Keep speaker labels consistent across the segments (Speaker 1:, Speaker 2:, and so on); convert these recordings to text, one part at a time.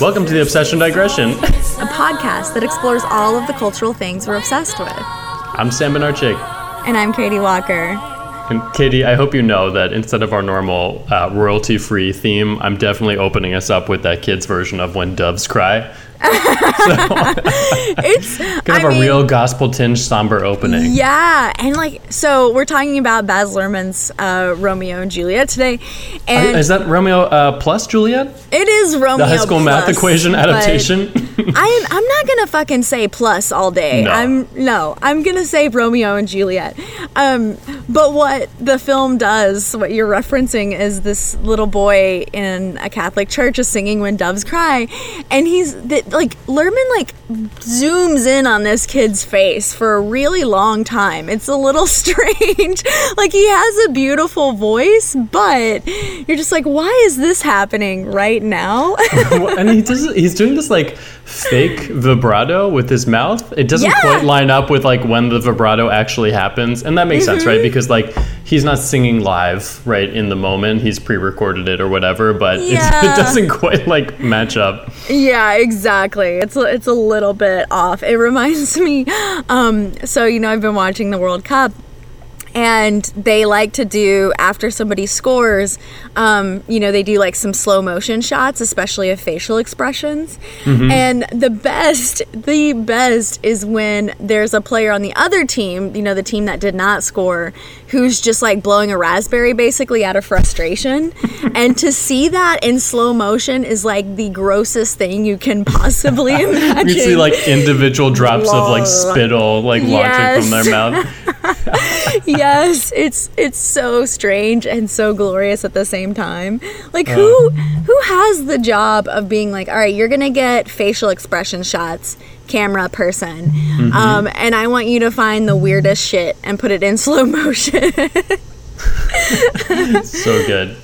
Speaker 1: Welcome to the Obsession Digression.
Speaker 2: a podcast that explores all of the cultural things we're obsessed with.
Speaker 1: I'm Sam Benarchik.
Speaker 2: And I'm Katie Walker.
Speaker 1: And Katie, I hope you know that instead of our normal uh, royalty free theme, I'm definitely opening us up with that kid's version of When Doves Cry.
Speaker 2: It's
Speaker 1: Kind of a
Speaker 2: mean,
Speaker 1: real gospel tinged somber opening.
Speaker 2: Yeah, and like so we're talking about Baz Luhrmann's uh, Romeo and Juliet today, and
Speaker 1: Is that Romeo uh, plus Juliet?
Speaker 2: it is Romeo.
Speaker 1: The high school math
Speaker 2: plus,
Speaker 1: equation
Speaker 2: but
Speaker 1: adaptation?
Speaker 2: I am. I'm not gonna fucking say plus all day.
Speaker 1: No.
Speaker 2: I'm no. I'm gonna say Romeo and Juliet. Um, but what the film does, what you're referencing, is this little boy in a Catholic church is singing "When Doves Cry," and he's the, like Luhrmann like zooms in on this kid's face for a really long time. It's a little strange. like he has a beautiful voice, but you're just like, why is this happening right now?
Speaker 1: and he does, he's doing this like fake vibrato with his mouth. It doesn't
Speaker 2: Yeah.
Speaker 1: quite line up with like when the vibrato actually happens. And that makes sense,
Speaker 2: Mm-hmm.
Speaker 1: right? Because like he's not singing live right in the moment. He's pre-recorded it or whatever, but
Speaker 2: Yeah.
Speaker 1: it doesn't quite like match up.
Speaker 2: Yeah, exactly. It's a, it's a little bit off. It reminds me, um, so you know, I've been watching the World Cup, and they like to do after somebody scores, um, you know, they do like some slow motion shots, especially of facial expressions. And the best, the best is when there's a player on the other team, you know, the team that did not score, who's just like blowing a raspberry basically out of frustration. and to see that in slow motion is like the grossest thing you can possibly imagine.
Speaker 1: You see like individual drops of like spittle like launching from their mouth.
Speaker 2: yes, it's it's so strange and so glorious at the same time. Like
Speaker 1: Uh.
Speaker 2: who who has the job of being like, all right, you're gonna get facial expression shots, camera person,
Speaker 1: Mm-hmm.
Speaker 2: um, and I want you to find the weirdest shit and put it in slow motion.
Speaker 1: So good.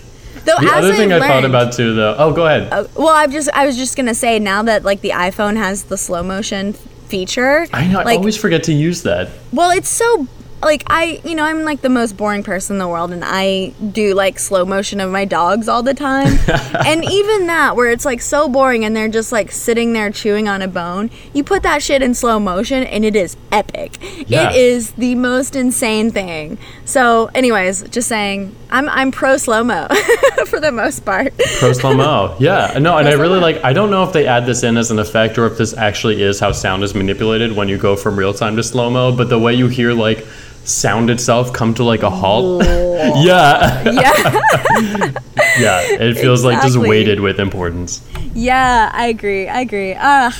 Speaker 2: Though
Speaker 1: The other thing I
Speaker 2: I've
Speaker 1: thought about too though. Oh, go ahead.
Speaker 2: Uh, well, I've just I was just gonna say now that like the iPhone has the slow motion feature.
Speaker 1: I know. I always forget to use that.
Speaker 2: Well, it's so like I, you know, I'm like the most boring person in the world, and I do like slow motion of my dogs all the time. and even that, where it's like so boring, and they're just like sitting there chewing on a bone. You put that shit in slow motion, and it is epic.
Speaker 1: Yeah.
Speaker 2: It is the most insane thing. So, anyways, just saying, I'm I'm pro slow mo for the most part.
Speaker 1: Pro slow mo. Yeah. No, and I really
Speaker 2: slow-mo.
Speaker 1: like I don't know if they add this in as an effect or if this actually is how sound is manipulated when you go from real time to slow mo, but the way you hear like sound itself come to like a halt. yeah.
Speaker 2: yeah,
Speaker 1: Yeah. It feels like just weighted with importance.
Speaker 2: yeah, I agree. I agree. Ah,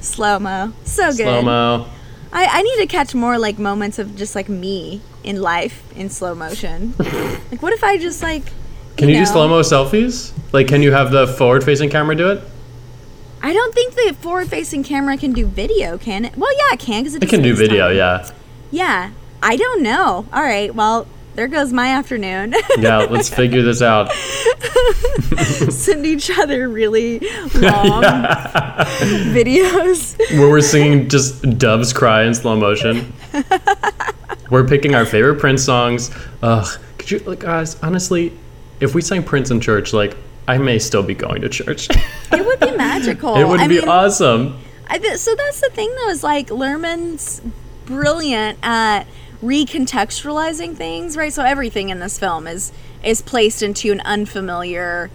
Speaker 2: slow mo, so good.
Speaker 1: Slow mo.
Speaker 2: I, I need to catch more like moments of just like me in life in slow motion. like, what if I just like.
Speaker 1: Can you, do
Speaker 2: know,
Speaker 1: slow mo selfies? Like can you have the forward facing camera do it?
Speaker 2: I don't think the forward facing camera can do video, can it? Well, yeah, it can because it,
Speaker 1: It can do video,
Speaker 2: time.
Speaker 1: yeah.
Speaker 2: Yeah. I don't know. All right. Well, there goes my afternoon.
Speaker 1: Yeah, let's figure this out.
Speaker 2: Send each other really long videos.
Speaker 1: Where we're singing just doves cry in slow motion. we're picking our favorite Prince songs. Ugh, could you like guys, honestly, if we sang Prince in church, like I may still be going to church.
Speaker 2: It would be magical.
Speaker 1: it would
Speaker 2: I
Speaker 1: be
Speaker 2: mean,
Speaker 1: awesome.
Speaker 2: I th- so that's the thing though is like Luhrmann's brilliant at recontextualizing things, right? So everything in this film is is placed into an unfamiliar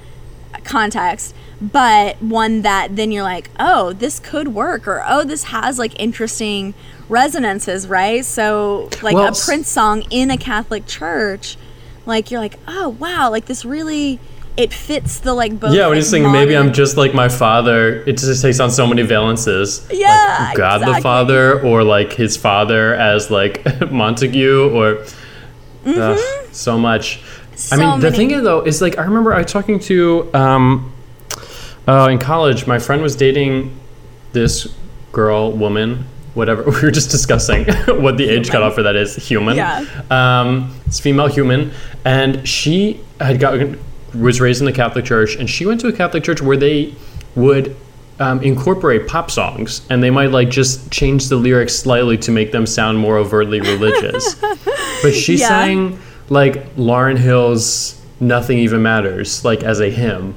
Speaker 2: context, but one that then you're like, "Oh, this could work," or "Oh, this has like interesting resonances," right? So like
Speaker 1: Well,
Speaker 2: a Prince song in a Catholic church, like you're like, "Oh, wow, like this really it fits the like both
Speaker 1: Yeah, when
Speaker 2: like,
Speaker 1: singing "Maybe I'm just like my father," it just takes on so many valences.
Speaker 2: Yeah,
Speaker 1: like God the. Father, or like his father as like Montague, or ugh, so much. I
Speaker 2: So
Speaker 1: mean, the thing is, though is like I remember I was talking to um, uh, in college. My friend was dating this girl, woman, whatever. We were just discussing what the age cutoff for that is. Human.
Speaker 2: Yeah.
Speaker 1: Um, it's female human, and she had got was raised in the Catholic Church, and she went to a Catholic church where they would um, incorporate pop songs and they might like just change the lyrics slightly to make them sound more overtly religious. but she
Speaker 2: Yeah.
Speaker 1: sang like Lauryn Hill's "Nothing Even Matters" like as a hymn.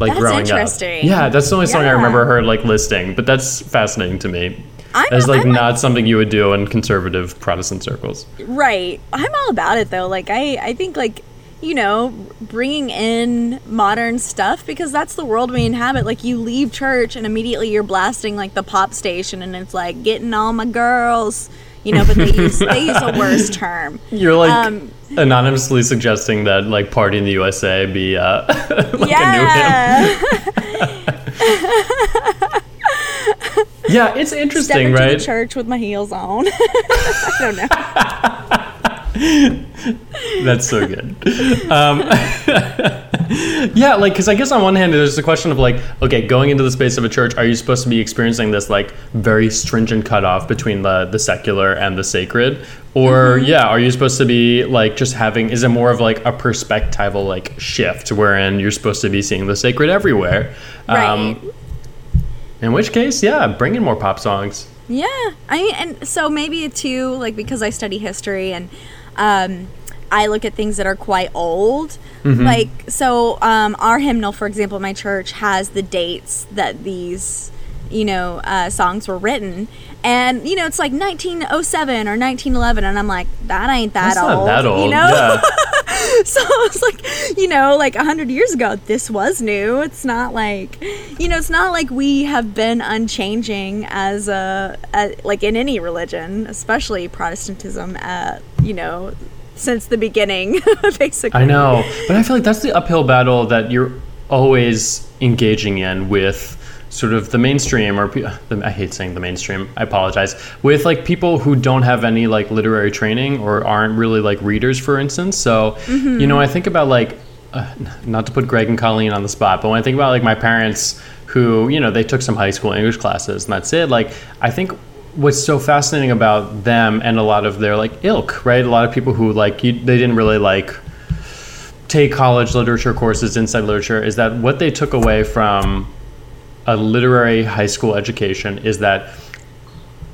Speaker 1: Like
Speaker 2: That's
Speaker 1: growing
Speaker 2: interesting.
Speaker 1: up, yeah, that's the only song I remember her like listing. But that's fascinating to me.
Speaker 2: I'm-
Speaker 1: As like
Speaker 2: I'm-
Speaker 1: not something you would do in conservative Protestant circles.
Speaker 2: Right. I'm all about it though. Like I I think like you know, bringing in modern stuff because that's the world we inhabit. Like you leave church and immediately you're blasting like the pop station and it's like getting all my girls, you know, but they use they use a worse term.
Speaker 1: You're like
Speaker 2: Um,
Speaker 1: anonymously suggesting that like "Party in the USA" be uh, like a new hymn.
Speaker 2: yeah.
Speaker 1: Yeah, it's
Speaker 2: Step
Speaker 1: interesting,
Speaker 2: into
Speaker 1: right?
Speaker 2: the church with my heels on. I don't know.
Speaker 1: That's so good. Um, yeah, like, because I guess on one hand, there's the question of like, okay, going into the space of a church, are you supposed to be experiencing this like very stringent cutoff between the the secular and the sacred, or yeah, are you supposed to be like just having? Is it more of like a perspectival like shift, wherein you're supposed to be seeing the sacred everywhere?
Speaker 2: Right.
Speaker 1: in which case, yeah, bring in more pop songs.
Speaker 2: Yeah, I mean, and so maybe too, like because I study history and um, I look at things that are quite old. Like so, um, our hymnal, for example, my church has the dates that these, you know, uh, songs were written, and you know, it's like 1907 or 1911, and I'm like, that ain't that
Speaker 1: That's
Speaker 2: old.
Speaker 1: not that old.
Speaker 2: You know?
Speaker 1: Yeah.
Speaker 2: so I was like, you know, like a hundred years ago, this was new. It's not like, you know, it's not like we have been unchanging as a, a like in any religion, especially Protestantism. Uh, you know, since the beginning, basically.
Speaker 1: I know, but I feel like that's the uphill battle that you're always engaging in with sort of the mainstream or the, I hate saying the mainstream. I apologize. With like people who don't have any like literary training or aren't really like readers, for instance. So you know, I think about like uh, not to put Greg and Colleen on the spot, but when I think about like my parents who you know they took some high school English classes and that's it. Like I think what's so fascinating about them and a lot of their like ilk, right? A lot of people who like you, they didn't really like take college literature courses inside literature is that what they took away from a literary high school education is that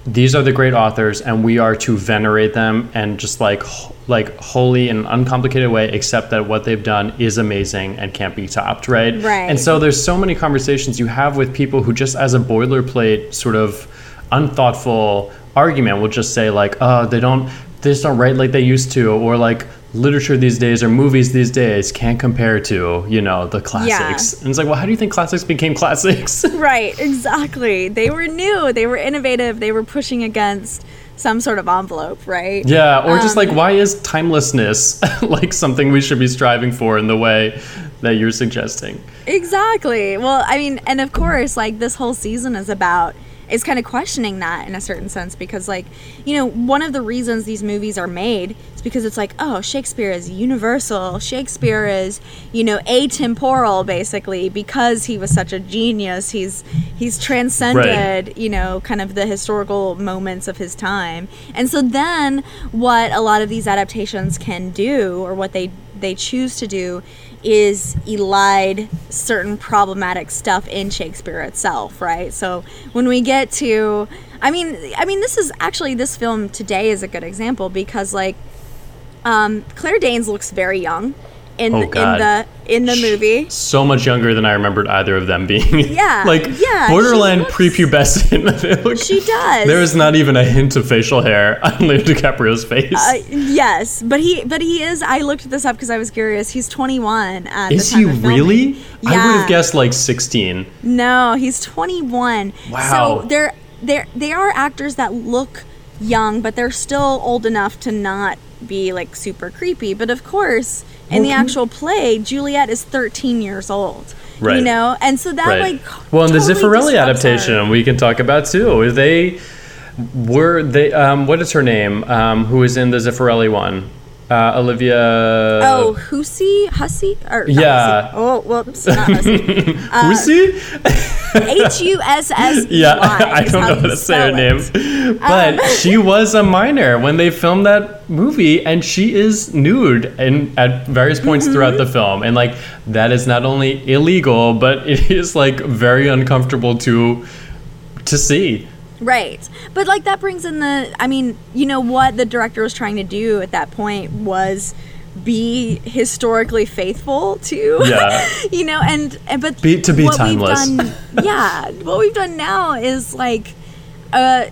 Speaker 1: these are the great authors and we are to venerate them and just like like wholly in an uncomplicated way accept that what they've done is amazing and can't be topped right
Speaker 2: Right.
Speaker 1: and so there's so many conversations you have with people who just as a boilerplate sort of unthoughtful argument will just say like oh they don't they just don't write like they used to or like literature these days or movies these days can't compare to you know the classics yeah. and it's like well how do you think classics became classics
Speaker 2: Right, exactly. They were new, they were innovative, they were pushing against some sort of envelope, right?
Speaker 1: Yeah, or just
Speaker 2: Um,
Speaker 1: like why is timelessness like something we should be striving for in the way that you're suggesting?
Speaker 2: Exactly. Well, I mean, and of course, like this whole season is about is kind of questioning that in a certain sense because like, you know, one of the reasons these movies are made is because it's like, oh, Shakespeare is universal. Shakespeare is, you know, atemporal basically because he was such a genius. He's he's transcended, you know, kind of the historical moments of his time. And so then what a lot of these adaptations can do or what they they choose to do is elide certain problematic stuff in Shakespeare itself, right? So when we get to I mean I mean this is actually this film today is a good example because like um, Claire Danes looks very young in
Speaker 1: Oh,
Speaker 2: in the in the movie.
Speaker 1: So much younger than I remembered either of them being.
Speaker 2: Yeah,
Speaker 1: like
Speaker 2: yeah,
Speaker 1: borderline prepubescent. They look-
Speaker 2: She does.
Speaker 1: There is not even a hint of facial hair on Leo DiCaprio's face.
Speaker 2: Uh, yes, but he but he is. I looked this up because I was curious. He's 21 at
Speaker 1: is
Speaker 2: the time
Speaker 1: he really? I would have guessed like 16.
Speaker 2: No, he's 21.
Speaker 1: Wow.
Speaker 2: So they're they're they are actors that look young, but they're still old enough to not be like super creepy. But of course, in the
Speaker 1: Well,
Speaker 2: actual play, Juliet is 13 years old.
Speaker 1: Right.
Speaker 2: You know, and so that
Speaker 1: Right.
Speaker 2: like
Speaker 1: well, and the Zeffirelli adaptation
Speaker 2: her.
Speaker 1: we can talk about too. They were they um, what is her name? Um, who is in the Zeffirelli one? Uh, Olivia.
Speaker 2: oh, Hussey, Hussey, or
Speaker 1: Yeah.
Speaker 2: Hussey. Oh, whoops, not Hussey.
Speaker 1: Lucy?
Speaker 2: H U S S
Speaker 1: Yeah. I don't know how to say her
Speaker 2: it.
Speaker 1: name. But
Speaker 2: Um,
Speaker 1: she was a minor when they filmed that movie, and she is nude in, at various points
Speaker 2: Mm-hmm.
Speaker 1: throughout the film. And, like, that is not only illegal, but it is, like, very uncomfortable to to see.
Speaker 2: Right. But like that brings in the I mean, you know what the director was trying to do at that point was be historically faithful to
Speaker 1: Yeah.
Speaker 2: you know and, and but
Speaker 1: Be- to be
Speaker 2: what
Speaker 1: timeless.
Speaker 2: we've done yeah what we've done now is like uh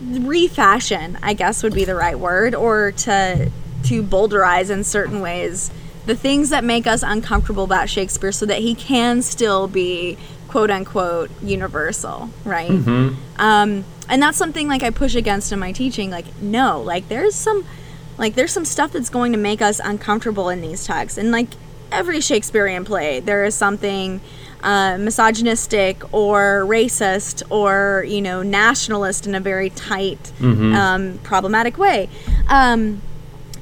Speaker 2: refashion i guess would be the right word or to to bowdlerize in certain ways the things that make us uncomfortable about shakespeare so that he can still be quote unquote universal right um and that's something like i push against in my teaching like no like there's some like there's some stuff that's going to make us uncomfortable in these texts. And like every shakespearean play there is something uh, misogynistic or racist or you know nationalist in a very tight um, problematic way. Um,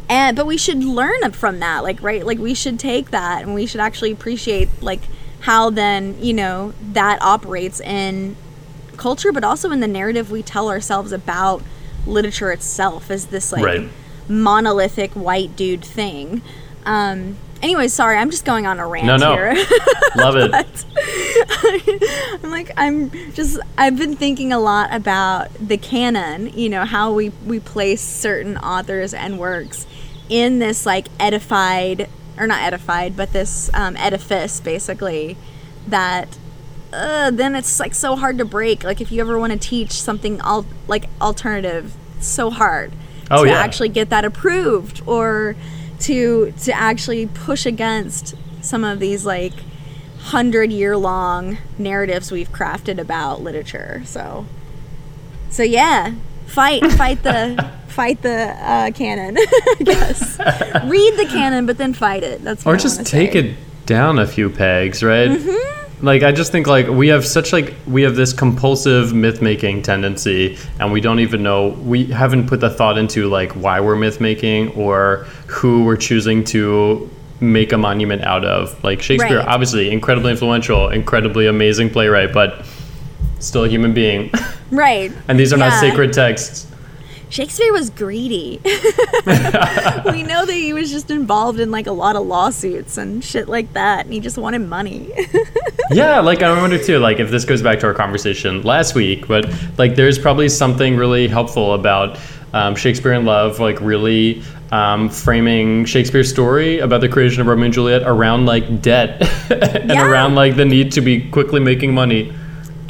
Speaker 2: and but we should learn from that like right? Like we should take that and we should actually appreciate like how then you know that operates in culture but also in the narrative we tell ourselves about literature itself as this like
Speaker 1: Right.
Speaker 2: Monolithic white dude thing um anyway sorry i'm just going on a rant
Speaker 1: No, no.
Speaker 2: here
Speaker 1: Love it.
Speaker 2: I'm like I'm just I've been thinking a lot about the canon, you know, how we we place certain authors and works in this like edified or not edified, but this um, edifice basically that uh, then it's like so hard to break. Like if you ever want to teach something all like alternative, so hard
Speaker 1: Oh,
Speaker 2: to
Speaker 1: yeah.
Speaker 2: actually get that approved or to to actually push against some of these like hundred year long narratives we've crafted about literature. So, so yeah, fight, fight the, fight the uh, canon. I guess read the canon, but then fight it. That's what
Speaker 1: or just take
Speaker 2: say.
Speaker 1: it down a few pegs, right?
Speaker 2: Mm-hmm.
Speaker 1: Like I just think like we have such like we have this compulsive myth making tendency, and we don't even know we haven't put the thought into like why we're myth making or who we're choosing to make a monument out of. Like Shakespeare,
Speaker 2: Right.
Speaker 1: obviously incredibly influential, incredibly amazing playwright, but still a human being,
Speaker 2: Right.
Speaker 1: and these are not sacred texts.
Speaker 2: Shakespeare was greedy. we know that he was just involved in like a lot of lawsuits and shit like that, and he just wanted money.
Speaker 1: yeah, like I wonder too, like if this goes back to our conversation last week, but like there's probably something really helpful about um, Shakespeare in Love, like really um, framing Shakespeare's story about the creation of Romeo and Juliet around like debt and
Speaker 2: Yeah.
Speaker 1: around like the need to be quickly making money.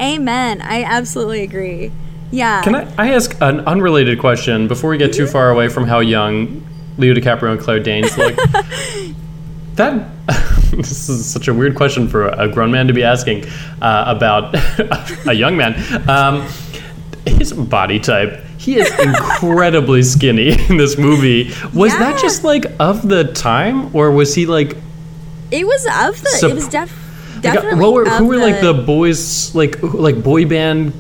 Speaker 2: Amen. I absolutely agree. Yeah.
Speaker 1: Can I, I ask an unrelated question before we get too far away from how young Leo DiCaprio and Claire Danes look? that this is such a weird question for a grown man to be asking uh, about a young man. Um, his body type. He is incredibly skinny in this movie. Was that just like of the time, or was he like?
Speaker 2: It was of the.
Speaker 1: Sup-
Speaker 2: it was def,
Speaker 1: like,
Speaker 2: definitely.
Speaker 1: what were, who were like the boys, like like boy band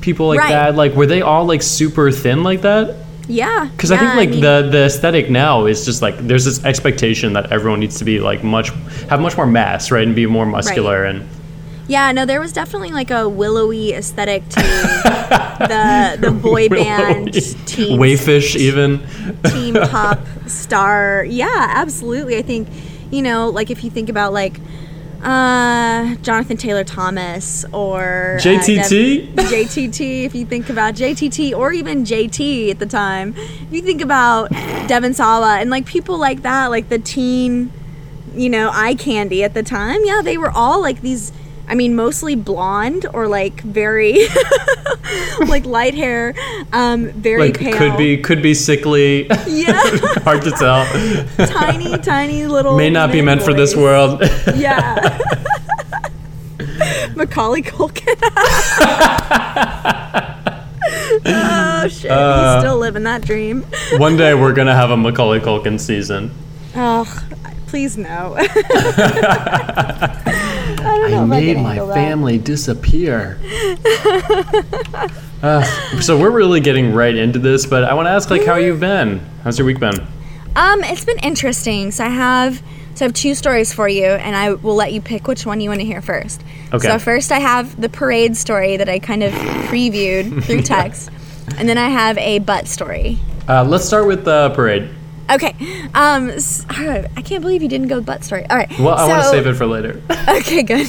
Speaker 1: people like
Speaker 2: Right.
Speaker 1: that? Like were they all like super thin like that?
Speaker 2: Yeah.
Speaker 1: Because I think like
Speaker 2: mean,
Speaker 1: the the aesthetic now is just like there's this expectation that everyone needs to be like much have much more mass, right, and be more muscular and
Speaker 2: Yeah, no, there was definitely like a willowy aesthetic to the the boy band team
Speaker 1: wayfish even.
Speaker 2: team pop star. Yeah, absolutely. I think you know, like if you think about like uh Jonathan Taylor Thomas or uh,
Speaker 1: JTT?
Speaker 2: Dev- JTT if you think about JTT or even JT at the time if you think about Devon Sawa and like people like that like the teen you know eye candy at the time yeah they were all like these I mean mostly blonde or like very like light hair um very
Speaker 1: Like
Speaker 2: pale
Speaker 1: could be could be sickly.
Speaker 2: yeah
Speaker 1: Hard to tell.
Speaker 2: tiny, tiny little.
Speaker 1: May not be meant for this world.
Speaker 2: Yeah. Macaulay Culkin. oh shit!
Speaker 1: Uh,
Speaker 2: He's still living that dream.
Speaker 1: One day we're gonna have a Macaulay Culkin season.
Speaker 2: Oh, please no. I know
Speaker 1: I made my
Speaker 2: that.
Speaker 1: family disappear. Uh, so we're really getting right into this, but I want to ask, like, how you've been? How's your week been?
Speaker 2: Um, it's been interesting. So I have so I have two stories for you, and I will let you pick which one you want to hear first.
Speaker 1: Okay.
Speaker 2: So first, I have the parade story that I kind of previewed through text, and then I have a butt story.
Speaker 1: Uh, let's start with the parade.
Speaker 2: Okay. Um, s- all right. I can't believe you didn't go butt story. All right.
Speaker 1: Well, I want to
Speaker 2: so-
Speaker 1: save it for later.
Speaker 2: Okay, good.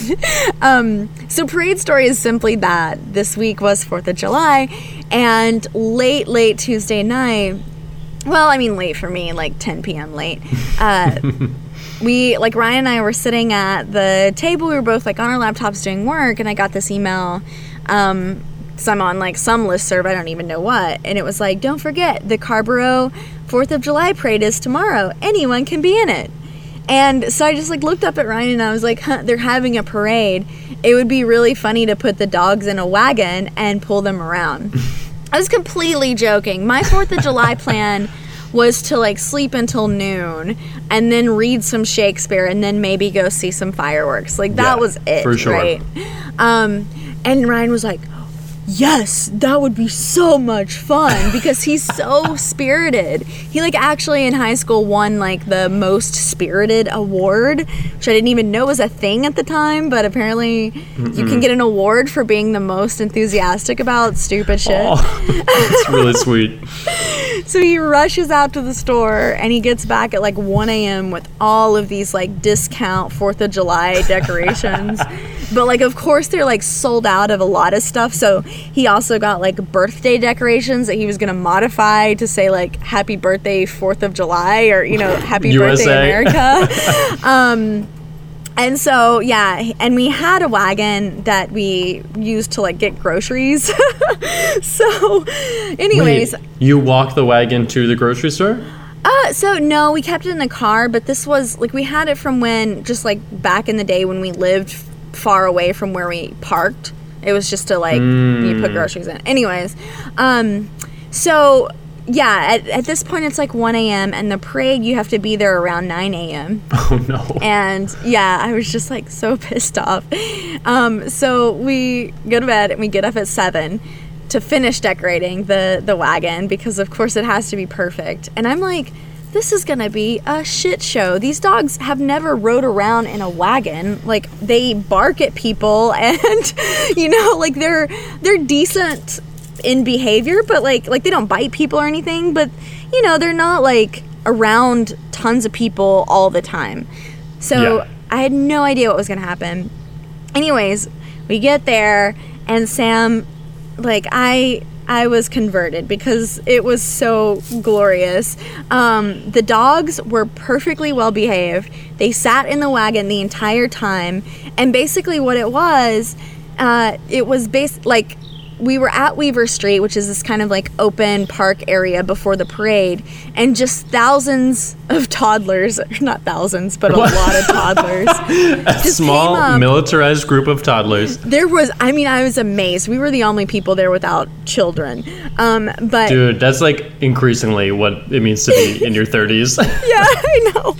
Speaker 2: Um, so parade story is simply that this week was Fourth of July, and late, late Tuesday night. Well, I mean, late for me, like 10 p.m. late. Uh, we like Ryan and I were sitting at the table. We were both like on our laptops doing work, and I got this email. Um, so I'm on like some listserv, I don't even know what, and it was like, "Don't forget, the Carrboro Fourth of July parade is tomorrow. Anyone can be in it." And so I just like looked up at Ryan and I was like, huh, they're having a parade. It would be really funny to put the dogs in a wagon and pull them around. I was completely joking. My 4th of July plan was to like sleep until noon and then read some Shakespeare and then maybe go see some fireworks. Like that
Speaker 1: Yeah,
Speaker 2: was it,
Speaker 1: for sure.
Speaker 2: right? Um and Ryan was like, yes that would be so much fun because he's so spirited he like actually in high school won like the most spirited award which i didn't even know was a thing at the time but apparently you can get an award for being the most enthusiastic about stupid shit
Speaker 1: Oh, that's really sweet.
Speaker 2: so he rushes out to the store and he gets back at like 1 a.m. with all of these like discount 4th of July decorations. but like, of course, they're like sold out of a lot of stuff. So he also got like birthday decorations that he was going to modify to say like happy birthday 4th of July or, you know, happy birthday America. um, and so yeah, and we had a wagon that we used to like get groceries. so, anyways,
Speaker 1: Wait, you walk the wagon to the grocery store?
Speaker 2: uh, so no, we kept it in the car, but this was like we had it from when just like back in the day when we lived far away from where we parked. It was just to like you put groceries in. Anyways, um, so yeah, at, at this point it's like 1 a.m. and the parade you have to be there around 9 a.m.
Speaker 1: Oh no.
Speaker 2: And yeah, I was just like so pissed off. Um, so we go to bed and we get up at seven to finish decorating the the wagon because of course it has to be perfect. And I'm like, this is gonna be a shit show. These dogs have never rode around in a wagon. Like they bark at people and you know, like they're they're decent in behavior, but like like they don't bite people or anything, but you know, they're not like around tons of people all the time. So
Speaker 1: Yeah.
Speaker 2: I had no idea what was gonna happen. Anyways, we get there and Sam like I I was converted because it was so glorious. Um, the dogs were perfectly well behaved. They sat in the wagon the entire time, and basically what it was, uh, it was based like we were at Weaver Street, which is this kind of like open park area before the parade, and just thousands of toddlers, not thousands, but a
Speaker 1: What?
Speaker 2: lot of toddlers.
Speaker 1: A small militarized group of toddlers.
Speaker 2: There was, I mean, I was amazed. We were the only people there without children. Um, but
Speaker 1: Dude, that's like increasingly what it means to be in your 30s.
Speaker 2: yeah, I know.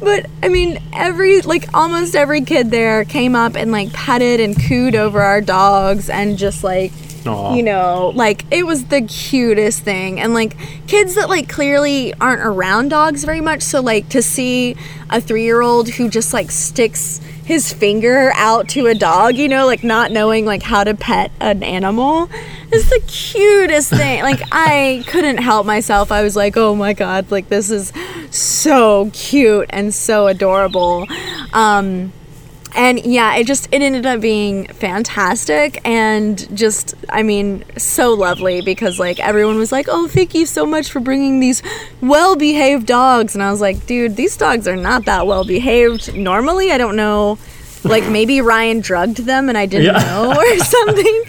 Speaker 2: But I mean, every like almost every kid there came up and like petted and cooed over our dogs and just like
Speaker 1: Aw.
Speaker 2: you know, like it was the cutest thing. And like kids that like clearly aren't around dogs very much, so like to see a 3-year-old who just like sticks his finger out to a dog, you know, like not knowing like how to pet an animal is the cutest thing. Like I couldn't help myself. I was like, "Oh my god, like this is so cute and so adorable." Um and yeah, it just it ended up being fantastic and just I mean so lovely because like everyone was like, "Oh, thank you so much for bringing these well-behaved dogs." And I was like, "Dude, these dogs are not that well-behaved normally. I don't know like maybe Ryan drugged them and I didn't
Speaker 1: Yeah.
Speaker 2: know or something.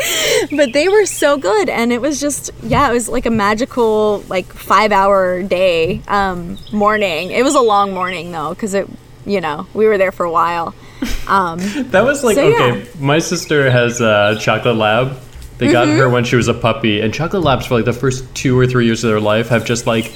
Speaker 2: But they were so good and it was just yeah, it was like a magical like 5-hour day um morning. It was a long morning though cuz it you know, we were there for a while. Um
Speaker 1: That was like
Speaker 2: So,
Speaker 1: okay.
Speaker 2: yeah.
Speaker 1: My sister has a chocolate lab. They got
Speaker 2: Mm-hmm.
Speaker 1: her when she was a puppy, and chocolate labs for like the first two or three years of their life have just like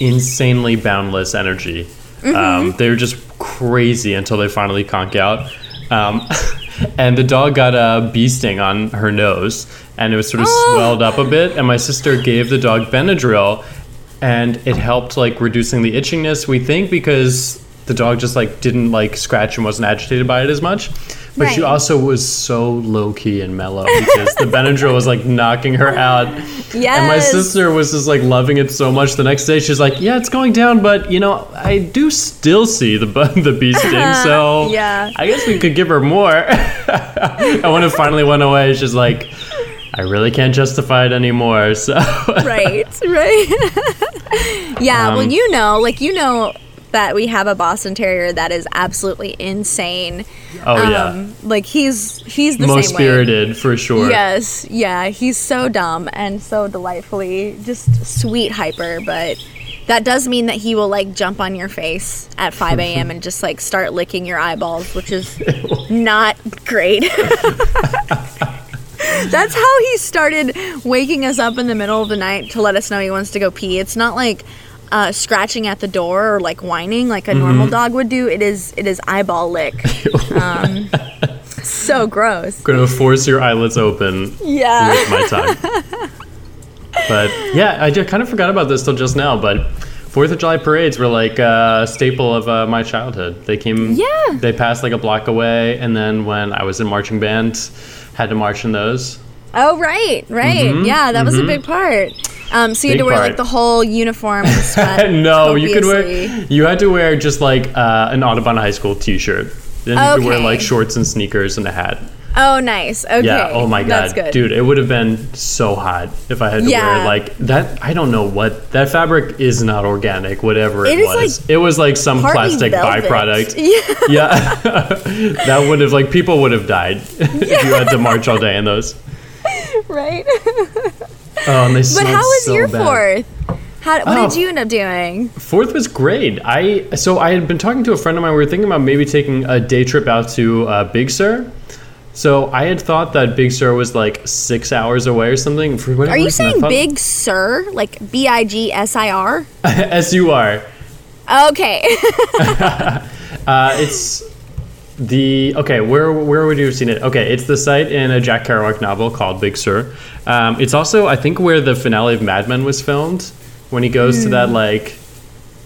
Speaker 1: insanely boundless energy.
Speaker 2: Mm-hmm.
Speaker 1: Um, they're just crazy until they finally conk out. Um, and the dog got a bee sting on her nose, and it was sort of
Speaker 2: Oh.
Speaker 1: swelled up a bit. And my sister gave the dog Benadryl. and it helped like reducing the itchiness. We think because the dog just like didn't like scratch and wasn't agitated by it as much. But she also was so low key and mellow because the Benadryl was like knocking her out. And my sister was just like loving it so much. The next day, she's like, "Yeah, it's going down, but you know, I do still see the the bee sting, so
Speaker 2: Yeah.
Speaker 1: I guess we could give her more." and when it finally went away, she's like, "I really can't justify it anymore." So
Speaker 2: right, right. yeah, well,
Speaker 1: Um,
Speaker 2: you know, like you know that we have a Boston Terrier that is absolutely insane.
Speaker 1: oh yeah,
Speaker 2: Um, like he's he's the
Speaker 1: most
Speaker 2: same way.
Speaker 1: spirited for sure.
Speaker 2: Yes, yeah, he's so dumb and so delightfully just sweet hyper, but that does mean that he will like jump on your face at 5 a.m. and just like start licking your eyeballs, which is not great. That's how he started waking us up in the middle of the night to let us know he wants to go pee. It's not like uh, scratching at the door or like whining like a normal dog would do. It is it is eyeball lick. Um, so gross.
Speaker 1: Gonna force your eyelids open
Speaker 2: Yeah.
Speaker 1: with my tongue. but yeah, I just kind of forgot about this till just now. But Fourth of July parades were like a staple of uh, my childhood. They came,
Speaker 2: Yeah.
Speaker 1: They passed like a block away, and then when I was in marching band, had to march in those.
Speaker 2: Oh right, right. Yeah, that was a big part. Um, so you had.
Speaker 1: Big
Speaker 2: to wear
Speaker 1: part.
Speaker 2: like the whole uniform and sweat.
Speaker 1: no, you could wear. You had to wear just like uh, an Audubon High School T-shirt. Then you could wear like shorts and sneakers and a hat.
Speaker 2: Oh, nice. Okay.
Speaker 1: Yeah. Oh my god, dude, it would have been so hot if I had to
Speaker 2: Yeah.
Speaker 1: wear like that. I don't know what that fabric is not organic. Whatever it,
Speaker 2: It is,
Speaker 1: was,
Speaker 2: like,
Speaker 1: it was like some plastic
Speaker 2: velvet.
Speaker 1: byproduct.
Speaker 2: Yeah.
Speaker 1: Yeah, that would have like people would have died if you had to march all day in those.
Speaker 2: right.
Speaker 1: Oh,
Speaker 2: but how was
Speaker 1: so
Speaker 2: your
Speaker 1: bad.
Speaker 2: fourth? How, what
Speaker 1: Oh.
Speaker 2: did you end up doing?
Speaker 1: Fourth was great. I so I had been talking to a friend of mine. We were thinking about maybe taking a day trip out to uh, Big Sur. So I had thought that Big Sur was like six hours away or something. For whatever
Speaker 2: Are you
Speaker 1: reason,
Speaker 2: saying Big Sur, like B I G S I R?
Speaker 1: S U R.
Speaker 2: Okay.
Speaker 1: Uh, it's the okay. Where where would you have seen it? Okay, it's the site in a Jack Kerouac novel called Big Sur. Um, it's also I think where the finale of Mad Men was filmed when he goes to
Speaker 2: Hmm.
Speaker 1: that like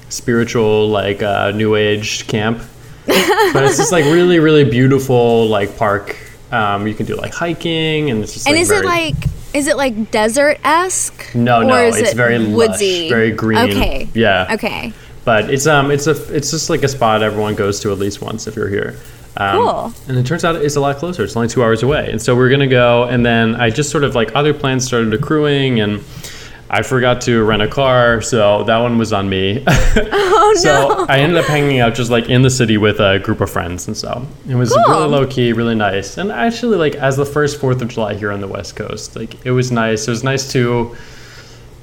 Speaker 1: spiritual like uh, new age camp. but it's just like really really beautiful like park. Um, you can do like hiking and it's just
Speaker 2: and
Speaker 1: like
Speaker 2: is
Speaker 1: very,
Speaker 2: it like is it like desert esque?
Speaker 1: No, no, it's
Speaker 2: it
Speaker 1: very
Speaker 2: woodsy?
Speaker 1: lush, very green.
Speaker 2: Okay.
Speaker 1: Yeah.
Speaker 2: Okay.
Speaker 1: But it's um it's a it's just like a spot everyone goes to at least once if you're here. Um,
Speaker 2: Cool.
Speaker 1: And it turns out it's a lot closer. It's only two hours away, and so we're gonna go. And then I just sort of like other plans started accruing, and I forgot to rent a car, so that one was on me.
Speaker 2: Oh
Speaker 1: so I ended up hanging out just like in the city with a group of friends, and so it was
Speaker 2: Cool.
Speaker 1: really low key, really nice. And actually, like as the first Fourth of July here on the West Coast, like it was nice. It was nice to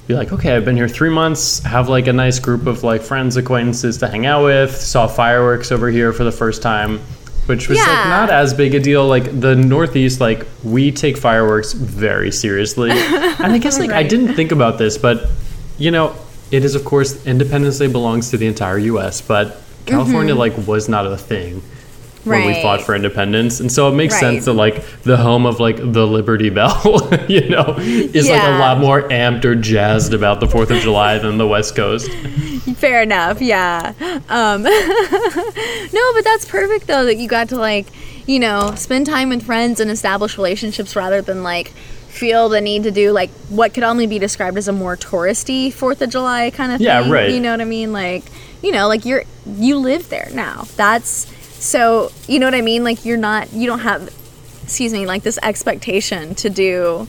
Speaker 1: be like, okay, I've been here three months, have like a nice group of like friends, acquaintances to hang out with, saw fireworks over here for the first time, which was
Speaker 2: Yeah.
Speaker 1: like not as big a deal. Like the Northeast, like we take fireworks very seriously. and I guess like I didn't think about this, but you know, it is of course Independence Day belongs to the entire US, but California mm-hmm. like was not a thing when we fought for independence. And so it makes
Speaker 2: Right.
Speaker 1: sense that like the home of like the Liberty Bell, you know, is like a lot more amped or jazzed about the 4th of July than the West Coast.
Speaker 2: Fair enough. Yeah. Um, no, but that's perfect though that you got to like, you know, spend time with friends and establish relationships rather than like feel the need to do like what could only be described as a more touristy Fourth of July kind of
Speaker 1: Yeah,
Speaker 2: thing.
Speaker 1: right.
Speaker 2: You know what I mean? Like, you know, like you're you live there now. That's so you know what I mean? Like you're not you don't have excuse me, like this expectation to do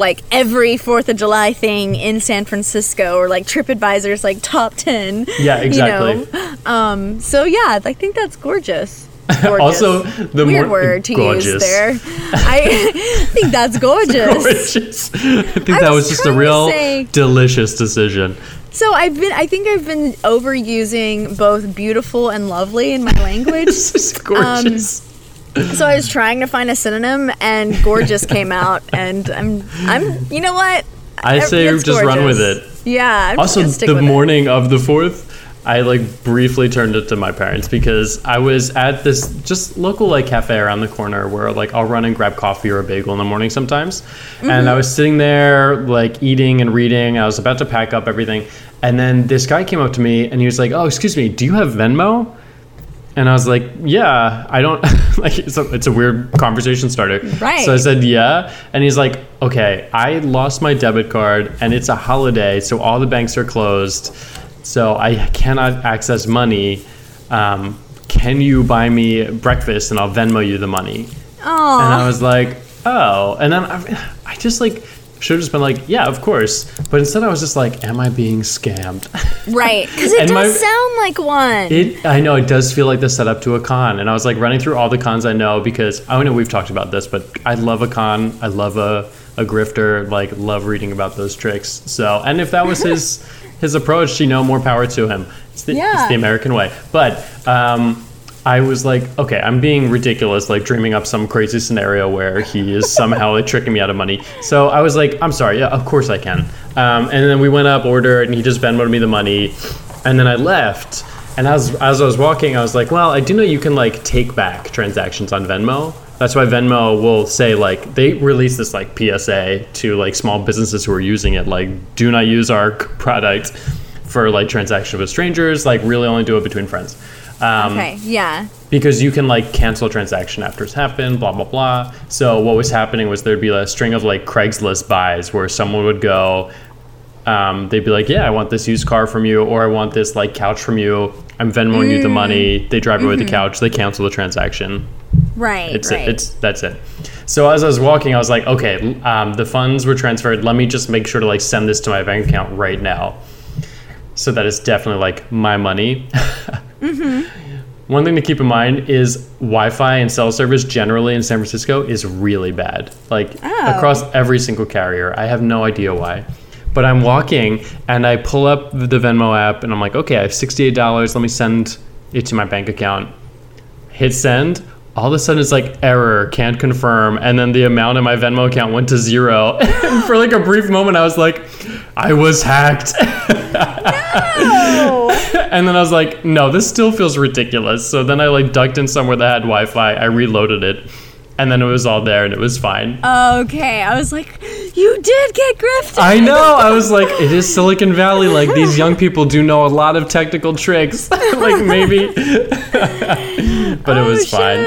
Speaker 2: like every Fourth of July thing in San Francisco or like TripAdvisor's like top ten.
Speaker 1: Yeah, exactly.
Speaker 2: You know? Um, so yeah, I think that's gorgeous. Gorgeous.
Speaker 1: Also, the
Speaker 2: weird
Speaker 1: more
Speaker 2: word to
Speaker 1: gorgeous.
Speaker 2: use there. I think that's gorgeous.
Speaker 1: Gorgeous. I think
Speaker 2: I
Speaker 1: that
Speaker 2: was
Speaker 1: was just a real
Speaker 2: say-
Speaker 1: delicious decision.
Speaker 2: So I've been I think I've been overusing both beautiful and lovely in my language.
Speaker 1: This is gorgeous.
Speaker 2: So I was trying to find a synonym and gorgeous came out and I'm I'm you know what?
Speaker 1: I say
Speaker 2: It's
Speaker 1: just run with it.
Speaker 2: Yeah. I'm
Speaker 1: Also, the
Speaker 2: with it.
Speaker 1: morning of the 4th, I like briefly turned it to my parents because I was at this just local like cafe around the corner where like I'll run and grab coffee or a bagel in the morning sometimes. And I mm-hmm. was sitting there like eating and reading. I was about to pack up everything. And then this guy came up to me and he was like, "Oh, excuse me, do you have Venmo?" And I was like, "Yeah, I don't like it's a, it's a weird conversation starter."
Speaker 2: Right.
Speaker 1: So I said, "Yeah." And he's like, "Okay, I lost my debit card and it's a holiday, so all the banks are closed. So I cannot access money. Um, can you buy me breakfast and I'll Venmo you the money?" Oh. And I was like, "Oh." And then I, I just like should have just been like, "Yeah, of course." But instead I was just like, "Am I being scammed?"
Speaker 2: right. Because it does
Speaker 1: my-
Speaker 2: sound like one.
Speaker 1: It, I know it does feel like the setup to a con, and I was like running through all the cons I know because I know we've talked about this, but I love a con. I love a, a grifter. Like love reading about those tricks. So, and if that was his his approach, you know, more power to him. It's the, it's the American way. But um, I was like, okay, I'm being ridiculous, like dreaming up some crazy scenario where he is somehow like tricking me out of money. So I was like, I'm sorry, yeah, of course I can. Um, and then we went up, ordered, and he just Venmoed me the money, and then I left. And as as I was walking, I was like, well, I do know you can like take back transactions on Venmo. That's why Venmo will say like they release this like PSA to like small businesses who are using it, like do not use our product for like transaction with strangers. Like really only do it between friends. Um,
Speaker 2: okay. Yeah.
Speaker 1: because you can like cancel a transaction after it's happened, blah blah blah. So what was happening was there'd be a string of like Craigslist buys where someone would go, um, they'd be like, yeah, I want this used car from you, or I want this like couch from you. I'm Venmoing you the money. They drive away the couch. They cancel the transaction.
Speaker 2: Right.
Speaker 1: It's
Speaker 2: right.
Speaker 1: it. It's that's it. So as I was walking, I was like, okay, um, the funds were transferred. Let me just make sure to like send this to my bank account right now, so that it's definitely like my money. Mm-hmm. One thing to keep in mind is Wi-Fi and cell service generally in San Francisco is really bad. Like
Speaker 2: Oh.
Speaker 1: across every single carrier. I have no idea why. But I'm walking and I pull up the Venmo app and I'm like, okay, I have $68. Let me send it to my bank account. Hit send. All of a sudden it's like error, can't confirm. And then the amount in my Venmo account went to zero. for like a brief moment, I was like, I was hacked.
Speaker 2: Oh.
Speaker 1: And then I was like, no, this still feels ridiculous. So then I like ducked in somewhere that had Wi Fi. I reloaded it. And then it was all there and it was fine.
Speaker 2: okay. I was like, you did get grifted.
Speaker 1: I know. I was like, it is Silicon Valley. Like these young people do know a lot of technical tricks. like maybe. but it oh, was
Speaker 2: oh,
Speaker 1: fine.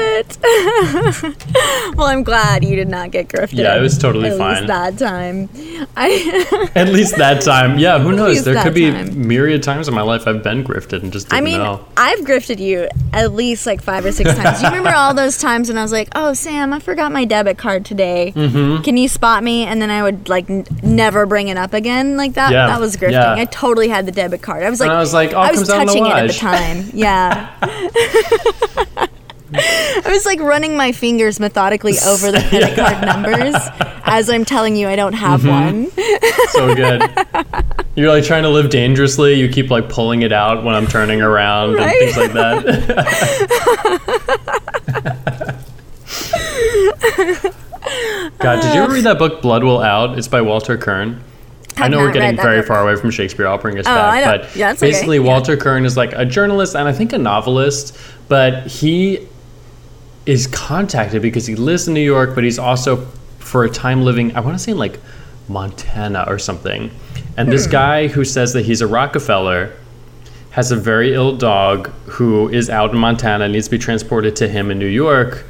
Speaker 2: Well, I'm glad you did not get grifted.
Speaker 1: Yeah, it was totally
Speaker 2: At
Speaker 1: fine.
Speaker 2: Least that time. I.
Speaker 1: At least that time. Yeah, who knows? There could be
Speaker 2: time.
Speaker 1: myriad times in my life I've been grifted and just
Speaker 2: I mean,
Speaker 1: know.
Speaker 2: I've grifted you at least like five or six times. Do you remember all those times when I was like, "Oh, Sam, I forgot my debit card today.
Speaker 1: Mm-hmm.
Speaker 2: Can you spot me?" And then I would like n- never bring it up again. Like that.
Speaker 1: Yeah,
Speaker 2: That was grifting.
Speaker 1: yeah.
Speaker 2: I totally had the debit card. I was like,
Speaker 1: And I was like, oh,
Speaker 2: I was
Speaker 1: comes out the
Speaker 2: touching it at the time. Yeah. I was like running my fingers methodically over the credit card numbers as I'm telling you I don't have
Speaker 1: Mm-hmm.
Speaker 2: one.
Speaker 1: so good. You're like trying to live dangerously. You keep like pulling it out when I'm turning around
Speaker 2: Right?
Speaker 1: and things like that. God, did you ever read that book Blood Will Out? It's by Walter Kirn. I know we're getting very
Speaker 2: book.
Speaker 1: far away from Shakespeare. I'll bring us
Speaker 2: Oh,
Speaker 1: back. But
Speaker 2: Yeah, that's okay.
Speaker 1: basically,
Speaker 2: Yeah.
Speaker 1: Walter Kirn is like a journalist and I think a novelist, but he is contacted because he lives in New York, but he's also for a time living, I want to say in like Montana or something. And
Speaker 2: Hmm.
Speaker 1: this guy who says that he's a Rockefeller has a very ill dog who is out in Montana, needs to be transported to him in New York,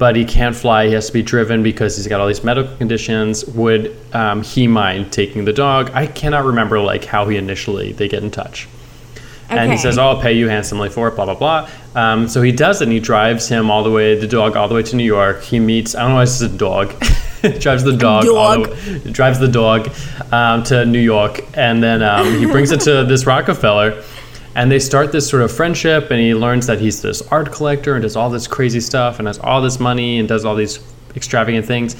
Speaker 1: but he can't fly. He has to be driven because he's got all these medical conditions. Would um, he mind taking the dog? I cannot remember like how he initially they get in touch. And he says, "Oh, I'll pay you handsomely for it." Blah blah blah. Um, so he does it. and He drives him all the way, the dog all the way to New York. He meets. I don't know why this is a dog. drives the dog. all the
Speaker 2: Dog.
Speaker 1: way- drives the dog um, to New York, and then um, he brings it to this Rockefeller, and they start this sort of friendship. And he learns that he's this art collector and does all this crazy stuff and has all this money and does all these extravagant things.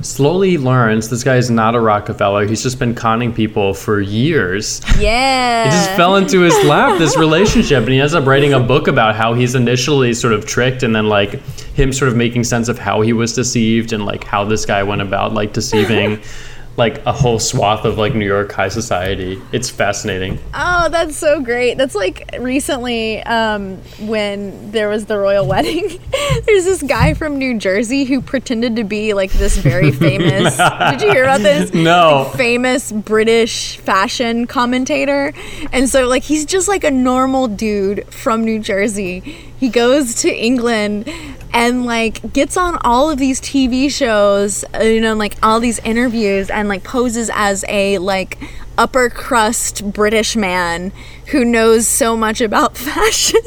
Speaker 1: Slowly learns this guy is not a Rockefeller. He's just been conning people for years.
Speaker 2: Yeah.
Speaker 1: It just fell into his lap, this relationship. And he ends up writing a book about how he's initially sort of tricked and then like him sort of making sense of how he was deceived and like how this guy went about like deceiving like a whole swath of like New York high society. It's fascinating.
Speaker 2: Oh, that's so great. That's like recently um, when there was the royal wedding. There's this guy from New Jersey who pretended to be like this very famous. did you hear about this?
Speaker 1: No.
Speaker 2: Like, famous British fashion commentator. And so, like, he's just like a normal dude from New Jersey. He goes to England and like gets on all of these TV shows, uh, you know, like all these interviews and like poses as a like upper crust British man who knows so much about fashion.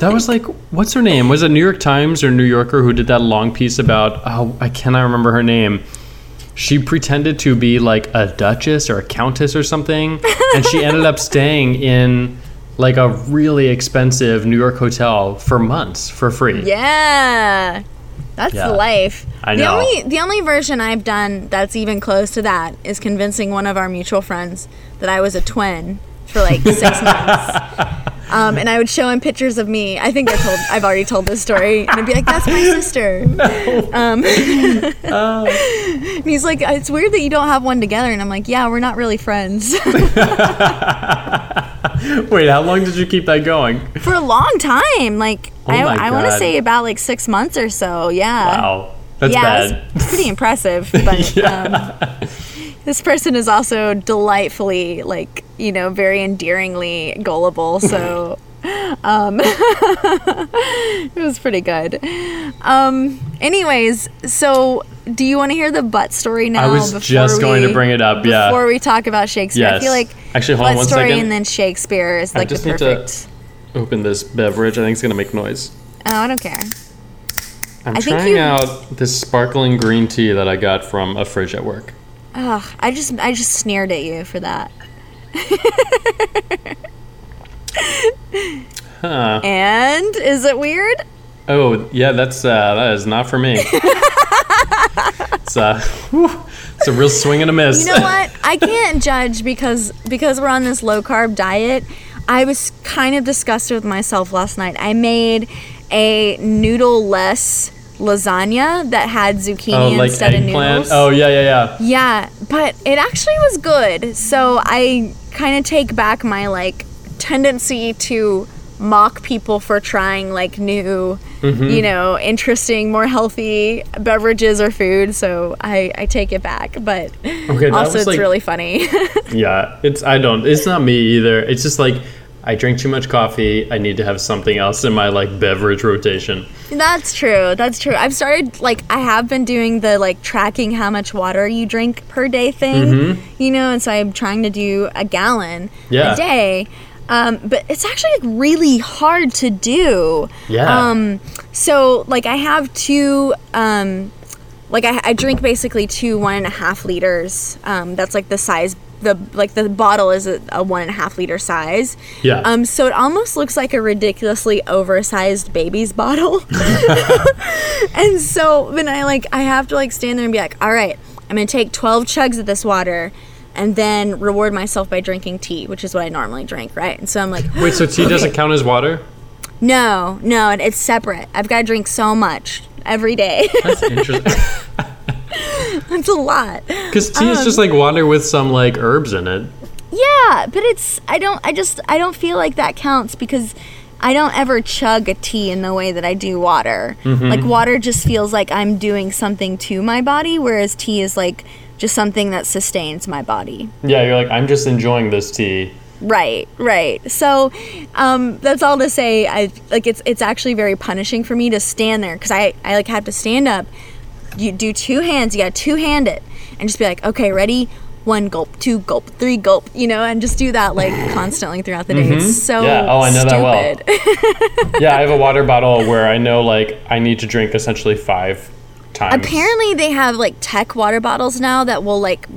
Speaker 1: That was like, what's her name? Was it New York Times or New Yorker who did that long piece about? Oh, I cannot remember her name. She pretended to be like a duchess or a countess or something, and she ended up staying in like a really expensive New York hotel for months for free.
Speaker 2: yeah. That's
Speaker 1: Yeah.
Speaker 2: life.
Speaker 1: I know.
Speaker 2: the only the only version I've done that's even close to that is convincing one of our mutual friends that I was a twin for like six months. Um, and I would show him pictures of me. I think I told I've already told this story. And I'd be like, "That's my sister." Um, and he's like, "It's weird that you don't have one together." And I'm like, "Yeah, we're not really friends."
Speaker 1: Wait, how long did you keep that going?
Speaker 2: for a long time. Like
Speaker 1: Oh
Speaker 2: I, I want to say about like six months or so. Yeah.
Speaker 1: Wow, that's
Speaker 2: yeah,
Speaker 1: bad.
Speaker 2: Pretty impressive. But um, this person is also delightfully, like you know, very endearingly gullible. So. Um, it was pretty good. Um, anyways, so do you want to hear the butt story now?
Speaker 1: I was
Speaker 2: before
Speaker 1: just going to bring it up, yeah.
Speaker 2: Before we talk about Shakespeare, I feel like
Speaker 1: Actually, hold on
Speaker 2: butt
Speaker 1: one
Speaker 2: story
Speaker 1: second.
Speaker 2: and then Shakespeare is
Speaker 1: I
Speaker 2: like the
Speaker 1: just need to-
Speaker 2: perfect.
Speaker 1: Open this beverage. I think it's gonna make noise.
Speaker 2: Oh, I don't care.
Speaker 1: I'm
Speaker 2: I think
Speaker 1: trying
Speaker 2: you-
Speaker 1: out this sparkling green tea that I got from a fridge at work.
Speaker 2: Ugh, I just I just sneered at you for that.
Speaker 1: Huh.
Speaker 2: And is it weird?
Speaker 1: Oh, yeah, that's uh, that is not for me. it's uh, whew, it's a real swing and a miss.
Speaker 2: You know what? I can't judge because because we're on this low carb diet. I was kind of disgusted with myself last night. I made a noodle less lasagna that had zucchini
Speaker 1: oh, like
Speaker 2: instead of
Speaker 1: eggplant.
Speaker 2: noodles.
Speaker 1: Oh, yeah, yeah, yeah.
Speaker 2: Yeah, but it actually was good. So I kind of take back my like tendency to mock people for trying like new,
Speaker 1: Mm-hmm.
Speaker 2: you know, interesting, more healthy beverages or food. So I I take it back, but
Speaker 1: that
Speaker 2: also it's
Speaker 1: like-
Speaker 2: really funny.
Speaker 1: Yeah, it's I don't. It's not me either. It's just like I drink too much coffee. I need to have something else in my like beverage rotation.
Speaker 2: That's true. That's true. I've started like I have been doing the like tracking how much water you drink per day thing. You know, and so I'm trying to do a gallon
Speaker 1: Mm-hmm. Yeah.
Speaker 2: a day. Um, but it's actually like really hard to do.
Speaker 1: Yeah.
Speaker 2: Um, so like I have two um, like I, I drink basically two one and a half liters. Um, that's like the size the like the bottle is a, a one and a half liter size.
Speaker 1: Yeah.
Speaker 2: Um, so it almost looks like a ridiculously oversized baby's bottle. and so then I like I have to like stand there and be like, all right, I'm gonna take 12 chugs of this water. And then reward myself by drinking tea, which is what I normally drink, right? And so I'm like,
Speaker 1: Wait, so tea doesn't count as water?
Speaker 2: no, no, it- it's separate. I've got to drink so much every day.
Speaker 1: That's interesting.
Speaker 2: That's a lot.
Speaker 1: Because tea is
Speaker 2: Um,
Speaker 1: just like water with some like herbs in it.
Speaker 2: Yeah, but it's I don't I just I don't feel like that counts because I don't ever chug a tea in the way that I do water. Like water just feels like I'm doing something to my body whereas tea is like just something that sustains my body.
Speaker 1: Yeah, you're like I'm just enjoying this tea.
Speaker 2: Right, right. So um, that's all to say. I like it's it's actually very punishing for me to stand there because I I like have to stand up. You do two hands. You got to two hand it and just be like, okay, ready. One gulp, two gulp, three gulp, you know, and just do that like constantly throughout the day. It's so
Speaker 1: Mm-hmm. Yeah, oh, I know that well.
Speaker 2: stupid.
Speaker 1: Yeah, I have a water bottle where I know like I need to drink essentially five times.
Speaker 2: Apparently, they have like tech water bottles now that will like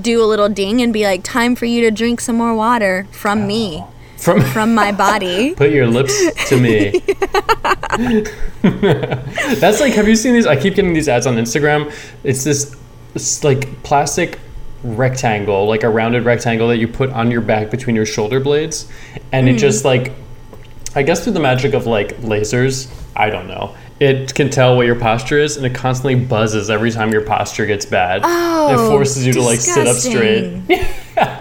Speaker 2: do a little ding and be like, time for you to drink some more water from me,
Speaker 1: from
Speaker 2: from my body.
Speaker 1: put your lips to me. That's like, have you seen these? I keep getting these ads on Instagram. It's this, this like plastic rectangle, like a rounded rectangle that you put on your back between your shoulder blades, and
Speaker 2: Hmm.
Speaker 1: it just like I guess through the magic of like lasers, I don't know. It can tell what your posture is, and it constantly buzzes every time your posture gets bad.
Speaker 2: Oh,
Speaker 1: it forces you to like sit up straight.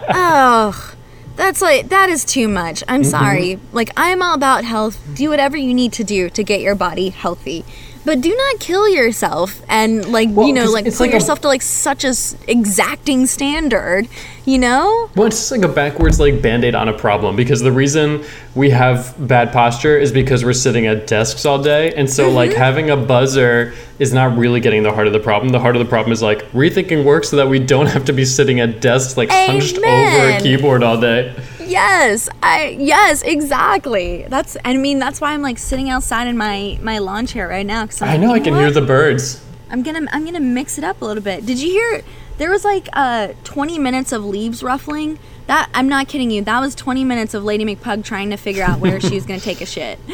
Speaker 2: oh, that's like that is too much. I'm
Speaker 1: Mm-hmm.
Speaker 2: sorry. Like I'm all about health. Do whatever you need to do to get your body healthy. But do not kill yourself and like
Speaker 1: Well,
Speaker 2: you know like put
Speaker 1: like a-
Speaker 2: yourself to like such a s- exacting standard, you know?
Speaker 1: Well, it's just like a backwards like band-aid on a problem because the reason we have bad posture is because we're sitting at desks all day. And so like
Speaker 2: Mm-hmm.
Speaker 1: having a buzzer is not really getting the heart of the problem. The heart of the problem is like rethinking work so that we don't have to be sitting at desks like hunched over a keyboard all day.
Speaker 2: Yes, I yes, exactly. That's I mean that's why I'm like sitting outside in my my lawn chair right now cuz
Speaker 1: I know I can hear the birds.
Speaker 2: I'm gonna I'm gonna mix it up a little bit. Did you hear? There was like uh 20 minutes of leaves ruffling. That I'm not kidding you. That was 20 minutes of Lady McPug trying to figure out where she was gonna take a shit.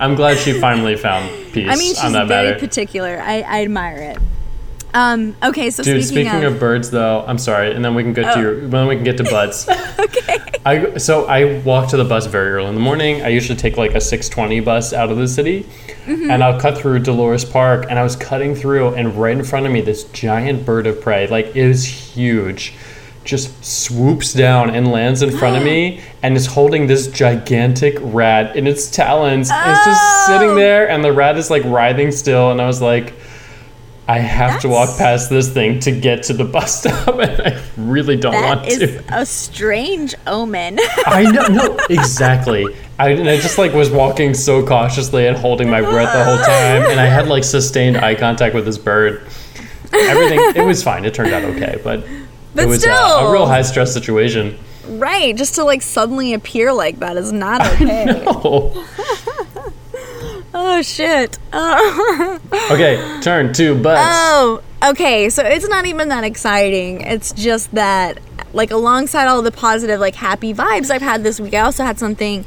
Speaker 1: I'm glad she finally found peace
Speaker 2: I mean, she's very
Speaker 1: matter.
Speaker 2: particular. I, I admire it. Um. Okay. So
Speaker 1: Dude,
Speaker 2: speaking,
Speaker 1: speaking of, birds, though, I'm sorry, and then we can get
Speaker 2: Oh.
Speaker 1: to your, then we can get to butts.
Speaker 2: okay.
Speaker 1: I so I walk to the bus very early in the morning. I usually take like a 6:20 bus out of the city,
Speaker 2: Mm-hmm.
Speaker 1: and I'll cut through Dolores Park. And I was cutting through, and right in front of me, this giant bird of prey, like it is huge, just swoops down and lands in front of me, and is holding this gigantic rat in its talons. And it's just sitting
Speaker 2: Oh.
Speaker 1: there, and the rat is like writhing still. And I was like. I have to walk past this thing to get to the bus stop, and I really don't want to.
Speaker 2: That is a strange omen.
Speaker 1: I know, no, exactly. I, and I just like was walking so cautiously and holding my breath the whole time, and I had like sustained eye contact with this bird. Everything, it was fine. It turned out okay, but,
Speaker 2: But
Speaker 1: it was uh, a real high stress situation.
Speaker 2: right. Just to like suddenly appear like that is not okay.
Speaker 1: Oh,
Speaker 2: oh shit. Uh,
Speaker 1: okay. Turn to butts.
Speaker 2: Oh, okay. So it's not even that exciting. It's just that, like, alongside all the positive, like, happy vibes I've had this week, I also had something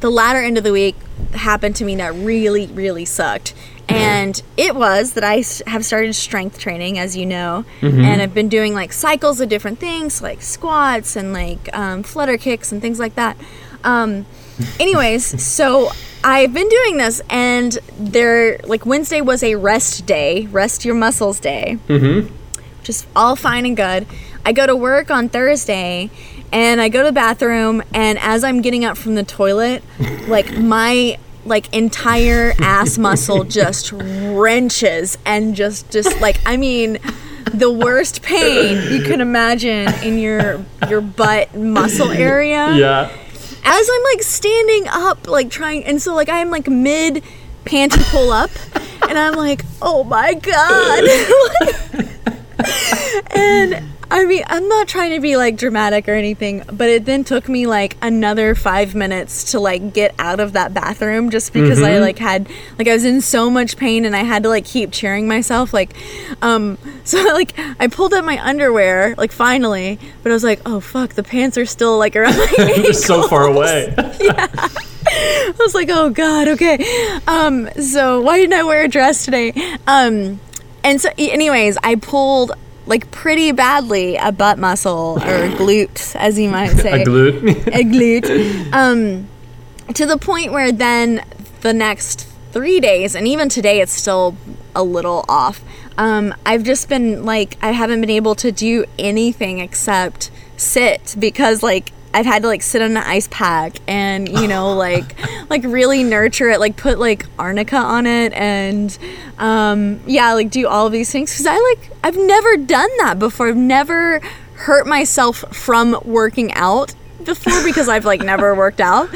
Speaker 2: the latter end of the week happened to me that really, really sucked. And it was that I have started strength training, as you know, and I've been doing like cycles of different things, like squats and like um, flutter kicks and things like that. Um, anyways, so I've been doing this, and there, like Wednesday was a rest day, rest your muscles day,
Speaker 1: Mm-hmm.
Speaker 2: which is all fine and good. I go to work on Thursday, and I go to the bathroom, and as I'm getting up from the toilet, like my like entire ass muscle just wrenches and just just like I mean the worst pain you can imagine in your your butt muscle area
Speaker 1: Yeah.
Speaker 2: As I'm like standing up, like trying, and so like I'm like mid panty pull up, and I'm like, oh my god. and I mean, I'm not trying to be like dramatic or anything, but it then took me like another five minutes to like get out of that bathroom just because I like had like I was in so much pain and I had to like keep cheering myself like um so like I pulled up my underwear like finally but I was like oh fuck the pants are still like around my ankles.
Speaker 1: so far away. yeah.
Speaker 2: I was like, oh god, okay. Um, so why didn't I wear a dress today? Um, and so, anyways, I pulled like pretty badly a butt muscle or glute, as you might say,
Speaker 1: A glute.
Speaker 2: a glute. Um, to the point where then the next three days, and even today, it's still a little off. Um, I've just been like, I haven't been able to do anything except sit because like I've had to like sit on an ice pack and you know like like really nurture it, like put like arnica on it and um, yeah, like do all of these things because I like I've never done that before. I've never hurt myself from working out before because I've like never worked out.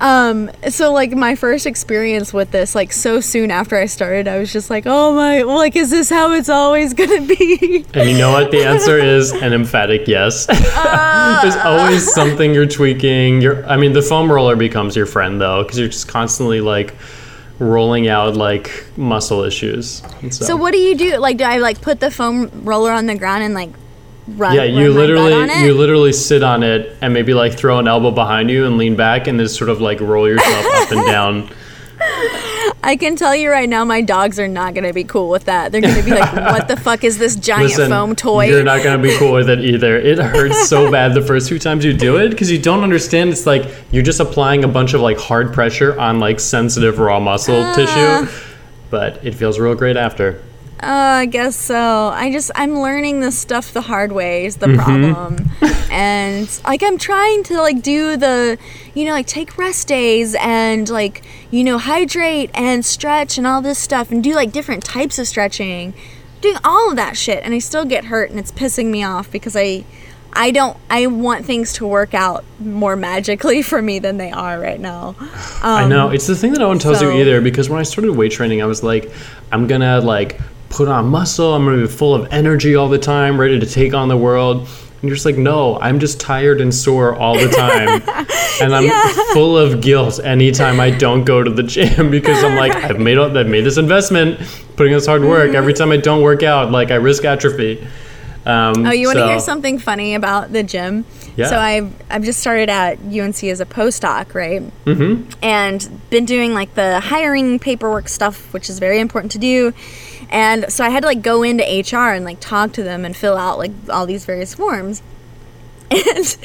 Speaker 2: Um, so like my first experience with this, like so soon after I started, I was just like, oh my, like, is this how it's always gonna be?
Speaker 1: And you know what? The answer is an emphatic yes. There's always something you're tweaking. You're, I mean, the foam roller becomes your friend though, because you're just constantly like rolling out like muscle issues. So,
Speaker 2: So what do you do? Like, do I like put the foam roller on the ground and like run?
Speaker 1: yeah, you
Speaker 2: run my butt
Speaker 1: literally
Speaker 2: on it?
Speaker 1: you literally sit on it and maybe like throw an elbow behind you and lean back and just sort of like roll yourself up and down
Speaker 2: I can tell you right now, my dogs are not gonna be cool with that. They're gonna be like, "What the fuck is this giant
Speaker 1: Listen,
Speaker 2: foam toy?"
Speaker 1: You're not gonna be cool with it either. It hurts so bad the first few times you do it because you don't understand. It's like you're just applying a bunch of like hard pressure on like sensitive raw muscle
Speaker 2: Ah.
Speaker 1: tissue, but it feels real great after.
Speaker 2: Uh, I guess so. I just I'm learning this stuff the hard way is
Speaker 1: Mm-hmm.
Speaker 2: the problem, and like I'm trying to like do the, you know, like take rest days and like you know hydrate and stretch and all this stuff and do like different types of stretching, doing all of that shit, and I still get hurt and it's pissing me off because I. I don't. I want things to work out more magically for me than they are right now.
Speaker 1: I know it's the thing that no one tells
Speaker 2: Um, so-
Speaker 1: you either because when I started weight training, I was like, I'm gonna like put on muscle. I'm gonna be full of energy all the time, ready to take on the world. And you're just like, no, I'm just tired and sore all the time, and I'm full of guilt anytime I don't go to the gym because I'm like, I've made all, I've made this investment, putting in this hard work. Every time I don't work out, like I risk atrophy. Um,
Speaker 2: Oh, you want to
Speaker 1: so-
Speaker 2: hear something funny about the gym?
Speaker 1: Yeah.
Speaker 2: So I've I've just started at UNC as a postdoc, right? Mm-hmm. And been doing like the hiring paperwork stuff, which is very important to do. And so I had to like go into HR and like talk to them and fill out like all these various forms. And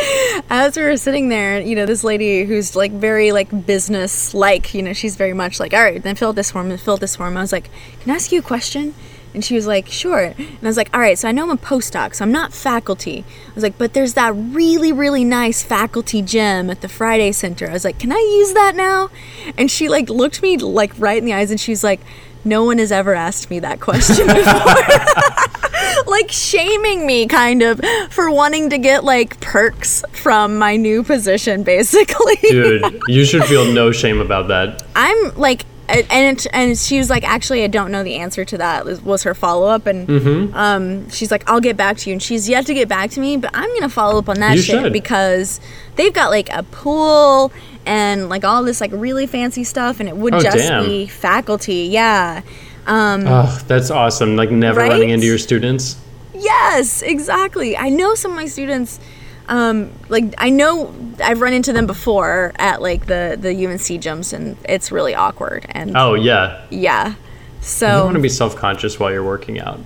Speaker 2: as we were sitting there, you know, this lady who's like very like business like, you know, she's very much like, all right, then fill this form and fill this form. I was like, can I ask you a question? And she was like, sure. And I was like, all right, so I know I'm a postdoc, so I'm not faculty. I was like, but there's that really, really nice faculty gym at the Friday Center. I was like, can I use that now? And she like looked me like right in the eyes and she's like, no one has ever asked me that question before. like shaming me kind of for wanting to get like perks from my new position basically
Speaker 1: dude, you should feel no shame about that.
Speaker 2: i'm like and and and she was like actually i don't know the answer to that was- her follow-up and
Speaker 1: Mm-hmm.
Speaker 2: um she's like i'll get back to you and she's yet to get back to me but i'm gonna follow up on that
Speaker 1: You
Speaker 2: shit
Speaker 1: should.
Speaker 2: because they've got like a pool and like all this like really fancy stuff and it would
Speaker 1: Oh,
Speaker 2: just
Speaker 1: damn.
Speaker 2: be faculty yeah um
Speaker 1: Oh, that's awesome. Like never
Speaker 2: Right?
Speaker 1: running into your students.
Speaker 2: Yes, exactly. I know some of my students. Um, like I know I've run into them before at like the the UNC gyms, and it's really awkward. And
Speaker 1: Oh yeah.
Speaker 2: yeah, so
Speaker 1: You don't want to be self-conscious while you're working out.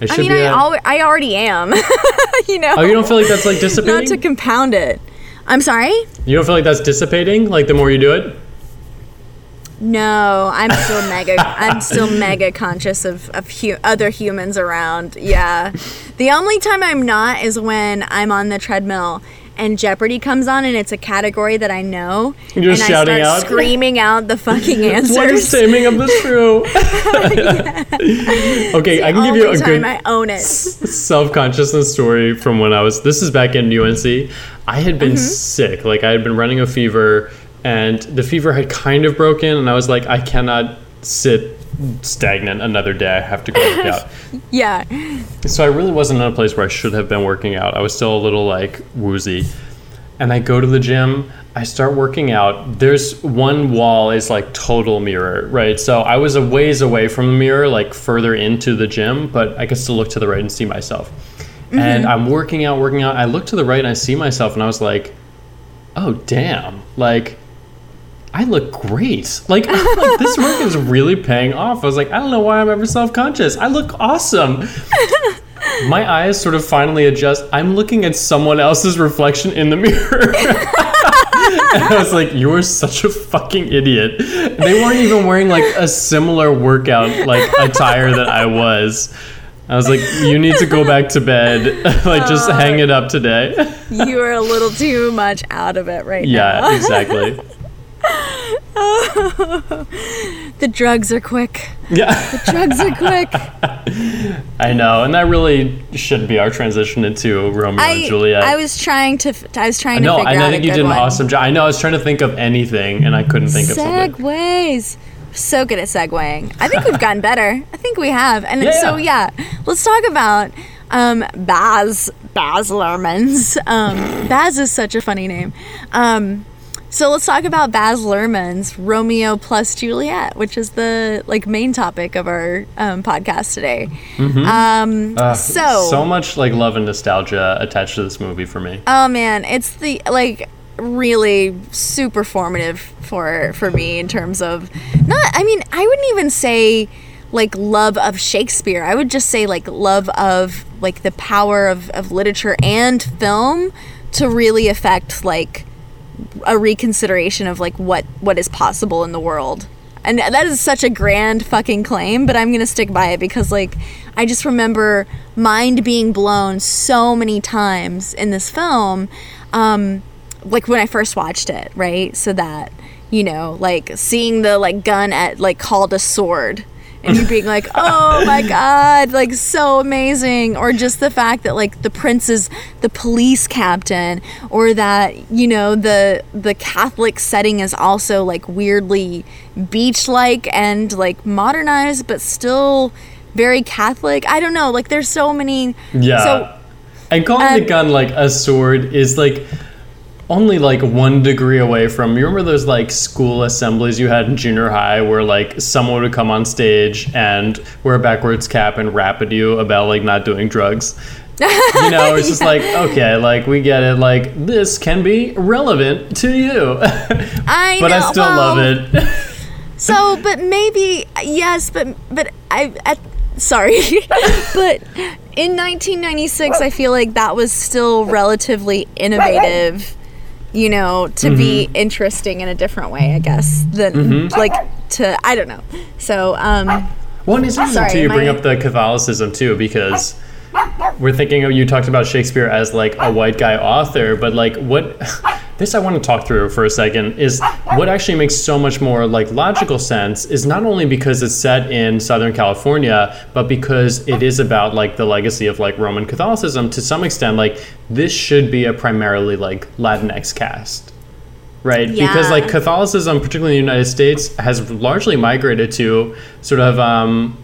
Speaker 2: I mean,
Speaker 1: be.
Speaker 2: I al- I already am. you know,
Speaker 1: oh, you don't feel like that's like dissipating.
Speaker 2: not to compound it. I'm sorry.
Speaker 1: you don't feel like that's dissipating? Like the more you do it?
Speaker 2: No, I'm still mega. I'm still mega conscious of of hu- other humans around. Yeah, the only time I'm not is when I'm on the treadmill and Jeopardy comes on and it's a category that I know,
Speaker 1: You're
Speaker 2: and
Speaker 1: shouting
Speaker 2: I start
Speaker 1: out?
Speaker 2: screaming out the fucking answer.
Speaker 1: What is
Speaker 2: answers.
Speaker 1: taming of the shrew? okay, I can give you a good
Speaker 2: I own it.
Speaker 1: self-consciousness story from when I was this is back in UNC. I had
Speaker 2: Mm-hmm.
Speaker 1: been sick. Like I had been running a fever and the fever had kind of broken and I was like I cannot sit stagnant another day. I have to go work out.
Speaker 2: Yeah,
Speaker 1: So I really wasn't in a place where I should have been working out. I was still a little like woozy. And I go to the gym, I start working out. There's one wall is like total mirror, right? So I was a ways away from the mirror, like further into the gym, but I could still look to the right and see myself. Mm-hmm. And I'm working out, working out. I look to the right and I see myself and I was like, oh damn. Like I look great. Like, like this work is really paying off. I was like, I don't know why I'm ever self conscious. I look awesome. My eyes sort of finally adjust. I'm looking at someone else's reflection in the mirror. and I was like, you are such a fucking idiot. They weren't even wearing like a similar workout like attire that I was. I was like, you need to go back to bed. like, just hang it up today.
Speaker 2: you are a little too much out of it right
Speaker 1: yeah,
Speaker 2: now.
Speaker 1: Yeah, exactly.
Speaker 2: The drugs are quick.
Speaker 1: Yeah.
Speaker 2: The drugs are quick.
Speaker 1: I know, and that really should be our transition into Romeo and
Speaker 2: I
Speaker 1: Juliet.
Speaker 2: I was trying to. I was trying
Speaker 1: no,
Speaker 2: to figure
Speaker 1: and
Speaker 2: out
Speaker 1: I think you did an
Speaker 2: one.
Speaker 1: awesome job. I know I was trying to think of anything, and I couldn't think of something.
Speaker 2: Segues. So good at segueing. I think we've gotten better. I think we have. And
Speaker 1: Yeah.
Speaker 2: so yeah, let's talk about um, Baz Baz Luhrmann's. Um, Baz is such a funny name. Um, so let's talk about Baz Luhrmann's Romeo plus Juliet, which is the like main topic of our um, podcast today. Um,
Speaker 1: Uh,
Speaker 2: so
Speaker 1: so much like love and nostalgia attached to this movie for me.
Speaker 2: Oh man, it's the like really super formative for for me in terms of not I mean, I wouldn't even say like love of Shakespeare. I would just say like love of like the power of, of literature and film to really affect like a reconsideration of like what what is possible in the world. And that is such a grand fucking claim, but I'm to stick by it because like I just remember mind being blown so many times in this film um like when I first watched it, right? So that you know, like seeing the like gun at like called a sword and you being like, oh my god, like so amazing, or just the fact that like the prince is the police captain, or that you know the the Catholic setting is also like weirdly beach like and like modernized, but still very Catholic. I don't know, like there's so many.
Speaker 1: Yeah.
Speaker 2: So
Speaker 1: and calling the
Speaker 2: um,
Speaker 1: gun like a sword is like only like one degree away from you remember those like school assemblies you had in junior high where like someone would come on stage and wear a backwards cap and rap at you about like not doing drugs? You know it's just like okay like we get it. Like this can be relevant to you.
Speaker 2: I
Speaker 1: but i still
Speaker 2: well,
Speaker 1: love it.
Speaker 2: So, but maybe yes, but but I at, sorry, but in 1996, I feel like that was still relatively innovative. You know, to be
Speaker 1: Mm-hmm.
Speaker 2: interesting in a different way, I guess, than like to I don't know. So, um,
Speaker 1: Well, and it's interesting
Speaker 2: Sorry,
Speaker 1: too. You bring up the Catholicism too, because we're thinking of you talked about Shakespeare as like a white guy author, but like what this I want to talk through for a second is what actually makes so much more like logical sense is not only because it's set in Southern California, but because it is about like the legacy of like Roman Catholicism to some extent. Like this should be a primarily like Latinx cast right?
Speaker 2: Yeah.
Speaker 1: Because like Catholicism, particularly in the United States, has largely migrated to sort of um,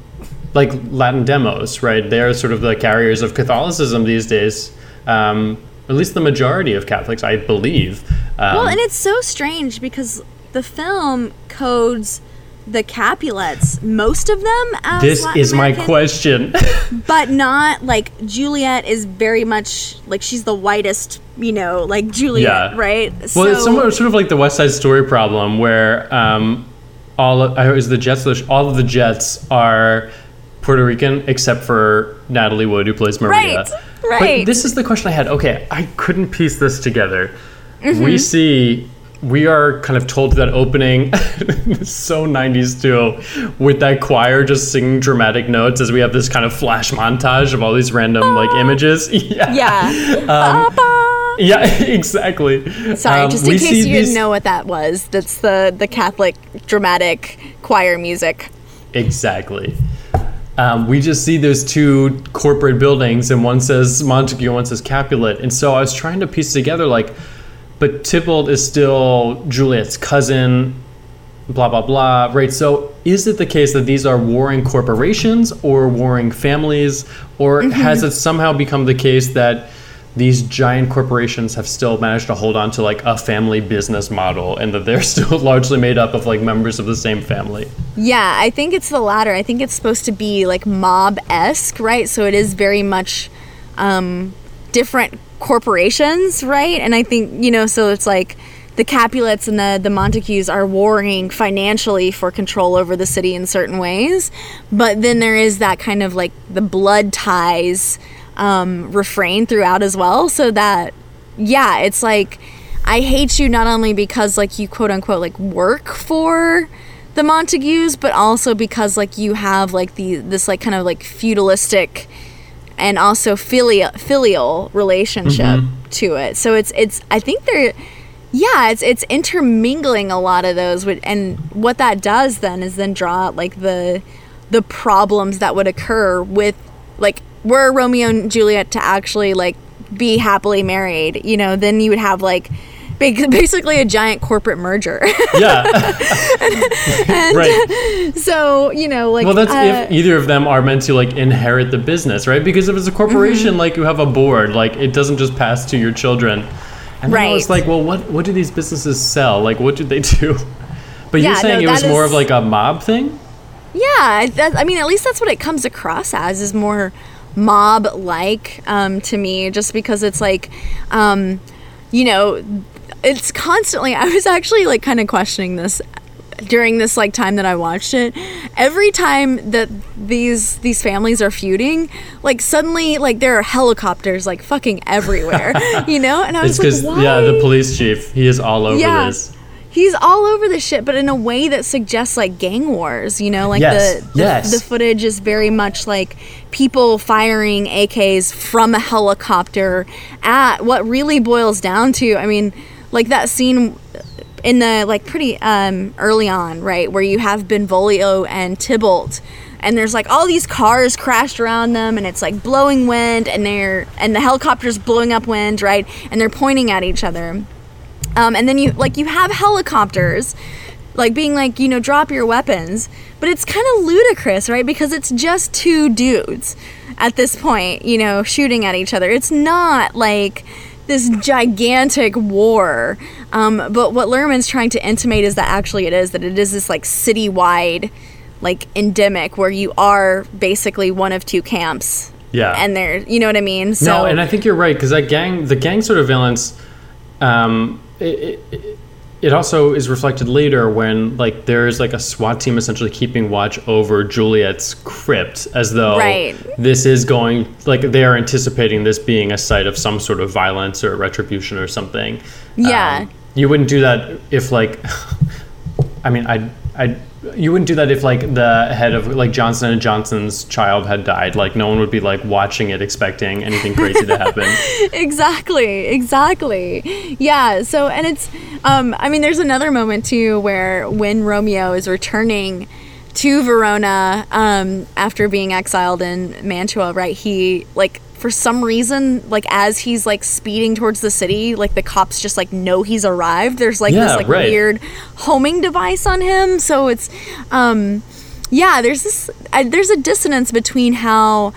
Speaker 1: like Latin demos, right? They're sort of the carriers of Catholicism these days. Um, at least the majority of Catholics, I believe. Um,
Speaker 2: well, and it's so strange because the film codes the Capulets, most of them as
Speaker 1: this
Speaker 2: Latin
Speaker 1: is my question.
Speaker 2: but not like Juliet is very much like she's the whitest, you know, like Juliet,
Speaker 1: Yeah.
Speaker 2: right?
Speaker 1: well, it's somewhat sort of like the West Side Story problem, where um, all of, I was the Jets. All of the Jets are Puerto Rican except for Natalie Wood, who plays Maria.
Speaker 2: Right, right.
Speaker 1: But this is the question I had. Okay, I couldn't piece this together.
Speaker 2: Mm-hmm.
Speaker 1: We see. We are kind of told that opening, so 90s too, with that choir just singing dramatic notes as we have this kind of flash montage of all these random like images. Yeah.
Speaker 2: yeah.
Speaker 1: Um, Yeah, exactly.
Speaker 2: Sorry,
Speaker 1: Um,
Speaker 2: just in case you
Speaker 1: these-
Speaker 2: didn't know what that was. That's the the Catholic dramatic choir music.
Speaker 1: Exactly. Um, we just see those two corporate buildings, and one says Montague, and one says Capulet. And so I was trying to piece together, like, but Tybalt is still Juliet's cousin, blah, blah, blah, right? So is it the case that these are warring corporations or warring families, or has it somehow become the case that these giant corporations have still managed to hold on to like a family business model and that they're still largely made up of like members of the same family?
Speaker 2: Yeah, I think it's the latter. I think it's supposed to be like mob esque, right? So it is very much um, different corporations, right? And I think, you know, so it's like the Capulets and the, the Montagues are warring financially for control over the city in certain ways. But then there is that kind of like the blood ties um, refrain throughout as well. So that, yeah, it's like I hate you not only because like you quote unquote like work for the Montagues, but also because like you have like the this like kind of like feudalistic and also filial filial relationship to it. So it's it's I think they're yeah, it's it's intermingling a lot of those with, and what that does then is then draw out like the the problems that would occur with like were Romeo and Juliet to actually like be happily married, you know, then you would have like basically a giant corporate merger.
Speaker 1: Yeah. right.
Speaker 2: so, you know, like
Speaker 1: Well, that's
Speaker 2: uh,
Speaker 1: if either of them are meant to like inherit the business, right? Because if it's a corporation,
Speaker 2: Mm-hmm.
Speaker 1: like you have a board, like it doesn't just pass to your children. And then I was like, well, what what do these businesses sell? Like, what do they do? But
Speaker 2: Yeah,
Speaker 1: you're saying
Speaker 2: no,
Speaker 1: it was
Speaker 2: that
Speaker 1: more of like a mob thing?
Speaker 2: Yeah, that, I mean, at least that's what it comes across as is more mob like um, to me, just because it's like, um, you know, it's constantly I was actually like kind of questioning this during this like time that I watched it. Every time that these these families are feuding, like suddenly like there are helicopters like fucking everywhere, you know? And I was
Speaker 1: because
Speaker 2: like, why?
Speaker 1: yeah, the police chief he is all over
Speaker 2: Yeah.
Speaker 1: this.
Speaker 2: He's all over the shit, but in a way that suggests like gang wars, you know, like
Speaker 1: Yes,
Speaker 2: the, the
Speaker 1: yes.
Speaker 2: the footage is very much like people firing AKs from a helicopter at what really boils down to, I mean, like that scene in the like pretty um early on, right, where you have Benvolio and Tybalt and there's like all these cars crashed around them and it's like blowing wind and they're and the helicopter's blowing up wind, right? And they're pointing at each other. Um, and then you like you have helicopters like being like you know drop your weapons. But it's kind of ludicrous right? Because it's just two dudes at this point you know shooting at each other. It's not like this gigantic war. Um, but what Luhrmann's trying to intimate is that actually it is that it is this like citywide like endemic where you are basically one of two camps.
Speaker 1: Yeah.
Speaker 2: and they're you know what i mean? So
Speaker 1: no, and I think you're right because that gang, the gang sort of violence, um, it, it, it also is reflected later when like there's like a SWAT team essentially keeping watch over Juliet's crypt as though
Speaker 2: Right.
Speaker 1: this is going like they are anticipating this being a site of some sort of violence or retribution or something.
Speaker 2: Yeah.
Speaker 1: Um, you wouldn't do that if like, I mean, I I you wouldn't do that if like the head of like Johnson and Johnson's child had died. Like no one would be like watching it expecting anything crazy to happen.
Speaker 2: exactly exactly yeah so and it's um i mean there's another moment too where when romeo is returning to verona um after being exiled in mantua right he like for some reason like as he's like speeding towards the city like the cops just like know he's arrived there's like this like
Speaker 1: right.
Speaker 2: weird homing device on him so it's um yeah there's this I, there's a dissonance between how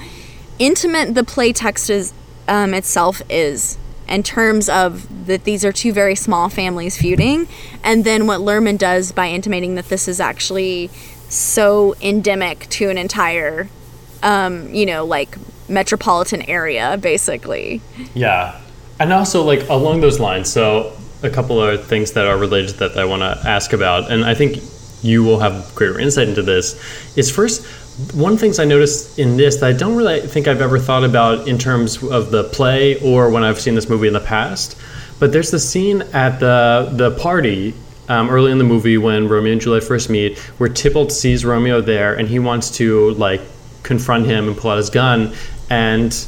Speaker 2: intimate the play text is um, itself is in terms of that these are two very small families feuding and then what Luhrmann does by intimating that this is actually so endemic to an entire um, you know like metropolitan area basically
Speaker 1: Yeah. And also, like, along those lines, so a couple of things that are related that I want to ask about, and I think you will have greater insight into this, is first, one of the things I noticed in this that I don't really think I've ever thought about in terms of the play or when I've seen this movie in the past, but there's the scene at the, the party um, early in the movie when Romeo and Juliet first meet, where Tybalt sees Romeo there and he wants to, like, confront him and pull out his gun, and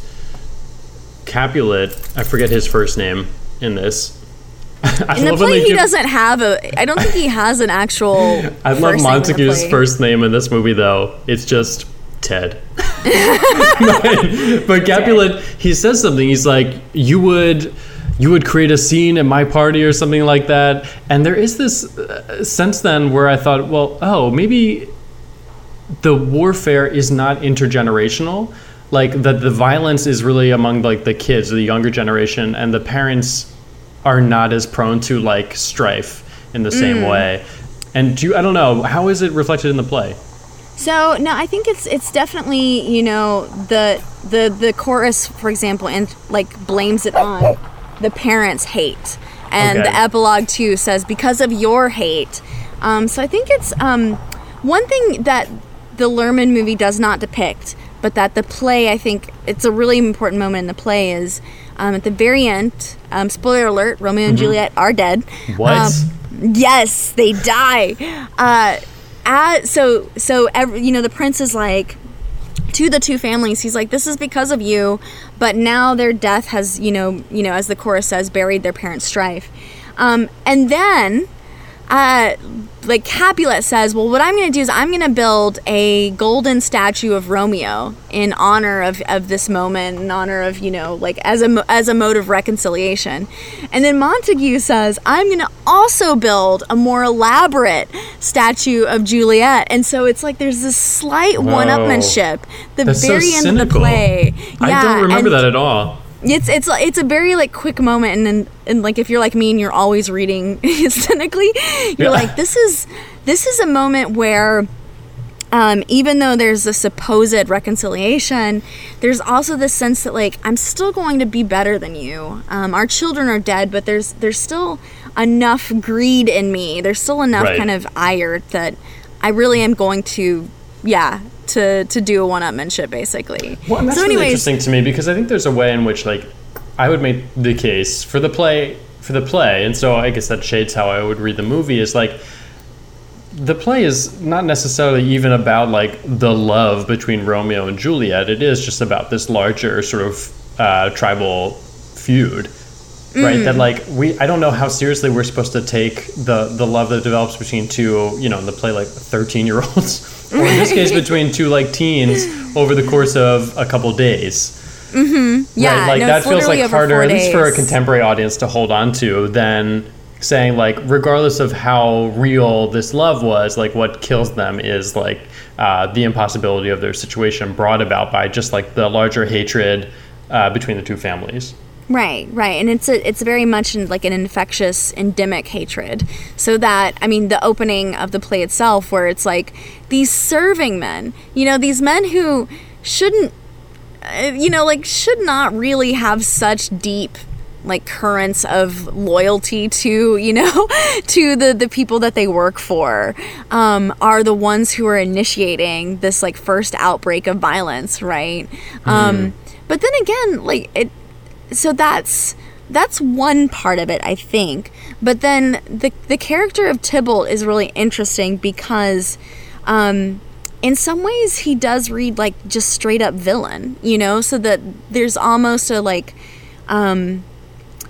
Speaker 1: Capulet, I forget his first name in this. I
Speaker 2: in the play he
Speaker 1: give-
Speaker 2: doesn't have a i don't think he has an actual
Speaker 1: I love
Speaker 2: name in the
Speaker 1: Montague's first name in this movie, though. It's just Ted. but, but Capulet, he says something. He's like, "You would, you would create a scene at my party or something like that." And there is this uh, sense then where I thought, well, oh, maybe the warfare is not intergenerational. Like that, the violence is really among like the kids, the younger generation, and the parents are not as prone to like strife in the same way. And do you, I don't know how is it reflected in the play?
Speaker 2: So no, I think it's it's definitely you know the the the chorus, for example, and like blames it on the parents' hate, and
Speaker 1: Okay.
Speaker 2: the epilogue too says because of your hate. Um, so I think it's um, one thing that the Luhrmann movie does not depict, but that the play I think it's a really important moment in the play is um, at the very end. Um, spoiler alert: Romeo and Juliet are dead.
Speaker 1: What?
Speaker 2: Um, Yes, they die. Uh, at, so so every, you know the prince is like to the two families. He's like, "This is because of you," but now their death has you know you know as the chorus says buried their parents' strife. Um, and then uh, like Capulet says, well, what I'm going to do is I'm going to build a golden statue of Romeo in honor of, of this moment, in honor of you know, like as a as a mode of reconciliation. And then Montague says, I'm going to also build a more elaborate statue of Juliet. And so it's like there's this slight one-upmanship. The
Speaker 1: That's so
Speaker 2: very end of the
Speaker 1: cynical.
Speaker 2: play.
Speaker 1: I
Speaker 2: Yeah,
Speaker 1: don't remember
Speaker 2: and-
Speaker 1: that at all.
Speaker 2: It's it's it's a very like quick moment and then and like if you're like me and you're always reading cynically you're
Speaker 1: Yeah.
Speaker 2: like this is this is a moment where um, even though there's a supposed reconciliation, there's also this sense that like I'm still going to be better than you. Um, our children are dead, but there's there's still enough greed in me. There's still enough
Speaker 1: Right.
Speaker 2: kind of ire that I really am going to, yeah, to to do a one-upmanship basically.
Speaker 1: Well, and that's
Speaker 2: so,
Speaker 1: really interesting to me because I think there's a way in which, like, I would make the case for the play, for the play, and so I guess that shades how I would read the movie. Is like the play is not necessarily even about like the love between Romeo and Juliet. It is just about this larger sort of uh, tribal feud. Right,
Speaker 2: Mm.
Speaker 1: that like we, I don't know how seriously we're supposed to take the the love that develops between two, you know, in the play like thirteen year olds, or in this case between two like teens over the course of a couple days
Speaker 2: yeah,
Speaker 1: right? Like
Speaker 2: no,
Speaker 1: that feels like harder, at least for a contemporary audience, to hold on to than saying like, regardless of how real this love was, like what kills them is like uh, the impossibility of their situation brought about by just like the larger hatred uh, between the two families.
Speaker 2: Right, right, and it's a, it's very much in, like an infectious, endemic hatred. So that I mean, the opening of the play itself, where it's like these serving men, you know, these men who shouldn't, uh, you know, like should not really have such deep like currents of loyalty to you know to the the people that they work for um, are the ones who are initiating this like first outbreak of violence right um, but then again like it so that's that's one part of it i think. But then the the character of tybalt is really interesting because um in some ways he does read like just straight up villain you know? So that there's almost a like um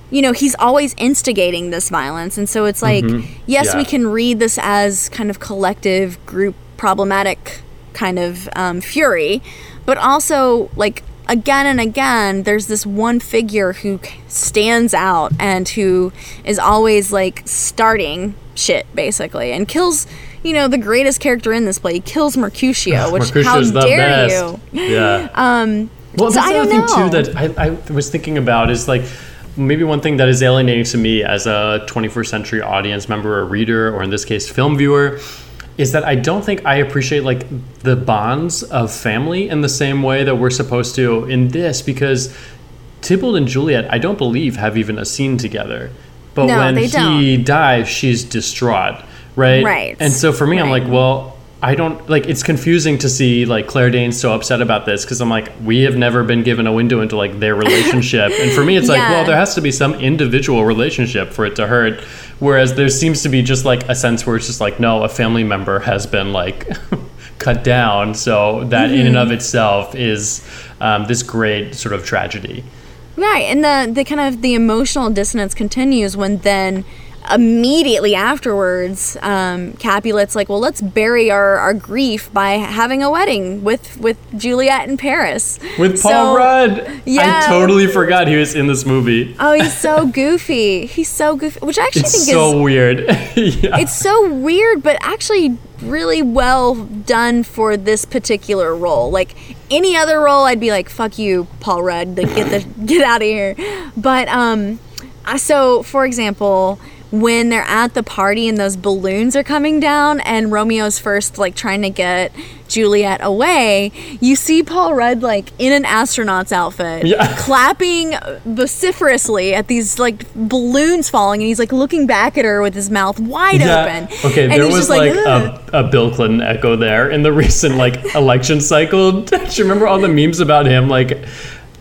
Speaker 2: you know he's always instigating this violence. And so it's like yes we can read this as kind of collective group problematic kind of um, fury but also like again and again there's this one figure who stands out and who is always like starting shit basically and kills you know the greatest character in this play he kills mercutio which how
Speaker 1: Mercutio's the
Speaker 2: dare
Speaker 1: best.
Speaker 2: you
Speaker 1: Yeah.
Speaker 2: um
Speaker 1: Well,
Speaker 2: so
Speaker 1: that's
Speaker 2: I
Speaker 1: the thing too that I, I was thinking about is like maybe one thing that is alienating to me as a 21st century audience member or reader, or in this case, film viewer, is that I don't think I appreciate like the bonds of family in the same way that we're supposed to in this because Tybalt and Juliet, I don't believe, have even a scene together. But
Speaker 2: No,
Speaker 1: when he dies, she's distraught, right?
Speaker 2: Right.
Speaker 1: And so for me, I'm like, well, I don't like. It's confusing to see like Claire Danes so upset about this because I'm like, we have never been given a window into like their relationship, and for me, it's like, well, there has to be some individual relationship for it to hurt. Whereas there seems to be just like a sense where it's just like, no, a family member has been like cut down, so that in and
Speaker 2: Mm-hmm.
Speaker 1: of itself is um, this great sort of tragedy.
Speaker 2: Right, and the the kind of the emotional dissonance continues when then immediately afterwards, um, Capulet's like, well, let's bury our, our grief by having a wedding with with Juliet in Paris
Speaker 1: With Paul
Speaker 2: So-
Speaker 1: Rudd,
Speaker 2: yeah.
Speaker 1: I totally forgot he was in this movie.
Speaker 2: Oh, he's so goofy. He's so goofy, which I actually
Speaker 1: It's
Speaker 2: think
Speaker 1: so
Speaker 2: is
Speaker 1: weird. yeah.
Speaker 2: it's so weird, but actually really well done for this particular role. Like any other role, I'd be like, "Fuck you, Paul Rudd, like, get the get out of here." But um, so for example, when they're at the party and those balloons are coming down, and Romeo's first like trying to get Juliet away, you see Paul Rudd like in an astronaut's outfit,
Speaker 1: Yeah.
Speaker 2: clapping vociferously at these like balloons falling, and he's like looking back at her with his mouth wide open.
Speaker 1: Okay,
Speaker 2: And
Speaker 1: there was
Speaker 2: just
Speaker 1: like,
Speaker 2: "Ugh."
Speaker 1: a, a Bill Clinton echo there in the recent like election cycle. Do you remember all the memes about him? Like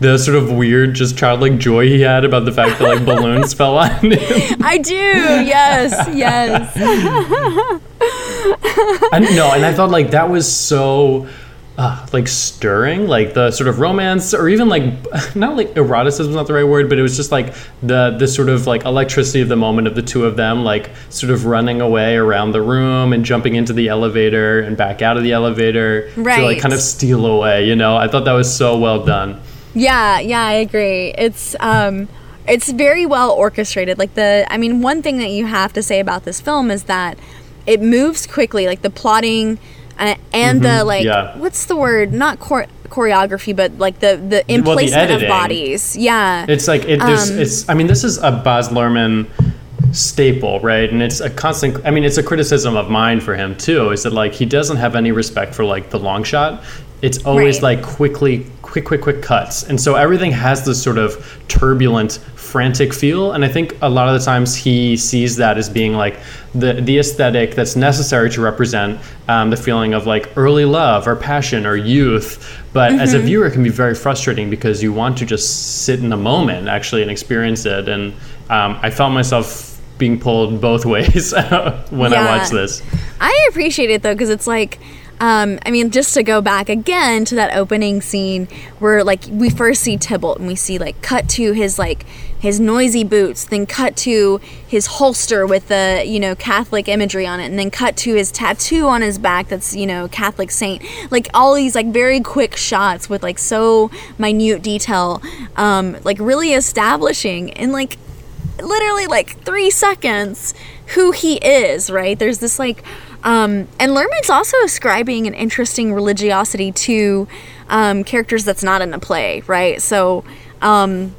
Speaker 1: the sort of weird, just childlike joy he had about the fact that like balloons fell on him.
Speaker 2: I do. Yes, yes.
Speaker 1: And no, and I thought like that was so uh, like stirring, like the sort of romance, or even like not like eroticism is not the right word, but it was just like the the sort of like electricity of the moment of the two of them, like sort of running away around the room and jumping into the elevator and back out of the elevator to like kind of steal away. You know, I thought that was so well done.
Speaker 2: Yeah, yeah, I agree. It's um it's very well orchestrated. Like the I mean, one thing that you have to say about this film is that it moves quickly, like the plotting uh, and the like
Speaker 1: yeah.
Speaker 2: what's the word? Not chor- choreography, but like the the
Speaker 1: Well, the
Speaker 2: emplacement of bodies. Yeah.
Speaker 1: It's like it,
Speaker 2: Um,
Speaker 1: it's. I mean, this is a Baz Luhrmann staple, right? And it's a constant. I mean, it's a criticism of mine for him too. Is that like he doesn't have any respect for like the long shot. It's always
Speaker 2: Right.
Speaker 1: like quickly, quick, quick, quick cuts, and so everything has this sort of turbulent, frantic feel. And I think a lot of the times he sees that as being like the the aesthetic that's necessary to represent um, the feeling of like early love or passion or youth. But as a viewer, it can be very frustrating because you want to just sit in the moment actually and experience it. And um, I felt myself being pulled both ways when I
Speaker 2: Yeah.
Speaker 1: watched this.
Speaker 2: I appreciate it though because it's like, um, I mean, just to go back again to that opening scene where like we first see Tybalt and we see like cut to his like his noisy boots, then cut to his holster with the you know Catholic imagery on it, and then cut to his tattoo on his back that's you know Catholic saint. Like all these like very quick shots with like so minute detail, um, like really establishing and like literally like three seconds who he is, right? There's this like, um, and Luhrmann's also ascribing an interesting religiosity to um, characters that's not in the play, right? So um,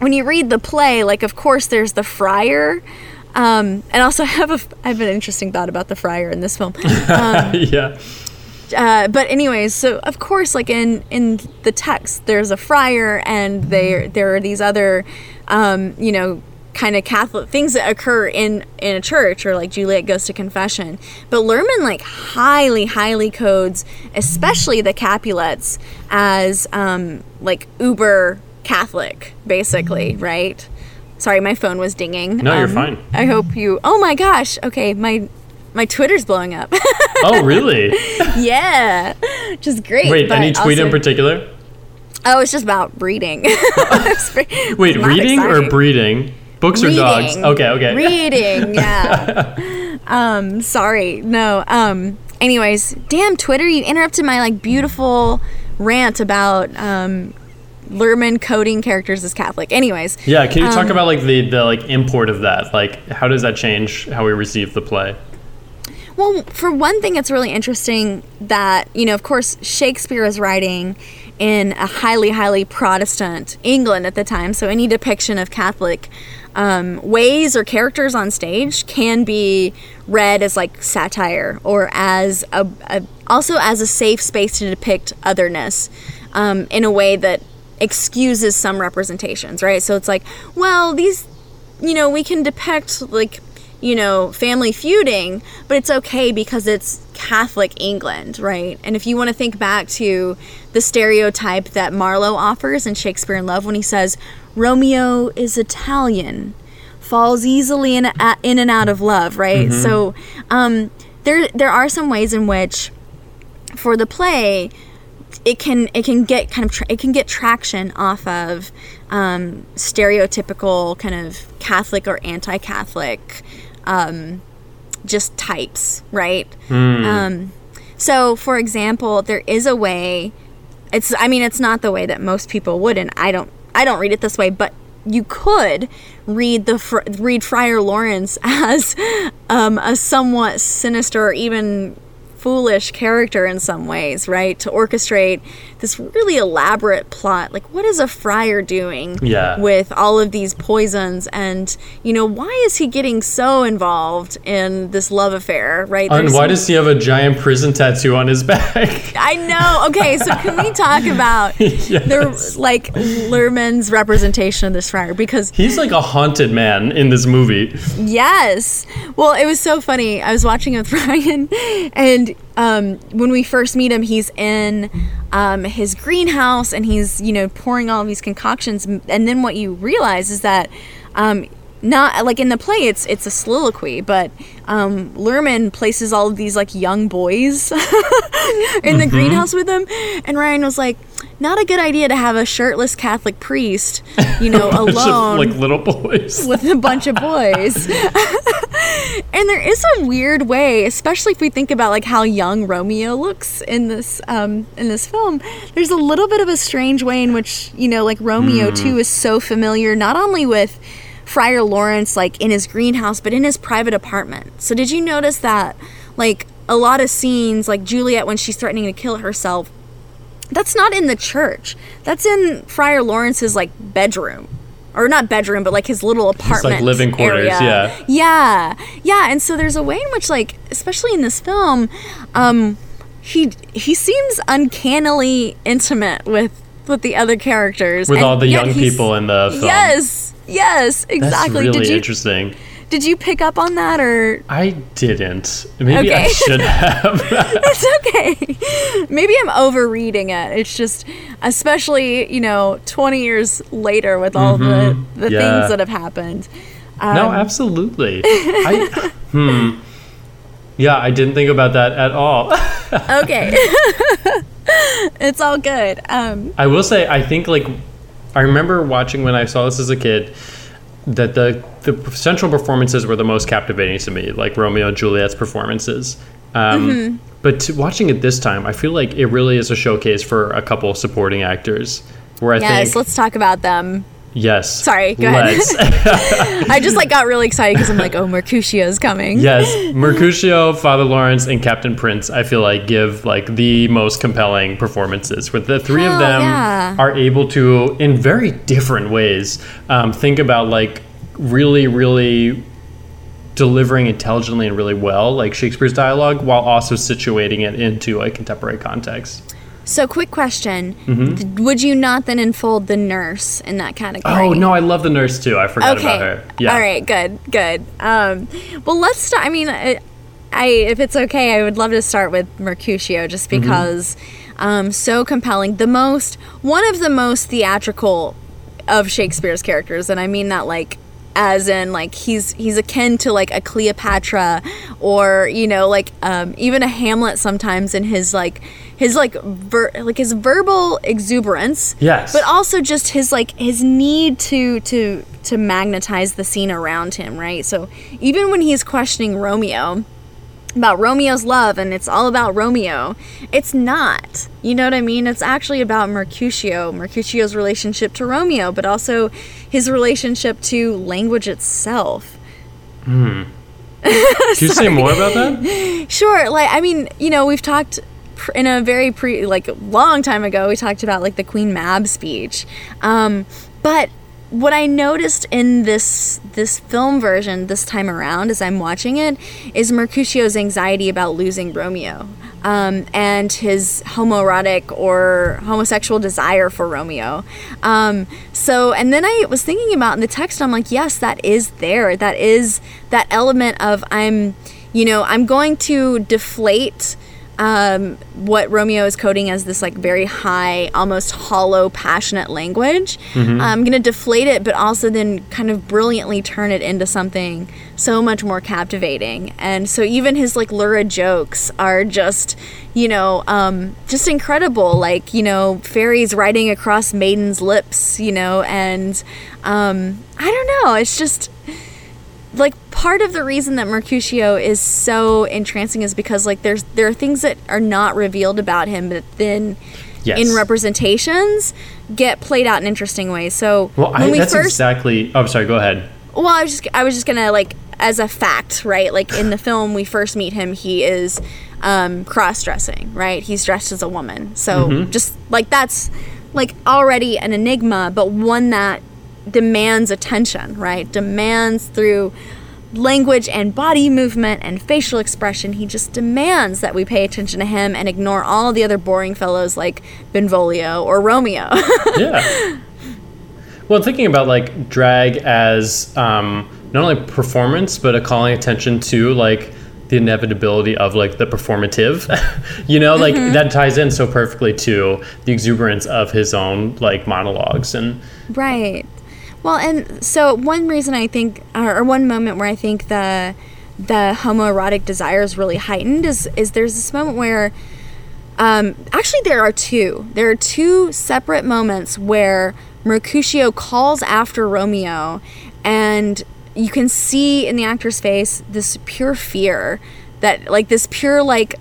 Speaker 2: when you read the play, like, of course, there's the friar. Um, and also, I have a I have an interesting thought about the friar in this film.
Speaker 1: yeah.
Speaker 2: uh, but anyways, so of course, like in in the text, there's a friar, and there there are these other, um, you know, kind of Catholic things that occur in in a church, or like Juliet goes to confession. But Luhrmann like highly highly codes, especially the Capulets, as um, like uber Catholic, basically, right? Sorry, my phone was dinging.
Speaker 1: No, you're
Speaker 2: Um,
Speaker 1: fine.
Speaker 2: I hope you. Oh my gosh. Okay, my my Twitter's blowing up.
Speaker 1: Oh, really?
Speaker 2: yeah, which is great.
Speaker 1: Wait, any tweet in particular?
Speaker 2: Oh, it's just about breeding. It's pre- it's
Speaker 1: Wait, reading or breeding? Books or dogs? Okay, okay.
Speaker 2: Reading, yeah. um, sorry, no. Um, anyways, damn Twitter, you interrupted my like beautiful rant about um, Luhrmann coding characters as Catholic. Anyways,
Speaker 1: Yeah, can you
Speaker 2: Um,
Speaker 1: talk about like the the like import of that? Like, how does that change how we receive the play?
Speaker 2: Well, for one thing, it's really interesting that, you know, of course, Shakespeare is writing in a highly, highly Protestant England at the time. So any depiction of Catholic um, ways or characters on stage can be read as like satire or as a, a also as a safe space to depict otherness um, in a way that excuses some representations, right? So it's like, well, these you know, we can depict like, you know, family feuding, but it's okay because it's Catholic England, right? And if you want to think back to the stereotype that Marlowe offers in Shakespeare in Love when he says, Romeo is Italian, falls easily in, a- in and out of love, right? So um, there, there are some ways in which for the play, it can it can get kind of tra- it can get traction off of um, stereotypical kind of Catholic or anti-Catholic um, just types, right? Um, so, for example, there is a way. It's I mean, it's not the way that most people would, and I don't I don't read it this way, but you could read the read Friar Lawrence as um, a somewhat sinister even foolish character in some ways, right? To orchestrate this really elaborate plot. Like, what is a friar doing
Speaker 1: Yeah.
Speaker 2: with all of these poisons? And, you know, why is he getting so involved in this love affair, right?
Speaker 1: And
Speaker 2: There's
Speaker 1: why
Speaker 2: some-
Speaker 1: does he have a giant prison tattoo on his back?
Speaker 2: I know. Okay, so can we talk about the like Luhrmann's representation of this friar? Because
Speaker 1: He's like a haunted man in this movie.
Speaker 2: yes, well, it was so funny. I was watching with Ryan, and um, when we first meet him, he's in um, his greenhouse and he's you know pouring all these concoctions, and then what you realize is that. Um, not like in the play it's it's a soliloquy but um Luhrmann places all of these like young boys in the greenhouse with him and ryan was like not a good idea to have a shirtless catholic priest you know
Speaker 1: Bunch of,
Speaker 2: alone
Speaker 1: like little boys.
Speaker 2: with a bunch of boys. and there is a weird way, especially if we think about like how young Romeo looks in this um, in this film. There's a little bit of a strange way in which you know, like Romeo too is so familiar not only with Friar Lawrence like in his greenhouse, but in his private apartment. So did you notice that like a lot of scenes, like Juliet when she's threatening to kill herself, that's not in the church. That's in Friar Lawrence's like bedroom or not bedroom, but like his little apartment, It's like
Speaker 1: living quarters,
Speaker 2: area.
Speaker 1: yeah.
Speaker 2: yeah, yeah. And so there's a way in which, like, especially in this film, um, he he seems uncannily intimate with with the other characters,
Speaker 1: With
Speaker 2: and
Speaker 1: all the young people in the film.
Speaker 2: Yes, yes, exactly.
Speaker 1: That's really
Speaker 2: did you
Speaker 1: interesting.
Speaker 2: Did you pick up on that or?
Speaker 1: I didn't. Maybe I should have.
Speaker 2: It's okay. Maybe I'm overreading it. It's just, especially you know, 20 years later with all the the
Speaker 1: Mm-hmm. Yeah.
Speaker 2: things that have happened.
Speaker 1: no, absolutely. I, hmm. Yeah, I didn't think about that at all.
Speaker 2: Okay, it's all good. Um,
Speaker 1: I will say, I think like I remember watching when I saw this as a kid that the the central performances were the most captivating to me, like Romeo and Juliet's performances. Um,
Speaker 2: Mm-hmm.
Speaker 1: But to, watching it this time, I feel like it really is a showcase for a couple supporting actors. Where I
Speaker 2: yes,
Speaker 1: think
Speaker 2: let's talk about them.
Speaker 1: Yes,
Speaker 2: Sorry, go ahead.
Speaker 1: let's.
Speaker 2: I just like got really excited because I'm like, oh, Mercutio's coming.
Speaker 1: Yes, Mercutio, Father Lawrence, and Captain Prince. I feel like give like the most compelling performances. Where the three of them
Speaker 2: yeah.
Speaker 1: are able to, in very different ways, um, think about like really, really delivering intelligently and really well, like Shakespeare's dialogue, while also situating it into a contemporary context.
Speaker 2: So, quick question:
Speaker 1: Mm-hmm.
Speaker 2: Would you not then enfold the nurse in that category?
Speaker 1: Oh no, I love the nurse too. I forgot
Speaker 2: okay.
Speaker 1: about her. Yeah.
Speaker 2: All right. Good. Good. Um, well, let's start. I mean, I, I, if it's okay, I would love to start with Mercutio, just
Speaker 1: Mm-hmm.
Speaker 2: because um, so compelling. The most, one of the most theatrical of Shakespeare's characters, and I mean that like as in like he's he's akin to like a Cleopatra or you know like um, even a Hamlet sometimes in his like his like ver- like his verbal exuberance
Speaker 1: Yes.
Speaker 2: but also just his like his need to to to magnetize the scene around him right so even when he's questioning Romeo about Romeo's love and it's all about Romeo. It's not. You know what I mean? It's actually about Mercutio, Mercutio's relationship to Romeo, but also his relationship to language itself. Hmm.
Speaker 1: Can you say more about that?
Speaker 2: Sure, like I mean, you know, we've talked in a very pre like long time ago we talked about like the Queen Mab speech. Um but what I noticed in this this film version this time around as I'm watching it is Mercutio's anxiety about losing Romeo. Um, and his homoerotic or homosexual desire for Romeo. Um, so, and then I was thinking about in the text, I'm like, yes, that is there. That is that element of I'm, you know, I'm going to deflate um, what Romeo is coding as this like very high, almost hollow, passionate language. I'm gonna deflate it, but also then kind of brilliantly turn it into something so much more captivating. And so even his like lurid jokes are just, you know, um, just incredible. Like you know, fairies riding across maidens' lips, you know, and um, I don't know. It's just like part of the reason that Mercutio is so entrancing is because like there's there are things that are not revealed about him but then
Speaker 1: Yes.
Speaker 2: in representations get played out in interesting ways. So
Speaker 1: Well,
Speaker 2: when
Speaker 1: I,
Speaker 2: we
Speaker 1: that's
Speaker 2: first
Speaker 1: exactly. Oh, sorry. Go ahead.
Speaker 2: well, I was just I was just gonna like as a fact, right? Like in the film, we first meet him. He is um, cross-dressing, right? He's dressed as a woman. So
Speaker 1: Mm-hmm.
Speaker 2: just like that's like already an enigma, but one that demands attention, right? Demands through language and body movement and facial expression. He just demands that we pay attention to him and ignore all the other boring fellows like Benvolio or Romeo.
Speaker 1: yeah. Well, thinking about like drag as um, not only performance, but a calling attention to like the inevitability of like the performative, you know, like that ties in so perfectly to the exuberance of his own like monologues and
Speaker 2: Right. Well, and so one reason I think, or one moment where I think the the homoerotic desire is really heightened is is there's this moment where, um, actually there are two. There are two separate moments where Mercutio calls after Romeo, and you can see in the actor's face this pure fear that like this pure like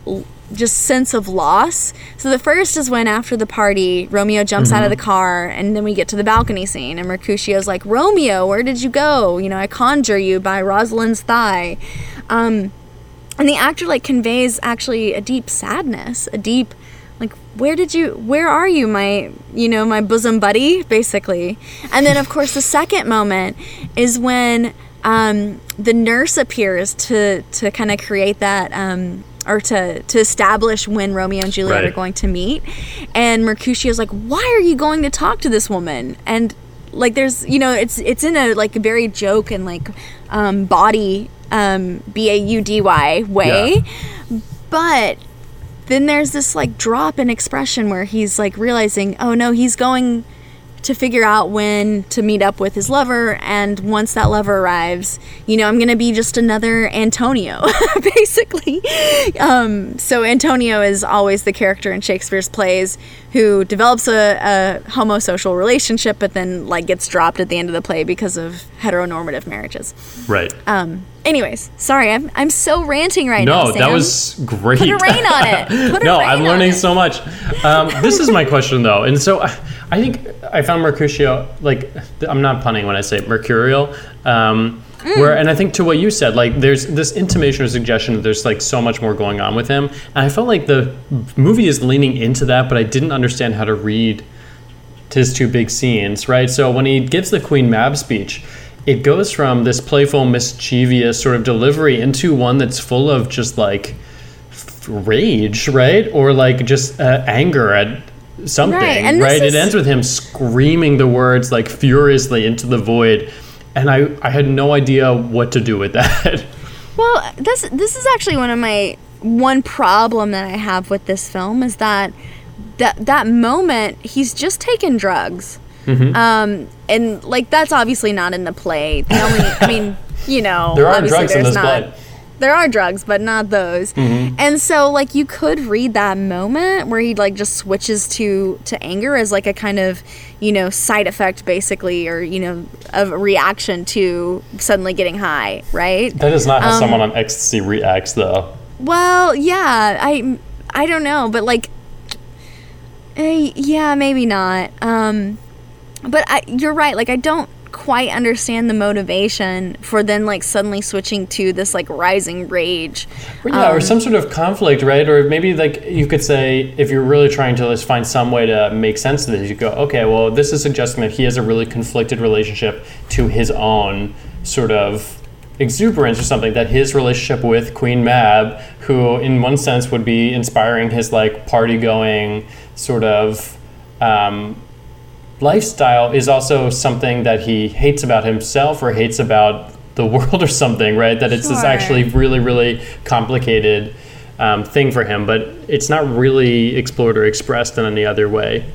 Speaker 2: just sense of loss. So the first is when after the party, Romeo jumps out of the car and then we get to the balcony scene and Mercutio's like, "Romeo, where did you go? You know, I conjure you by Rosalind's thigh." Um and the actor like conveys actually a deep sadness, a deep like where did you where are you my you know my bosom buddy basically and then of course the second moment is when um, the nurse appears to to kind of create that um, or to to establish when Romeo and Juliet
Speaker 1: Right.
Speaker 2: are going to meet. And Mercutio's like why are you going to talk to this woman? And like there's you know it's it's in a like very joke and like um, body um, b a u d y way. But then there's this like drop in expression where he's like realizing, oh no, he's going to figure out when to meet up with his lover and once that lover arrives you know i'm gonna be just another antonio basically um, so antonio is always the character in shakespeare's plays who develops a, a homosocial relationship but then like gets dropped at the end of the play because of heteronormative marriages
Speaker 1: Right.
Speaker 2: um anyways sorry i'm, I'm so ranting right now
Speaker 1: no, that was great.
Speaker 2: Put a rain on it. Put
Speaker 1: no, I'm learning so much. Um, this is my question though, and so I, I think I found Mercutio like I'm not punning when I say mercurial. Um,
Speaker 2: Mm.
Speaker 1: Where and I think to what you said, like there's this intimation or suggestion that there's like so much more going on with him, and I felt like the movie is leaning into that, but I didn't understand how to read his two big scenes, right? So when he gives the Queen Mab speech, it goes from this playful, mischievous sort of delivery into one that's full of just like rage, right? Or like just uh, anger at something,
Speaker 2: Right,
Speaker 1: right? It ends with him screaming the words like furiously into the void. And I, I had no idea what to do with that.
Speaker 2: Well, this this is actually one of my one problem that I have with this film is that that that moment he's just taken drugs.
Speaker 1: Mm-hmm.
Speaker 2: Um, and like that's obviously not in the play. The only, I mean, you know,
Speaker 1: There are
Speaker 2: obviously
Speaker 1: drugs in
Speaker 2: there's
Speaker 1: this
Speaker 2: not.
Speaker 1: play. Mm-hmm.
Speaker 2: There are drugs, but not those. And so, like, you could read that moment where he like just switches to to anger as like a kind of, you know, side effect, basically, or you know, of a reaction to suddenly getting high, right?
Speaker 1: that is not how
Speaker 2: Um,
Speaker 1: someone on ecstasy reacts, though.
Speaker 2: Well, yeah, I I don't know, but like eh, yeah, maybe not. Um but I you're right, like I don't quite understand the motivation for then like suddenly switching to this like rising rage.
Speaker 1: Or yeah, or
Speaker 2: Um,
Speaker 1: some sort of conflict, right? Or maybe like you could say, if you're really trying to just find some way to make sense of this, you go, okay, well, this is suggesting that he has a really conflicted relationship to his own sort of exuberance or something. That his relationship with Queen Mab, who in one sense would be inspiring his like party going sort of. Um, lifestyle is also something that he hates about himself or hates about the world or something, right? That it's this actually really, really complicated um, thing for him, but it's not really explored or expressed in any other way.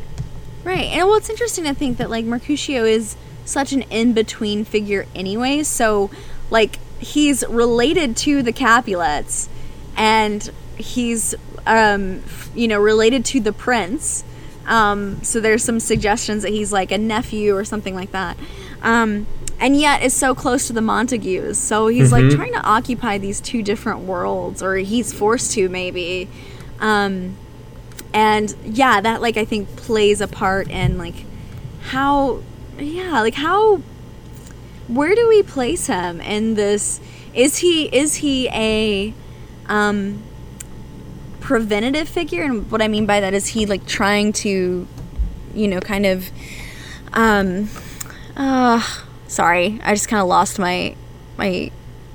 Speaker 2: Right. And well, it's interesting to think that like Mercutio is such an in-between figure anyway. So like he's related to the Capulets and he's um f- you know related to the prince. Um so there's some suggestions that he's like a nephew or something like that. Um and yet is so close to the Montagues. So he's like trying to occupy these two different worlds or he's forced to maybe. Um and yeah that like i think plays a part in like how yeah like how where do we place him in this is he is he a um preventative figure and what i mean by that is he like trying to you know kind of um uh sorry i just kind of lost my my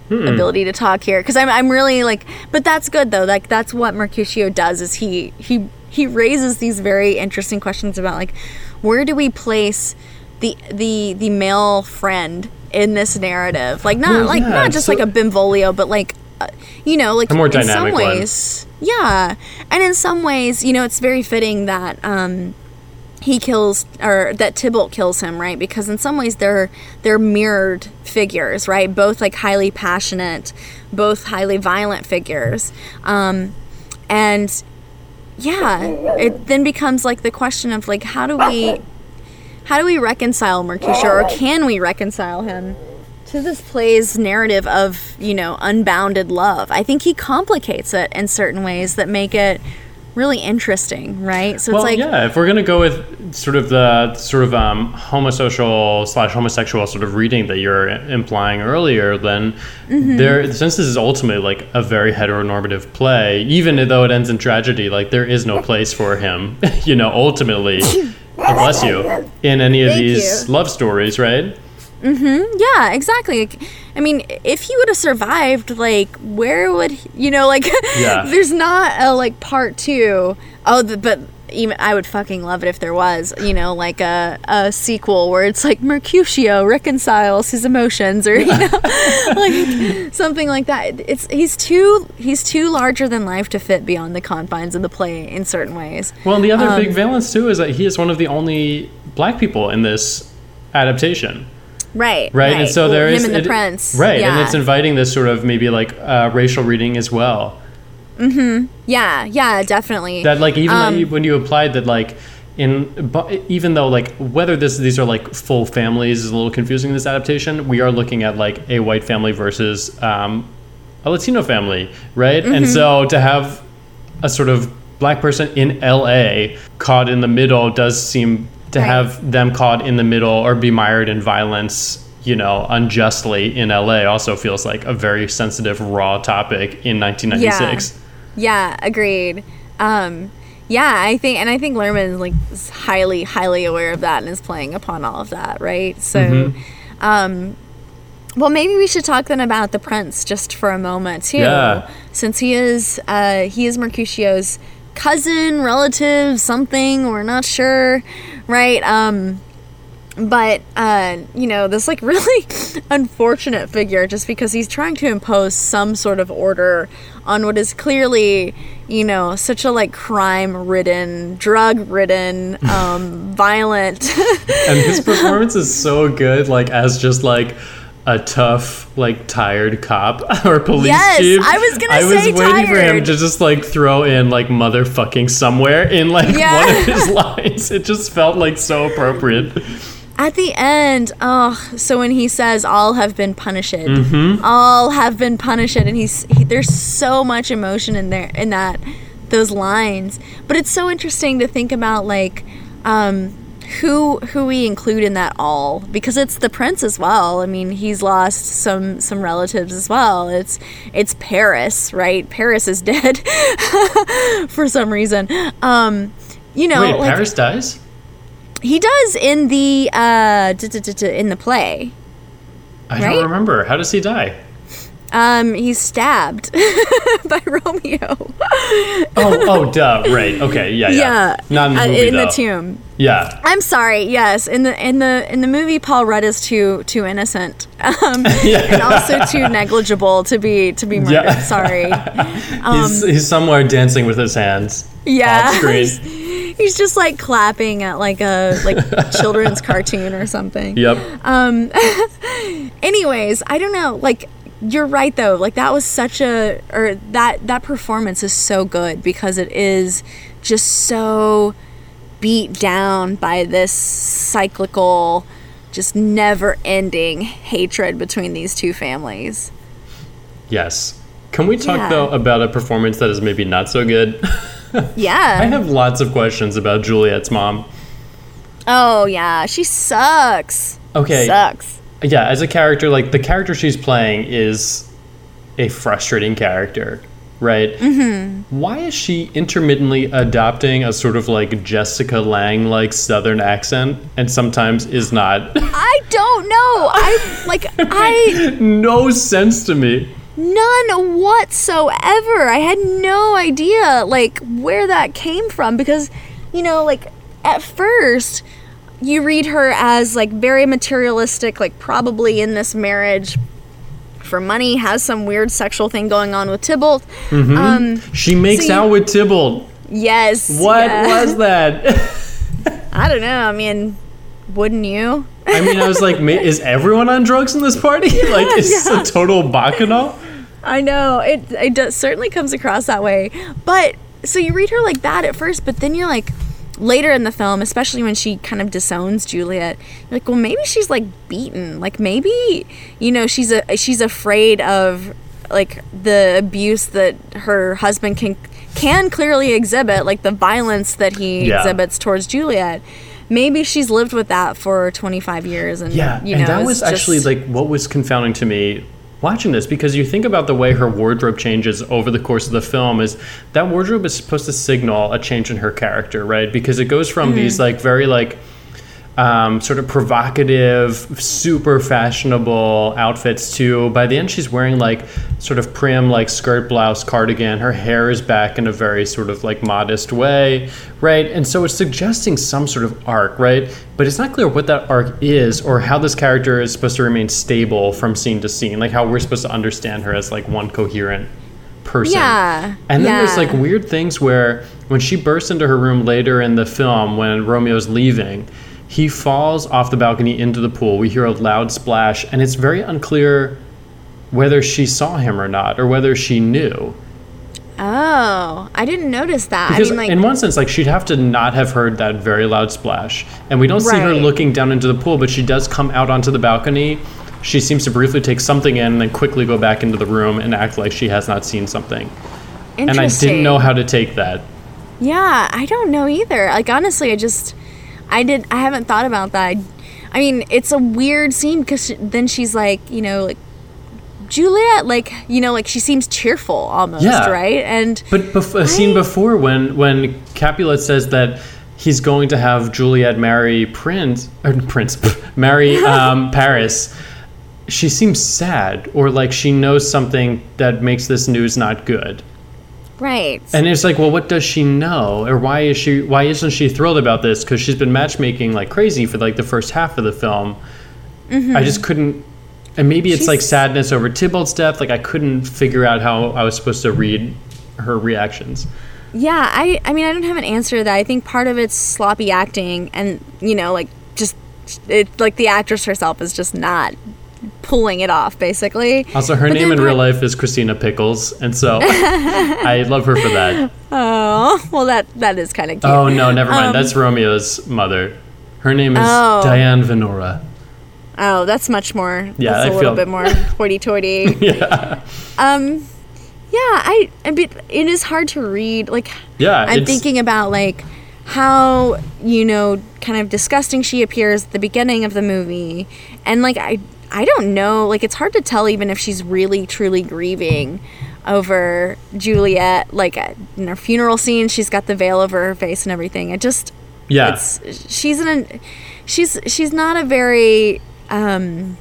Speaker 2: ability to talk here because I'm, I'm really like but that's good though like that's what mercutio does is he he he raises these very interesting questions about like where do we place the the the male friend in this narrative like not
Speaker 1: Well,
Speaker 2: like
Speaker 1: yeah,
Speaker 2: not just
Speaker 1: so-
Speaker 2: like a benvolio but like uh, you know like
Speaker 1: A more
Speaker 2: in some
Speaker 1: dynamic one.
Speaker 2: ways yeah and in some ways you know it's very fitting that um he kills or that Tybalt kills him, right? Because in some ways they're they're mirrored figures, right? Both like highly passionate, both highly violent figures. Um and yeah, it then becomes like the question of like how do we how do we reconcile Mercutio or can we reconcile him to this play's narrative of, you know, unbounded love? I think he complicates it in certain ways that make it really interesting, right? So
Speaker 1: Well,
Speaker 2: it's like
Speaker 1: yeah, if we're gonna go with sort of the sort of um, homosocial slash homosexual sort of reading that you're implying earlier, then
Speaker 2: Mm-hmm.
Speaker 1: there, since this is ultimately like a very heteronormative play, even though it ends in tragedy, like there is no place for him, you know, ultimately. Bless you. In any of
Speaker 2: Thank
Speaker 1: these
Speaker 2: you.
Speaker 1: love stories, right?
Speaker 2: Yeah, exactly. Like, I mean, if he would have survived, like, where would he- you know? Like,
Speaker 1: Yeah.
Speaker 2: there's not a like part two. Oh, the, but even I would fucking love it if there was, you know, like a a sequel where it's like Mercutio reconciles his emotions, or you know, like something like that. It's he's too he's too larger than life to fit beyond the confines of the play in certain ways.
Speaker 1: Well, the other
Speaker 2: Um,
Speaker 1: big valence too is that he is one of the only black people in this adaptation.
Speaker 2: Right.
Speaker 1: right? And so there
Speaker 2: him
Speaker 1: is
Speaker 2: and the
Speaker 1: it-
Speaker 2: prince.
Speaker 1: right?
Speaker 2: Yeah.
Speaker 1: And it's inviting this sort of maybe like uh, racial reading as well. Mm-hmm.
Speaker 2: Yeah. Yeah. Definitely.
Speaker 1: That like even
Speaker 2: Um,
Speaker 1: you- when you applied that like in but even though like whether this these are like full families is a little confusing in this adaptation, we are looking at like a white family versus um, a Latino family, right? And
Speaker 2: Mm-hmm.
Speaker 1: so to have a sort of black person in LA caught in the middle does seem to
Speaker 2: Right.
Speaker 1: have them caught in the middle or be mired in violence you know unjustly in LA also feels like a very sensitive raw topic in 1996
Speaker 2: Yeah, agreed. Um, yeah, I think, and I think Luhrmann is like is highly, highly aware of that and is playing upon all of that, right? So,
Speaker 1: Mm-hmm.
Speaker 2: um, well, maybe we should talk then about the prince just for a moment too,
Speaker 1: Yeah.
Speaker 2: since he is uh, he is Mercutio's cousin, relative, something. We're not sure, right? Um, but uh, you know this like really unfortunate figure just because he's trying to impose some sort of order on what is clearly you know such a like crime ridden drug ridden um violent
Speaker 1: and his performance is so good like as just like a tough like tired cop or police
Speaker 2: Yes,
Speaker 1: chief
Speaker 2: I was gonna
Speaker 1: i was
Speaker 2: say
Speaker 1: waiting for him to just like throw in like motherfucking somewhere in like
Speaker 2: Yeah.
Speaker 1: one of his lines. It just felt like so appropriate.
Speaker 2: At the end oh so when he says all have been punished all have been punished and he's he, there's so much emotion in there in that those lines. But it's so interesting to think about like um who who we include in that all because it's the prince as well. I mean he's lost some some relatives as well. It's it's paris right? Paris is dead for some reason. Um you know
Speaker 1: wait
Speaker 2: like
Speaker 1: paris dies?
Speaker 2: he does in the uh in the play.
Speaker 1: i
Speaker 2: Right?
Speaker 1: don't remember. How does he die
Speaker 2: Um, he's stabbed by Romeo.
Speaker 1: oh oh duh right okay yeah yeah,
Speaker 2: Yeah,
Speaker 1: not in the
Speaker 2: uh,
Speaker 1: movie
Speaker 2: in the tomb.
Speaker 1: yeah
Speaker 2: I'm sorry. Yes, in the in the in the movie, Paul Rudd is too too innocent, um, and also too negligible to be to be murdered.
Speaker 1: Yeah.
Speaker 2: Sorry.
Speaker 1: he's, he's somewhere dancing with his hands
Speaker 2: Um, Yeah.
Speaker 1: off screen
Speaker 2: He's just like clapping at like a like children's cartoon or something.
Speaker 1: yep
Speaker 2: Um, anyways, I don't know. Like, you're right though. Like that was such a or that that performance is so good because it is just so beat down by this cyclical, just never-ending hatred between these two families.
Speaker 1: Yes. Can we talk
Speaker 2: Yeah.
Speaker 1: though about a performance that is maybe not so good?
Speaker 2: Yeah.
Speaker 1: I have lots of questions about Juliet's mom.
Speaker 2: oh yeah, she sucks.
Speaker 1: Okay.
Speaker 2: Sucks.
Speaker 1: Yeah, as a character, like the character she's playing is a frustrating character, right? Mm-hmm. Why is she intermittently adopting a sort of like Jessica Lange like Southern accent and sometimes is not?
Speaker 2: I don't know. I like I
Speaker 1: no sense to me.
Speaker 2: None whatsoever. I had no idea like where that came from because you know like at first you read her as like very materialistic like probably in this marriage for money has some weird sexual thing going on with Tybalt. Um
Speaker 1: She makes
Speaker 2: So you-
Speaker 1: out with Tybalt.
Speaker 2: yes.
Speaker 1: What
Speaker 2: yeah.
Speaker 1: was that?
Speaker 2: I don't know. I mean, wouldn't you?
Speaker 1: I mean, I was like, is everyone on drugs in this party? like, is this a total bacchanal?
Speaker 2: I know it. It does, certainly comes across that way. But so you read her like that at first, but then you're like, later in the film, especially when she kind of disowns Juliet, you're like, well, maybe she's like beaten. Like maybe you know she's a she's afraid of like the abuse that her husband can can clearly exhibit like the violence that he
Speaker 1: Yeah.
Speaker 2: exhibits towards Juliet. Maybe she's lived with that for 25 years and
Speaker 1: Yeah,
Speaker 2: you know
Speaker 1: and that was actually
Speaker 2: just-
Speaker 1: like what was confounding to me watching this because you think about the way her wardrobe changes over the course of the film is that wardrobe is supposed to signal a change in her character, right? Because it goes from
Speaker 2: Mm-hmm.
Speaker 1: these like very like um, sort of provocative, super fashionable outfits to by the end she's wearing like sort of prim like skirt blouse cardigan. Her hair is back in a very sort of like modest way, right? And so it's suggesting some sort of arc, right? But it's not clear what that arc is or how this character is supposed to remain stable from scene to scene, like how we're supposed to understand her as like one coherent person.
Speaker 2: Yeah,
Speaker 1: And then there's like weird things where when she bursts into her room later in the film when Romeo's leaving, he falls off the balcony into the pool. We hear a loud splash, and it's very unclear whether she saw him or not, or whether she knew.
Speaker 2: Oh, I didn't notice that.
Speaker 1: Because
Speaker 2: I mean like
Speaker 1: in one sense, like she'd have to not have heard that very loud splash, and we don't see her looking down into the pool, but she does come out onto the balcony. She seems to briefly take something in, and then quickly go back into the room and act like she has not seen something. Interesting. And I didn't know how to take that.
Speaker 2: Yeah, I don't know either. Like honestly, I just I did I haven't thought about that. I mean, it's a weird scene cuz then she's like, you know, like Juliet like, you know, like she seems cheerful almost,
Speaker 1: Yeah.
Speaker 2: right? And
Speaker 1: But bef- a scene
Speaker 2: I-
Speaker 1: before when when Capulet says that he's going to have Juliet marry Prince or Prince marry um, Paris, she seems sad or like she knows something that makes this news not good.
Speaker 2: Right.
Speaker 1: And it's like, well, what does she know, or why is she? Why isn't she thrilled about this? Because she's been matchmaking like crazy for like the first half of the film. Mm-hmm. I just couldn't. And maybe it's like sadness over Tybalt's death. Like I couldn't figure out how I was supposed to read her reactions.
Speaker 2: Yeah, I I mean, I don't have an answer to that. I think part of it's sloppy acting and, you know, like just it like the actress herself is just not pulling it off basically.
Speaker 1: Also, her
Speaker 2: But
Speaker 1: name in real life is Christina Pickles, and so I love her for that.
Speaker 2: Oh, well that that is kind of cute.
Speaker 1: Oh no, never mind. That's Romeo's mother. Her name is
Speaker 2: Um, Oh.
Speaker 1: Diane Venora.
Speaker 2: Oh, that's much more.
Speaker 1: Yeah,
Speaker 2: that's a
Speaker 1: I
Speaker 2: little
Speaker 1: feel-
Speaker 2: bit more hoity-toity.
Speaker 1: Yeah,
Speaker 2: um, yeah, I. I mean, it is hard to read. Like,
Speaker 1: yeah.
Speaker 2: I'm
Speaker 1: it's-
Speaker 2: thinking about like how you know, kind of disgusting she appears at the beginning of the movie, and like I, I don't know. Like, it's hard to tell even if she's really truly grieving over Juliet. Like in her funeral scene, she's got the veil over her face and everything. It just
Speaker 1: Yeah,
Speaker 2: it's she's an she's she's not a very um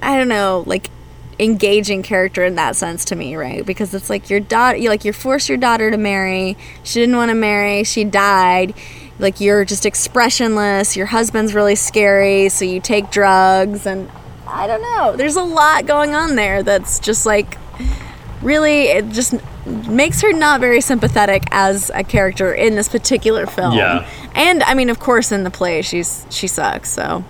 Speaker 2: I don't know like engaging character in that sense to me right because it's like your daughter you like you forced your daughter to marry she didn't want to marry she died like you're just expressionless your husband's really scary so you take drugs and I don't know there's a lot going on there that's just like really it just makes her not very sympathetic as a character in this particular film.
Speaker 1: Yeah.
Speaker 2: And I mean, of course, in the play, she's she sucks. So,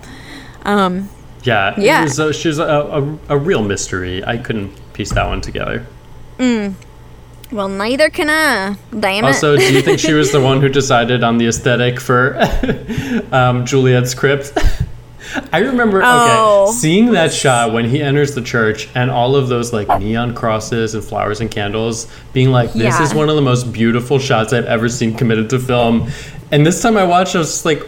Speaker 2: um,
Speaker 1: yeah.
Speaker 2: Yeah.
Speaker 1: It was, she was a, a, a real mystery. I couldn't piece that one together.
Speaker 2: Well, neither can I. Damn it.
Speaker 1: Also, do you think she was the one who decided on the aesthetic for um, Juliet's crypt? I remember,
Speaker 2: Oh.
Speaker 1: okay, seeing that shot when he enters the church and all of those like neon crosses and flowers and candles, being like, this
Speaker 2: Yeah.
Speaker 1: is one of the most beautiful shots I've ever seen committed to film. And this time I watched, I was just like,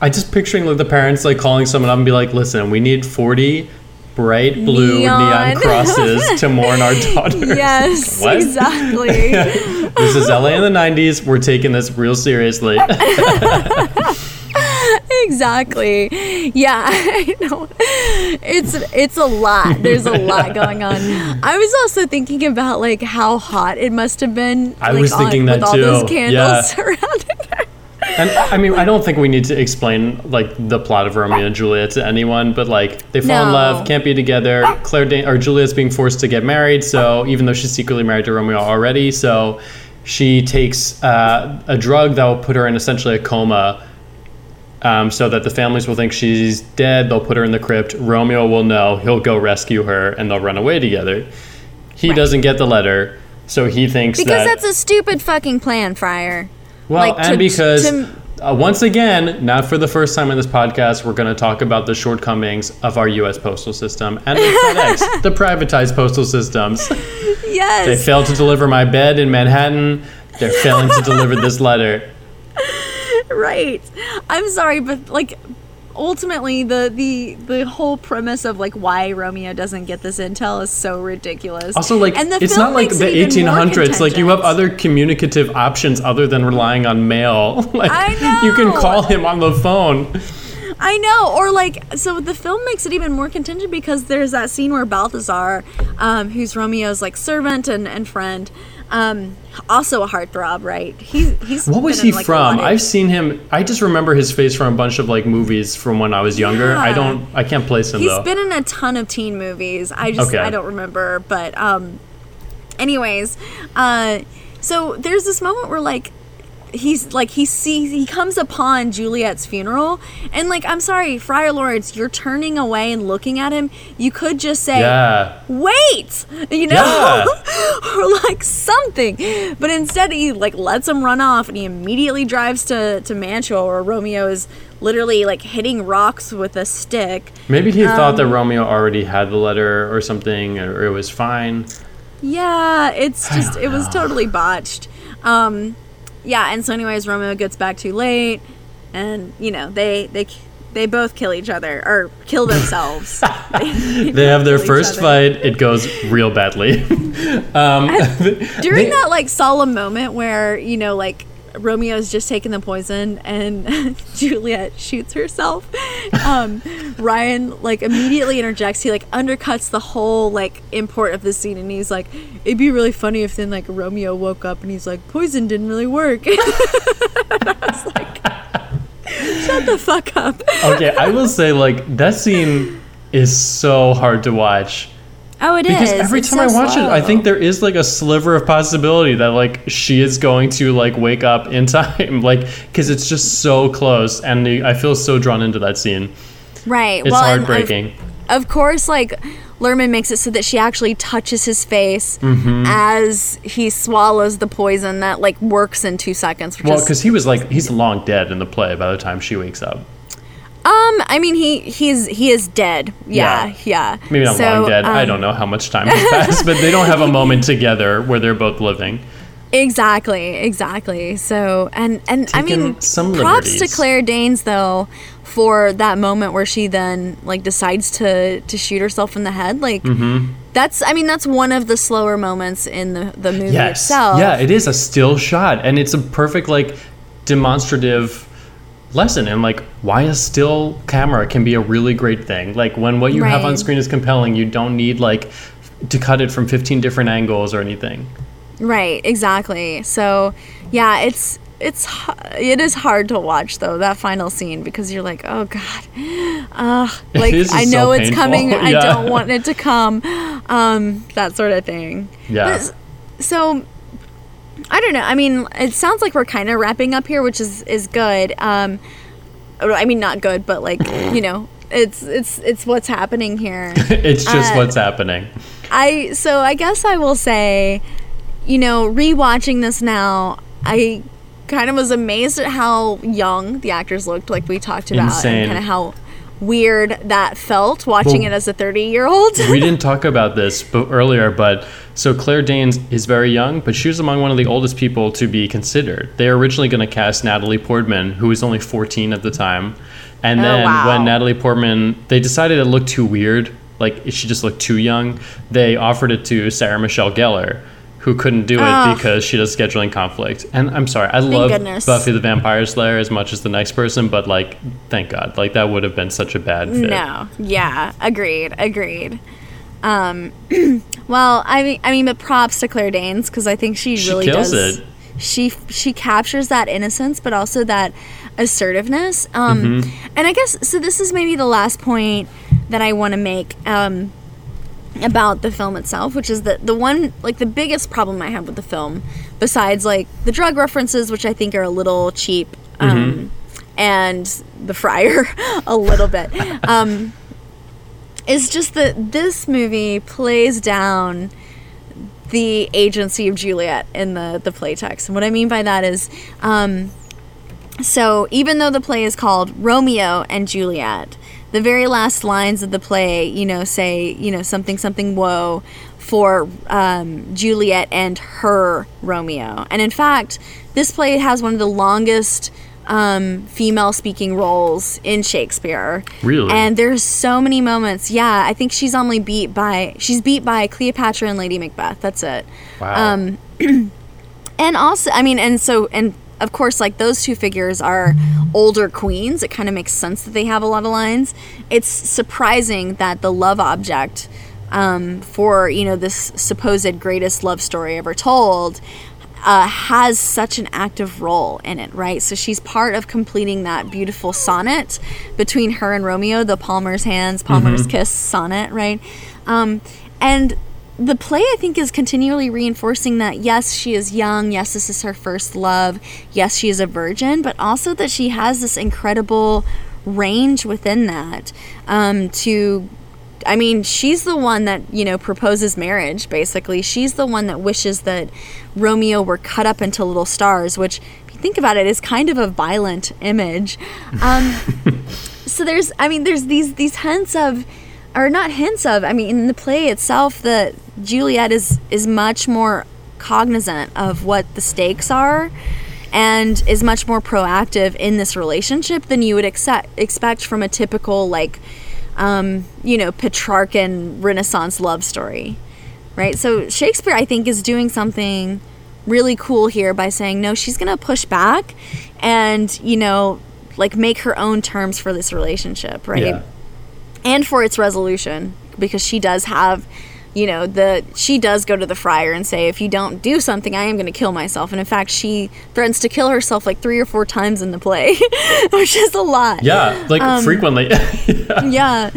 Speaker 1: I just picturing like the parents like calling someone up and be like, listen, we need 40 bright blue neon,
Speaker 2: Neon.
Speaker 1: crosses to mourn our daughter.
Speaker 2: yes,
Speaker 1: What?
Speaker 2: exactly.
Speaker 1: this is LA in the 90s. We're taking this real seriously.
Speaker 2: exactly. Yeah, I know. It's it's a lot. There's a lot going on. I was also thinking about like how hot it must have been.
Speaker 1: I
Speaker 2: like,
Speaker 1: was thinking
Speaker 2: on,
Speaker 1: that
Speaker 2: with all those
Speaker 1: too.
Speaker 2: candles
Speaker 1: Yeah.
Speaker 2: surrounding her.
Speaker 1: And I mean, I don't think we need to explain like the plot of Romeo and Juliet to anyone, but like they fall in love, can't be together. Claire Dan- or Juliet's being forced to get married, so even though she's secretly married to Romeo already, so she takes uh, a drug that will put her in essentially a coma. Um, so that the families will think she's dead, they'll put her in the crypt. Romeo will know, he'll go rescue her, and they'll run away together. He doesn't get the letter, so he thinks
Speaker 2: Because
Speaker 1: that
Speaker 2: that's a stupid fucking plan, Friar.
Speaker 1: Well,
Speaker 2: like,
Speaker 1: and
Speaker 2: to-
Speaker 1: because
Speaker 2: to-
Speaker 1: uh, once again, not for the first time in this podcast, we're going to talk about the shortcomings of our U.S. postal system and the FedEx, the privatized postal systems.
Speaker 2: Yes.
Speaker 1: They failed to deliver my bed in Manhattan. They're failing to deliver this letter.
Speaker 2: right. I'm sorry, but like ultimately the the the whole premise of like why Romeo doesn't get this intel is so ridiculous.
Speaker 1: Also, like,
Speaker 2: and the
Speaker 1: it's not like the
Speaker 2: it even more
Speaker 1: 1800s. Like, you have other communicative options other than relying on mail. like, you can call him on the phone.
Speaker 2: I know, or like, so the film makes it even more contingent because there's that scene where Balthazar, um, who's Romeo's like servant and, and friend, um, also a heartthrob, right? He's he's.
Speaker 1: What was he
Speaker 2: in, like,
Speaker 1: from? I've seen him. I just remember his face from a bunch of like movies from when I was younger. I don't. I can't place him
Speaker 2: He's
Speaker 1: though.
Speaker 2: been in a ton of teen movies. I just
Speaker 1: Okay.
Speaker 2: I don't remember, but um, anyways, uh, so there's this moment where like he's like he sees he comes upon Juliet's funeral and like I'm sorry, Friar Lawrence, you're turning away and looking at him. You could just say,
Speaker 1: yeah.
Speaker 2: wait you know
Speaker 1: Yeah.
Speaker 2: or like something but instead he like lets him run off and he immediately drives to to mantua where romeo is literally like hitting rocks with a stick
Speaker 1: Maybe he thought
Speaker 2: Um,
Speaker 1: that Romeo already had the letter or something, or it was fine.
Speaker 2: yeah it's just it was totally botched um yeah and so anyways romeo gets back too late and you know they they they both kill each other or kill themselves
Speaker 1: They have their first fight. It goes real badly. um,
Speaker 2: during
Speaker 1: they-
Speaker 2: that like solemn moment where you know like Romeo's just taken the poison and Juliet shoots herself. Um, Ryan like immediately interjects. He like undercuts the whole like import of the scene, and he's like, "It'd be really funny if then like Romeo woke up and he's like, poison didn't really work." I was like, "Shut the fuck up."
Speaker 1: okay, I will say like that scene is so hard to watch.
Speaker 2: Oh, it is
Speaker 1: because every
Speaker 2: It's
Speaker 1: time
Speaker 2: so
Speaker 1: I watch it, I think there is like a sliver of possibility that like she is going to like wake up in time, like because it's just so close, and the, I feel so drawn into that scene.
Speaker 2: right.
Speaker 1: It's
Speaker 2: well,
Speaker 1: heartbreaking.
Speaker 2: of course, like Luhrmann makes it so that she actually touches his face
Speaker 1: Mm-hmm.
Speaker 2: as he swallows the poison that like works in two seconds. Which
Speaker 1: Well, because he was like he's long dead in the play by the time she wakes up.
Speaker 2: Um, I mean, he he's he is dead. Yeah,
Speaker 1: Yeah.
Speaker 2: yeah.
Speaker 1: Maybe not
Speaker 2: So,
Speaker 1: long dead. I
Speaker 2: um,
Speaker 1: don't know how much time has passed, but they don't have a moment together where they're both living.
Speaker 2: Exactly, exactly. So, and and I mean,
Speaker 1: some
Speaker 2: props to. Claire Danes though for that moment where she then like decides to to shoot herself in the head. Like
Speaker 1: Mm-hmm.
Speaker 2: that's, I mean, that's one of the slower moments in the the movie
Speaker 1: Yes.
Speaker 2: itself.
Speaker 1: Yeah, it is a still shot, and it's a perfect like demonstrative lesson in like why a still camera can be a really great thing. Like when what you have on screen is compelling, you don't need like to cut it from 15 different angles or anything.
Speaker 2: Right, exactly. So, yeah, it's it's it is hard to watch though that final scene because you're like, oh god, uh, like I
Speaker 1: so
Speaker 2: know it's
Speaker 1: painful.
Speaker 2: coming. I don't want it to come. Um, that sort of thing.
Speaker 1: Yeah.
Speaker 2: But, so I don't know. I mean, it sounds like we're kind of wrapping up here, which is is good. Um, I mean, not good, but like you know, it's it's it's what's happening here.
Speaker 1: it's just
Speaker 2: Uh,
Speaker 1: what's happening.
Speaker 2: I so I guess I will say, you know, rewatching this now, I kind of was amazed at how young the actors looked, like we talked about,
Speaker 1: Insane.
Speaker 2: and kind of how weird that felt watching
Speaker 1: Well,
Speaker 2: it as a 30 year old.
Speaker 1: we didn't talk about this but earlier, but so Claire Danes is very young, but she was among one of the oldest people to be considered. They were originally going to cast Natalie Portman, who was only 14 at the time. And
Speaker 2: Oh,
Speaker 1: then
Speaker 2: wow.
Speaker 1: when Natalie Portman, they decided it looked too weird, like she just looked too young, they offered it to Sarah Michelle Gellar, who couldn't do it
Speaker 2: Ugh.
Speaker 1: because she does scheduling conflict. And I'm sorry, I love
Speaker 2: goodness.
Speaker 1: Buffy the Vampire Slayer as much as the next person, but like, thank God, like that would have been such a bad fit.
Speaker 2: No, yeah, agreed, agreed. Um, well, I mean, I mean, but props to Claire Danes because I think she
Speaker 1: She
Speaker 2: really does.
Speaker 1: it.
Speaker 2: She she captures that innocence, but also that assertiveness. Um,
Speaker 1: Mm-hmm.
Speaker 2: and I guess so. This is maybe the last point that I want to make. Um, about the film itself, which is the the one like the biggest problem I have with the film, besides like the drug references, which I think are a little cheap, um, and the friar a little bit, um, is just that this movie plays down the agency of Juliet in the the playtext. And what I mean by that is, um, so even though the play is called Romeo and Juliet, the very last lines of the play, you know, say, you know, something, something, whoa, for um, Juliet and her Romeo. And in fact, this play has one of the longest um, female speaking roles in Shakespeare.
Speaker 1: Really?
Speaker 2: And there's so many moments. Yeah, I think she's only beat by she's beat by Cleopatra and Lady Macbeth. That's it.
Speaker 1: Wow.
Speaker 2: Um, and also, I mean, and so and of course, like those two figures are older queens. It kind of makes sense that they have a lot of lines. It's surprising that the love object um, for you know this supposed greatest love story ever told uh, has such an active role in it, right? So she's part of completing that beautiful sonnet between her and Romeo, the Palmer's Hands, Palmer's Kiss sonnet, right? Um, and the play, I think, is continually reinforcing that yes, she is young, yes, this is her first love, yes, she is a virgin, but also that she has this incredible range within that um, to I mean, she's the one that, you know, proposes marriage, basically. She's the one that wishes that Romeo were cut up into little stars, which, if you think about it, is kind of a violent image. Um, so there's, I mean, there's these, these hints of, or not hints of, I mean, in the play itself, that Juliet is, is much more cognizant of what the stakes are and is much more proactive in this relationship than you would accept, expect from a typical, like, um, you know, Petrarchan Renaissance love story, right? So Shakespeare, I think, is doing something really cool here by saying, no, she's going to push back and, you know, like make her own terms for this relationship, right?
Speaker 1: Yeah.
Speaker 2: And for its resolution, because she does have, you know, the she does go to the friar and say, if you don't do something, I am going to kill myself. And in fact, she threatens to kill herself like three or four times in the play, which is a lot
Speaker 1: Yeah, like
Speaker 2: Um,
Speaker 1: frequently.
Speaker 2: yeah.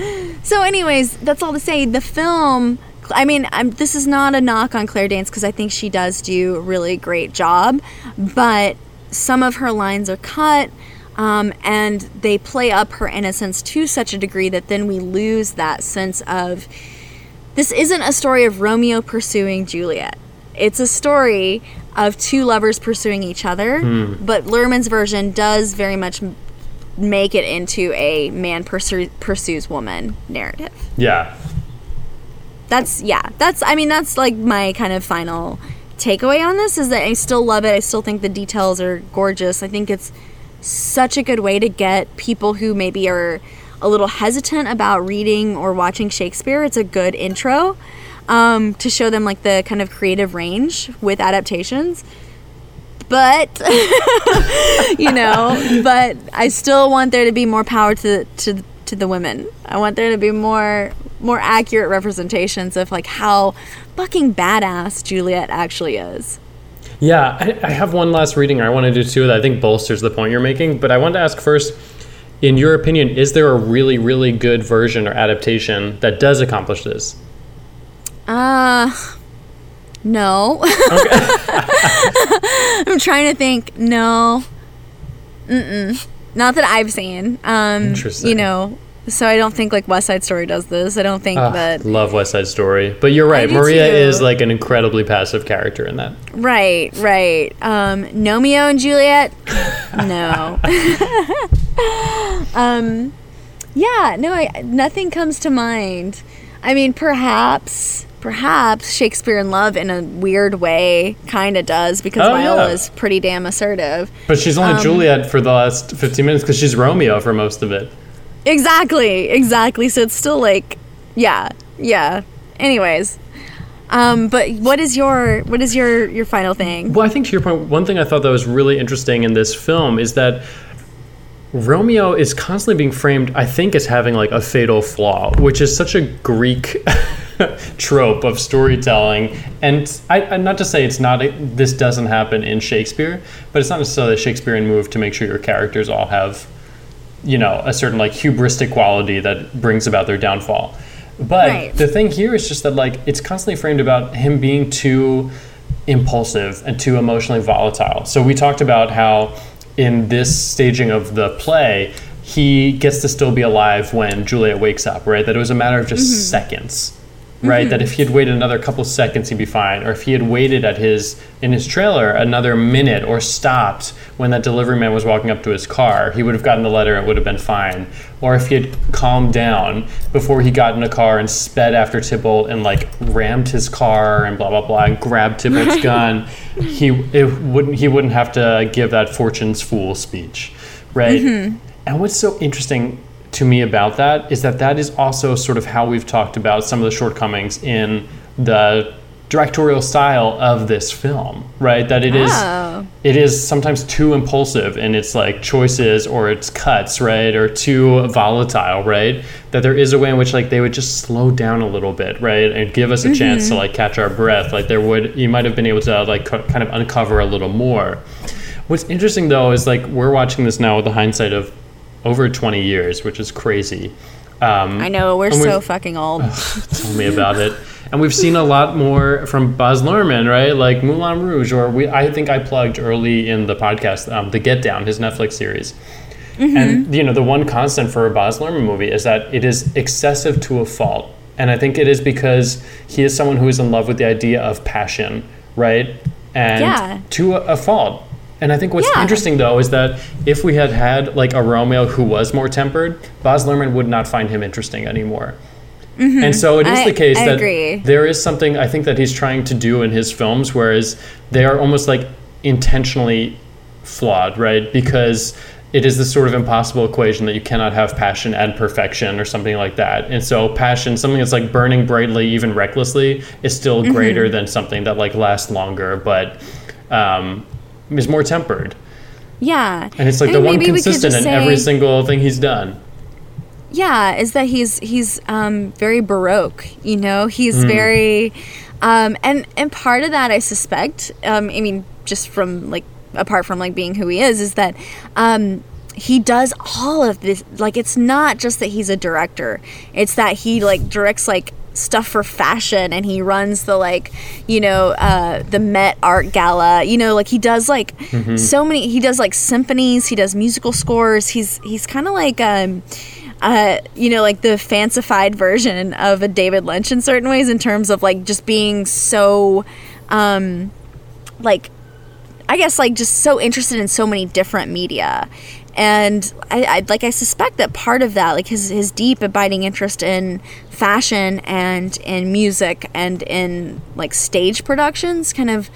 Speaker 2: So, anyways, that's all to say. The film. I mean, I'm, this is not a knock on Claire Danes because I think she does do a really great job, but some of her lines are cut, um, and they play up her innocence to such a degree that then we lose that sense of this isn't a story of Romeo pursuing Juliet. It's a story of two lovers pursuing each other, but Luhrmann's version does very much make it into a man pursu- pursues woman narrative.
Speaker 1: yeah.
Speaker 2: That's yeah. That's I mean that's like my kind of final takeaway on this is that I still love it. I still think the details are gorgeous. I think it's such a good way to get people who maybe are a little hesitant about reading or watching Shakespeare. It's a good intro um, to show them like the kind of creative range with adaptations. But you know, but I still want there to be more power to to to the women. I want there to be more more accurate representations of like how fucking badass Juliet actually is.
Speaker 1: Yeah, I, I have one last reading I want to do too that I think bolsters the point you're making. But I wanted to ask first, in your opinion, is there a really, really good version or adaptation that does accomplish this?
Speaker 2: Uh no. I'm trying to think. No. Mm-mm. Not that I've seen. Um
Speaker 1: Interesting.
Speaker 2: you know, so I don't think like West Side Story does this. I don't think
Speaker 1: Ah,
Speaker 2: that
Speaker 1: love West Side Story, but you're right. Maria
Speaker 2: too.
Speaker 1: is like an incredibly passive character in that.
Speaker 2: Right, right. Um, Gnomeo and Juliet? No. um, yeah, no, I, nothing comes to mind. I mean, perhaps, perhaps Shakespeare in Love in a weird way kind of does because
Speaker 1: Oh,
Speaker 2: Viola
Speaker 1: yeah.
Speaker 2: is pretty damn assertive.
Speaker 1: But she's
Speaker 2: Um,
Speaker 1: only Juliet for the last 15 minutes because she's Romeo for most of it.
Speaker 2: Exactly, exactly. So it's still like, yeah, yeah. Anyways, um, but what is your what is your your final thing?
Speaker 1: Well, I think to your point, one thing I thought that was really interesting in this film is that Romeo is constantly being framed, I think, as having like a fatal flaw, which is such a Greek trope of storytelling. And I, I not to say it's not this doesn't happen in Shakespeare, but it's not necessarily a Shakespearean move to make sure your characters all have, you know, a certain like hubristic quality that brings about their downfall. But
Speaker 2: Right.
Speaker 1: the thing here is just that like it's constantly framed about him being too impulsive and too emotionally volatile. So we talked about how in this staging of the play, he gets to still be alive when Juliet wakes up, right? That it was a matter of just mm-hmm. seconds. Right? That if mm-hmm. he had waited another couple seconds, he'd be fine. Or if he had waited at his in his trailer another minute or stopped when that delivery man was walking up to his car, he would have gotten the letter and it would have been fine. Or if he had calmed down before he got in a car and sped after Tybalt and like rammed his car and blah blah blah and grabbed Tybalt's gun, he it wouldn't he wouldn't have to give that fortune's fool speech, right? Mm-hmm. And what's so interesting to me about that is that that is also sort of how we've talked about some of the shortcomings in the directorial style of this film, right? That it is
Speaker 2: Oh.
Speaker 1: it is sometimes too impulsive in its like choices or its cuts, right? Or too volatile, right? That there is a way in which like they would just slow down a little bit, right? And give us a mm-hmm. chance to like catch our breath. Like there would you might have been able to like co- kind of uncover a little more. What's interesting though is like we're watching this now with the hindsight of over 20 years, which is crazy. Um,
Speaker 2: I know we're so fucking old.
Speaker 1: Tell me about it. And we've seen a lot more from Baz Luhrmann, right? Like Moulin Rouge, or we. I think I plugged early in the podcast um, the Get Down, his Netflix series. And you know, the one constant for a Baz Luhrmann movie is that it is excessive to a fault. And I think it is because he is someone who is in love with the idea of passion, right? And
Speaker 2: Yeah.
Speaker 1: to a, a fault. And I think what's
Speaker 2: Yeah.
Speaker 1: interesting though is that if we had had like a Romeo who was more tempered, Baz Luhrmann would not find him interesting anymore. And so it is
Speaker 2: I-
Speaker 1: the case
Speaker 2: I
Speaker 1: that
Speaker 2: agree.
Speaker 1: there is something I think that he's trying to do in his films, whereas they are almost like intentionally flawed, right? Because it is this sort of impossible equation that you cannot have passion and perfection or something like that. And so passion, something that's like burning brightly, even recklessly, is still
Speaker 2: Mm-hmm.
Speaker 1: greater than something that like lasts longer, but um, is more tempered.
Speaker 2: Yeah.
Speaker 1: And it's like
Speaker 2: I
Speaker 1: the
Speaker 2: mean,
Speaker 1: one
Speaker 2: we could
Speaker 1: consistent in
Speaker 2: just
Speaker 1: every single thing he's done.
Speaker 2: yeah is that he's he's um, very baroque you know he's
Speaker 1: Mm.
Speaker 2: very um, and and part of that i suspect um, i mean just from like apart from like being who he is is that um, he does all of this like it's not just that he's a director it's that he like directs like stuff for fashion and he runs the like you know uh the met art gala. You know like he does like so many he does like symphonies he does musical scores. He's he's kind of like um uh, you know, like the fancified version of a David Lynch in certain ways, in terms of like just being so, um, like, I guess like just so interested in so many different media, and I, I like I suspect that part of that, like his his deep abiding interest in fashion and in music and in like stage productions, kind of,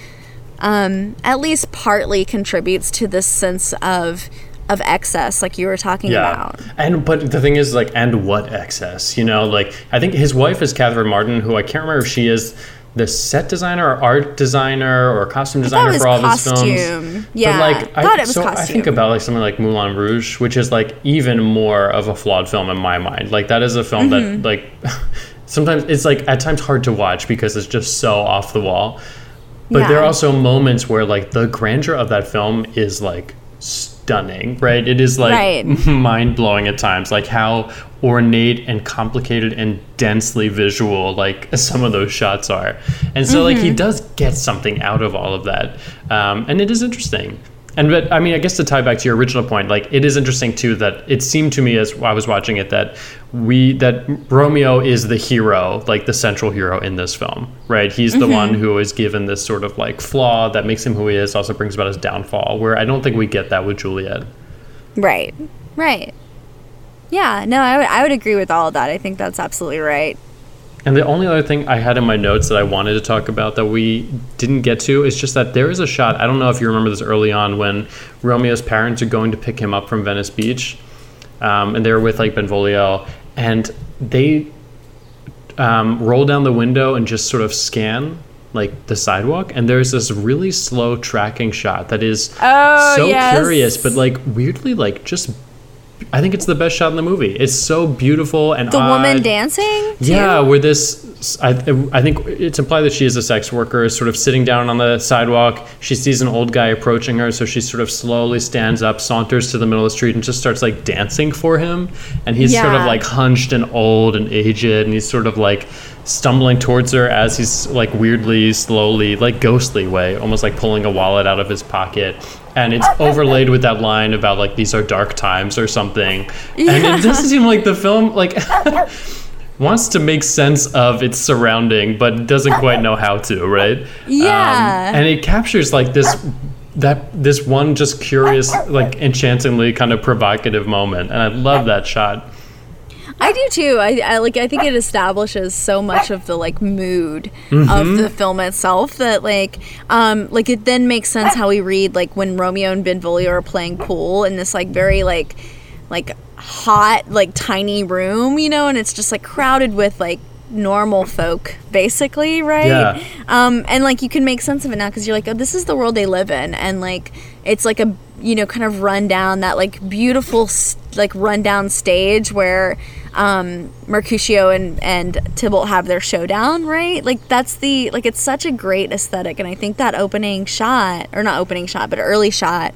Speaker 2: um, at least partly contributes to this sense of of excess, like you were talking about.
Speaker 1: And but the thing is like and what excess? You know, like I think his wife is Catherine Martin, who I can't remember if she is the set designer or art designer or costume designer for all of his films.
Speaker 2: Yeah,
Speaker 1: but like
Speaker 2: I thought it was
Speaker 1: so I think about like something like Moulin Rouge, which is like even more of a flawed film in my mind. Like that is a film
Speaker 2: Mm-hmm.
Speaker 1: that like sometimes it's like at times hard to watch because it's just so off the wall. But there are also moments where like the grandeur of that film is like stunning, right? It is like
Speaker 2: Right.
Speaker 1: mind blowing at times, like how ornate and complicated and densely visual like some of those shots are. And so like
Speaker 2: Mm-hmm.
Speaker 1: he does get something out of all of that, um, and it is interesting. And but I mean, I guess to tie back to your original point, like it is interesting too that it seemed to me as I was watching it that we that Romeo is the hero, like the central hero in this film, right? He's the one who is given this sort of like flaw that makes him who he is, also brings about his downfall. Where I don't think we get that with Juliet.
Speaker 2: Right. Right. Yeah, no, I would I would agree with all of that. I think that's absolutely right.
Speaker 1: And the only other thing I had in my notes that I wanted to talk about that we didn't get to is just that there is a shot. I don't know if you remember this early on when Romeo's parents are going to pick him up from Venice Beach, um, and they're with like Benvolio, and they um, roll down the window and just sort of scan like the sidewalk, and there's this really slow tracking shot that is
Speaker 2: Oh,
Speaker 1: so
Speaker 2: yes.
Speaker 1: curious, but like weirdly like just. I think it's the best shot in the movie. It's so beautiful and
Speaker 2: The woman
Speaker 1: odd.
Speaker 2: dancing? too?
Speaker 1: Yeah, where this, I, I think it's implied that she is a sex worker, sort of sitting down on the sidewalk. She sees an old guy approaching her, so she sort of slowly stands up, saunters to the middle of the street, and just starts like dancing for him. And he's sort of like hunched and old and aged, and he's sort of like stumbling towards her as he's like weirdly, slowly, like ghostly way, almost like pulling a wallet out of his pocket. And it's overlaid with that line about like these are dark times or something. And it doesn't seem like the film like wants to make sense of its surrounding, but doesn't quite know how to, right?
Speaker 2: Yeah.
Speaker 1: Um, and it captures like this that this one just curious, like enchantingly kind of provocative moment, and I love that shot.
Speaker 2: I do too. I, I like. I think it establishes so much of the like mood
Speaker 1: Mm-hmm.
Speaker 2: of the film itself that like, um, like it then makes sense how we read like when Romeo and Benvolio are playing pool in this like very like, like hot like tiny room, you know, and it's just like crowded with like normal folk basically right
Speaker 1: Yeah.
Speaker 2: um and like you can make sense of it now because you're like oh this is the world they live in and like it's like a you know kind of run down that like beautiful like rundown stage where um mercutio and and tybalt have their showdown right? Like that's the like it's such a great aesthetic and i think that opening shot or not opening shot but early shot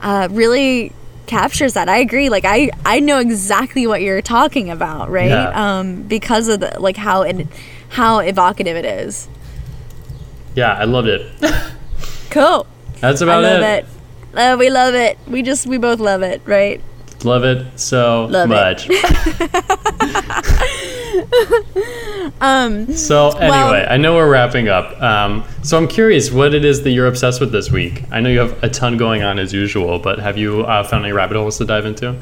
Speaker 2: uh really captures that. I agree. Like i i know exactly what you're talking about right?
Speaker 1: Yeah.
Speaker 2: um because of the like how it how evocative it is.
Speaker 1: Yeah, I loved it.
Speaker 2: cool.
Speaker 1: That's
Speaker 2: i
Speaker 1: about
Speaker 2: love
Speaker 1: it.
Speaker 2: it, Uh, we love it we just we both love it right
Speaker 1: Love it so
Speaker 2: Love it.
Speaker 1: much. um. So anyway, I know we're wrapping up. Um. So I'm curious what it is that you're obsessed with this week. I know you have a ton going on as usual, but have you uh, found any rabbit holes to dive into?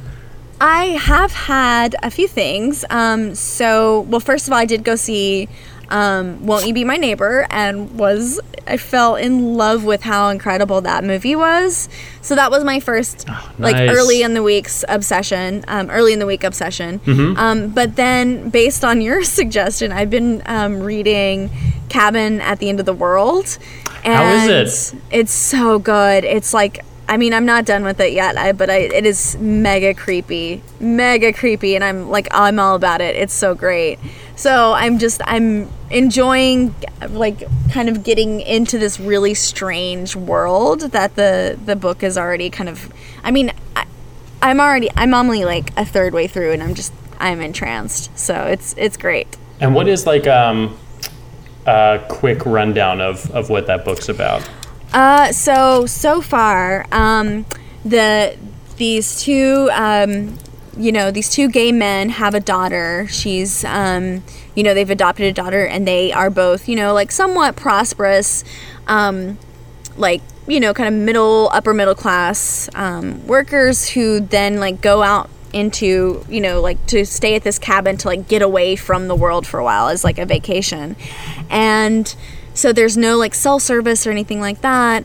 Speaker 2: I have had a few things. Um, so, well, first of all, I did go see um, Won't You Be My Neighbor and was, I fell in love with how incredible that movie was. So, that was my first, like,
Speaker 1: nice.
Speaker 2: early in the week's obsession, um, early in the week obsession. Um, but then, based on your suggestion, I've been um, reading Cabin at the End of the World. And
Speaker 1: How is it?
Speaker 2: It's so good. It's like I mean, I'm not done with it yet, I, but I, it is mega creepy, mega creepy, and I'm like, I'm all about it. It's so great. So I'm just, I'm enjoying, like, kind of getting into this really strange world that the the book is already kind of. I mean, I, I'm already, I'm only like a third way through, and I'm just, I'm entranced. So it's it's great.
Speaker 1: And what is like um a quick rundown of of what that book's about?
Speaker 2: Uh, so so far, um, the these two, um, you know, these two gay men have a daughter. She's, um, you know, they've adopted a daughter, and they are both, you know, like somewhat prosperous, um, like you know, kind of middle, upper middle class um, workers who then like go out into you know like to stay at this cabin to like get away from the world for a while as like a vacation. And so there's no like cell service or anything like that.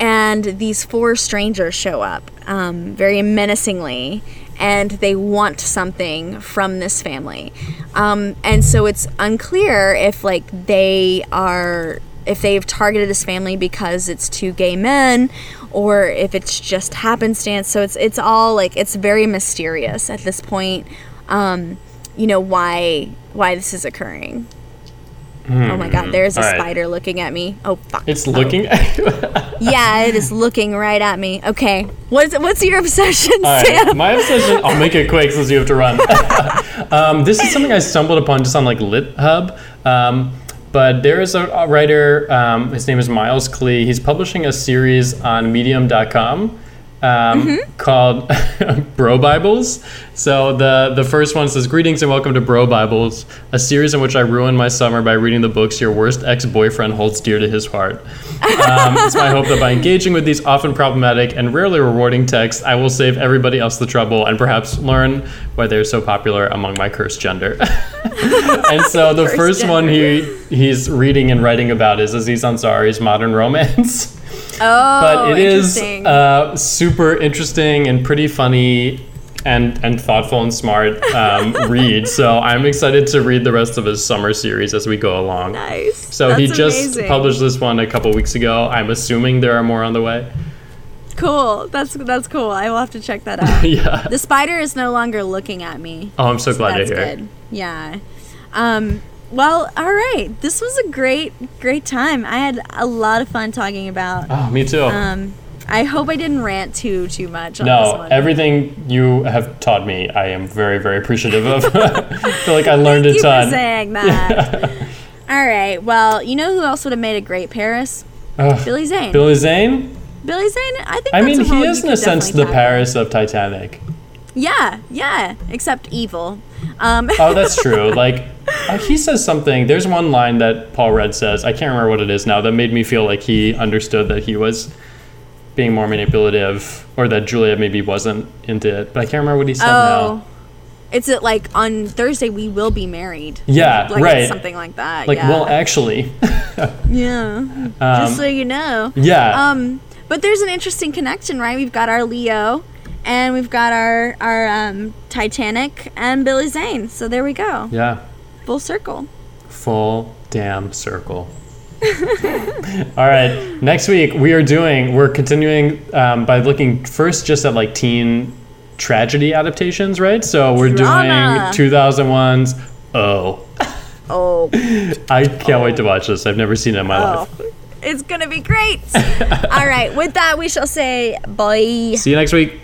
Speaker 2: And these four strangers show up um, very menacingly and they want something from this family. Um, and so it's unclear if like they are if they've targeted this family because it's two gay men or if it's just happenstance. So it's it's all like it's very mysterious at this point um, you know why why this is occurring oh my god there's a
Speaker 1: All right.
Speaker 2: spider looking at me oh fuck
Speaker 1: It's
Speaker 2: Oh.
Speaker 1: looking.
Speaker 2: yeah it is looking right at me okay what's what's your obsession
Speaker 1: All right,
Speaker 2: sam
Speaker 1: my obsession. I'll make it quick since you have to run. um, this is something I stumbled upon just on like LitHub. Um, but there is a, a writer. Um, his name is Miles Klee. He's publishing a series on Medium.com. Um, called Bro Bibles. So the the first one says, "Greetings and welcome to Bro Bibles, a series in which I ruin my summer by reading the books your worst ex-boyfriend holds dear to his heart." Um, it's my hope that by engaging with these often problematic and rarely rewarding texts, I will save everybody else the trouble and perhaps learn why they're so popular among my cursed gender. and so the
Speaker 2: Cursed
Speaker 1: first one he he's reading and writing about is Aziz Ansari's Modern Romance.
Speaker 2: Oh
Speaker 1: but it is uh, super interesting and pretty funny and and thoughtful and smart um, read. So I'm excited to read the rest of his summer series as we go along.
Speaker 2: nice
Speaker 1: So he just
Speaker 2: amazing.
Speaker 1: published this one a couple weeks ago. I'm assuming there are more on the way.
Speaker 2: cool that's that's cool i will have to check that out
Speaker 1: yeah.
Speaker 2: the spider is no longer looking at me
Speaker 1: Oh, I'm so glad
Speaker 2: That's
Speaker 1: to hear.
Speaker 2: good. Yeah. Um, well, all right. This was a great, great time. I had a lot of fun talking about.
Speaker 1: Oh, me too.
Speaker 2: Um, I hope I didn't rant too too much on this
Speaker 1: no, everything you have taught me, I am very, very appreciative of. I feel like I learned
Speaker 2: Thank
Speaker 1: a
Speaker 2: you
Speaker 1: ton.
Speaker 2: for saying that. all right. Well, you know who else would have made a great Paris?
Speaker 1: Ugh.
Speaker 2: Billy Zane.
Speaker 1: Billy Zane?
Speaker 2: Billy Zane. I think.
Speaker 1: I mean, he is in a sense the. Paris of Titanic.
Speaker 2: Yeah, yeah. Except evil. Um,
Speaker 1: Oh, that's true. Like, uh, he says something. There's one line that Paul Rudd says. I can't remember what it is now. That made me feel like he understood that he was being more manipulative, or that Julia maybe wasn't into it. But I can't remember what he said
Speaker 2: Oh.
Speaker 1: now.
Speaker 2: It's it like on Thursday we will be married.
Speaker 1: Yeah,
Speaker 2: like
Speaker 1: right.
Speaker 2: something like that.
Speaker 1: Like,
Speaker 2: yeah.
Speaker 1: well, actually,
Speaker 2: yeah. Just so you know.
Speaker 1: yeah.
Speaker 2: Um, but there's an interesting connection, right? We've got our Leo, and we've got our our um, Titanic and Billy Zane. So there we go,
Speaker 1: yeah.
Speaker 2: full circle.
Speaker 1: Full damn circle. All right. Next week we are doing. We're continuing um, by looking first just at like teen tragedy adaptations, right? So we're
Speaker 2: Drama.
Speaker 1: doing 2001's Oh.
Speaker 2: Oh,
Speaker 1: I can't wait to watch this. I've never seen it in my
Speaker 2: oh,
Speaker 1: life.
Speaker 2: it's gonna be great. All right, with that we shall say bye.
Speaker 1: See you next week.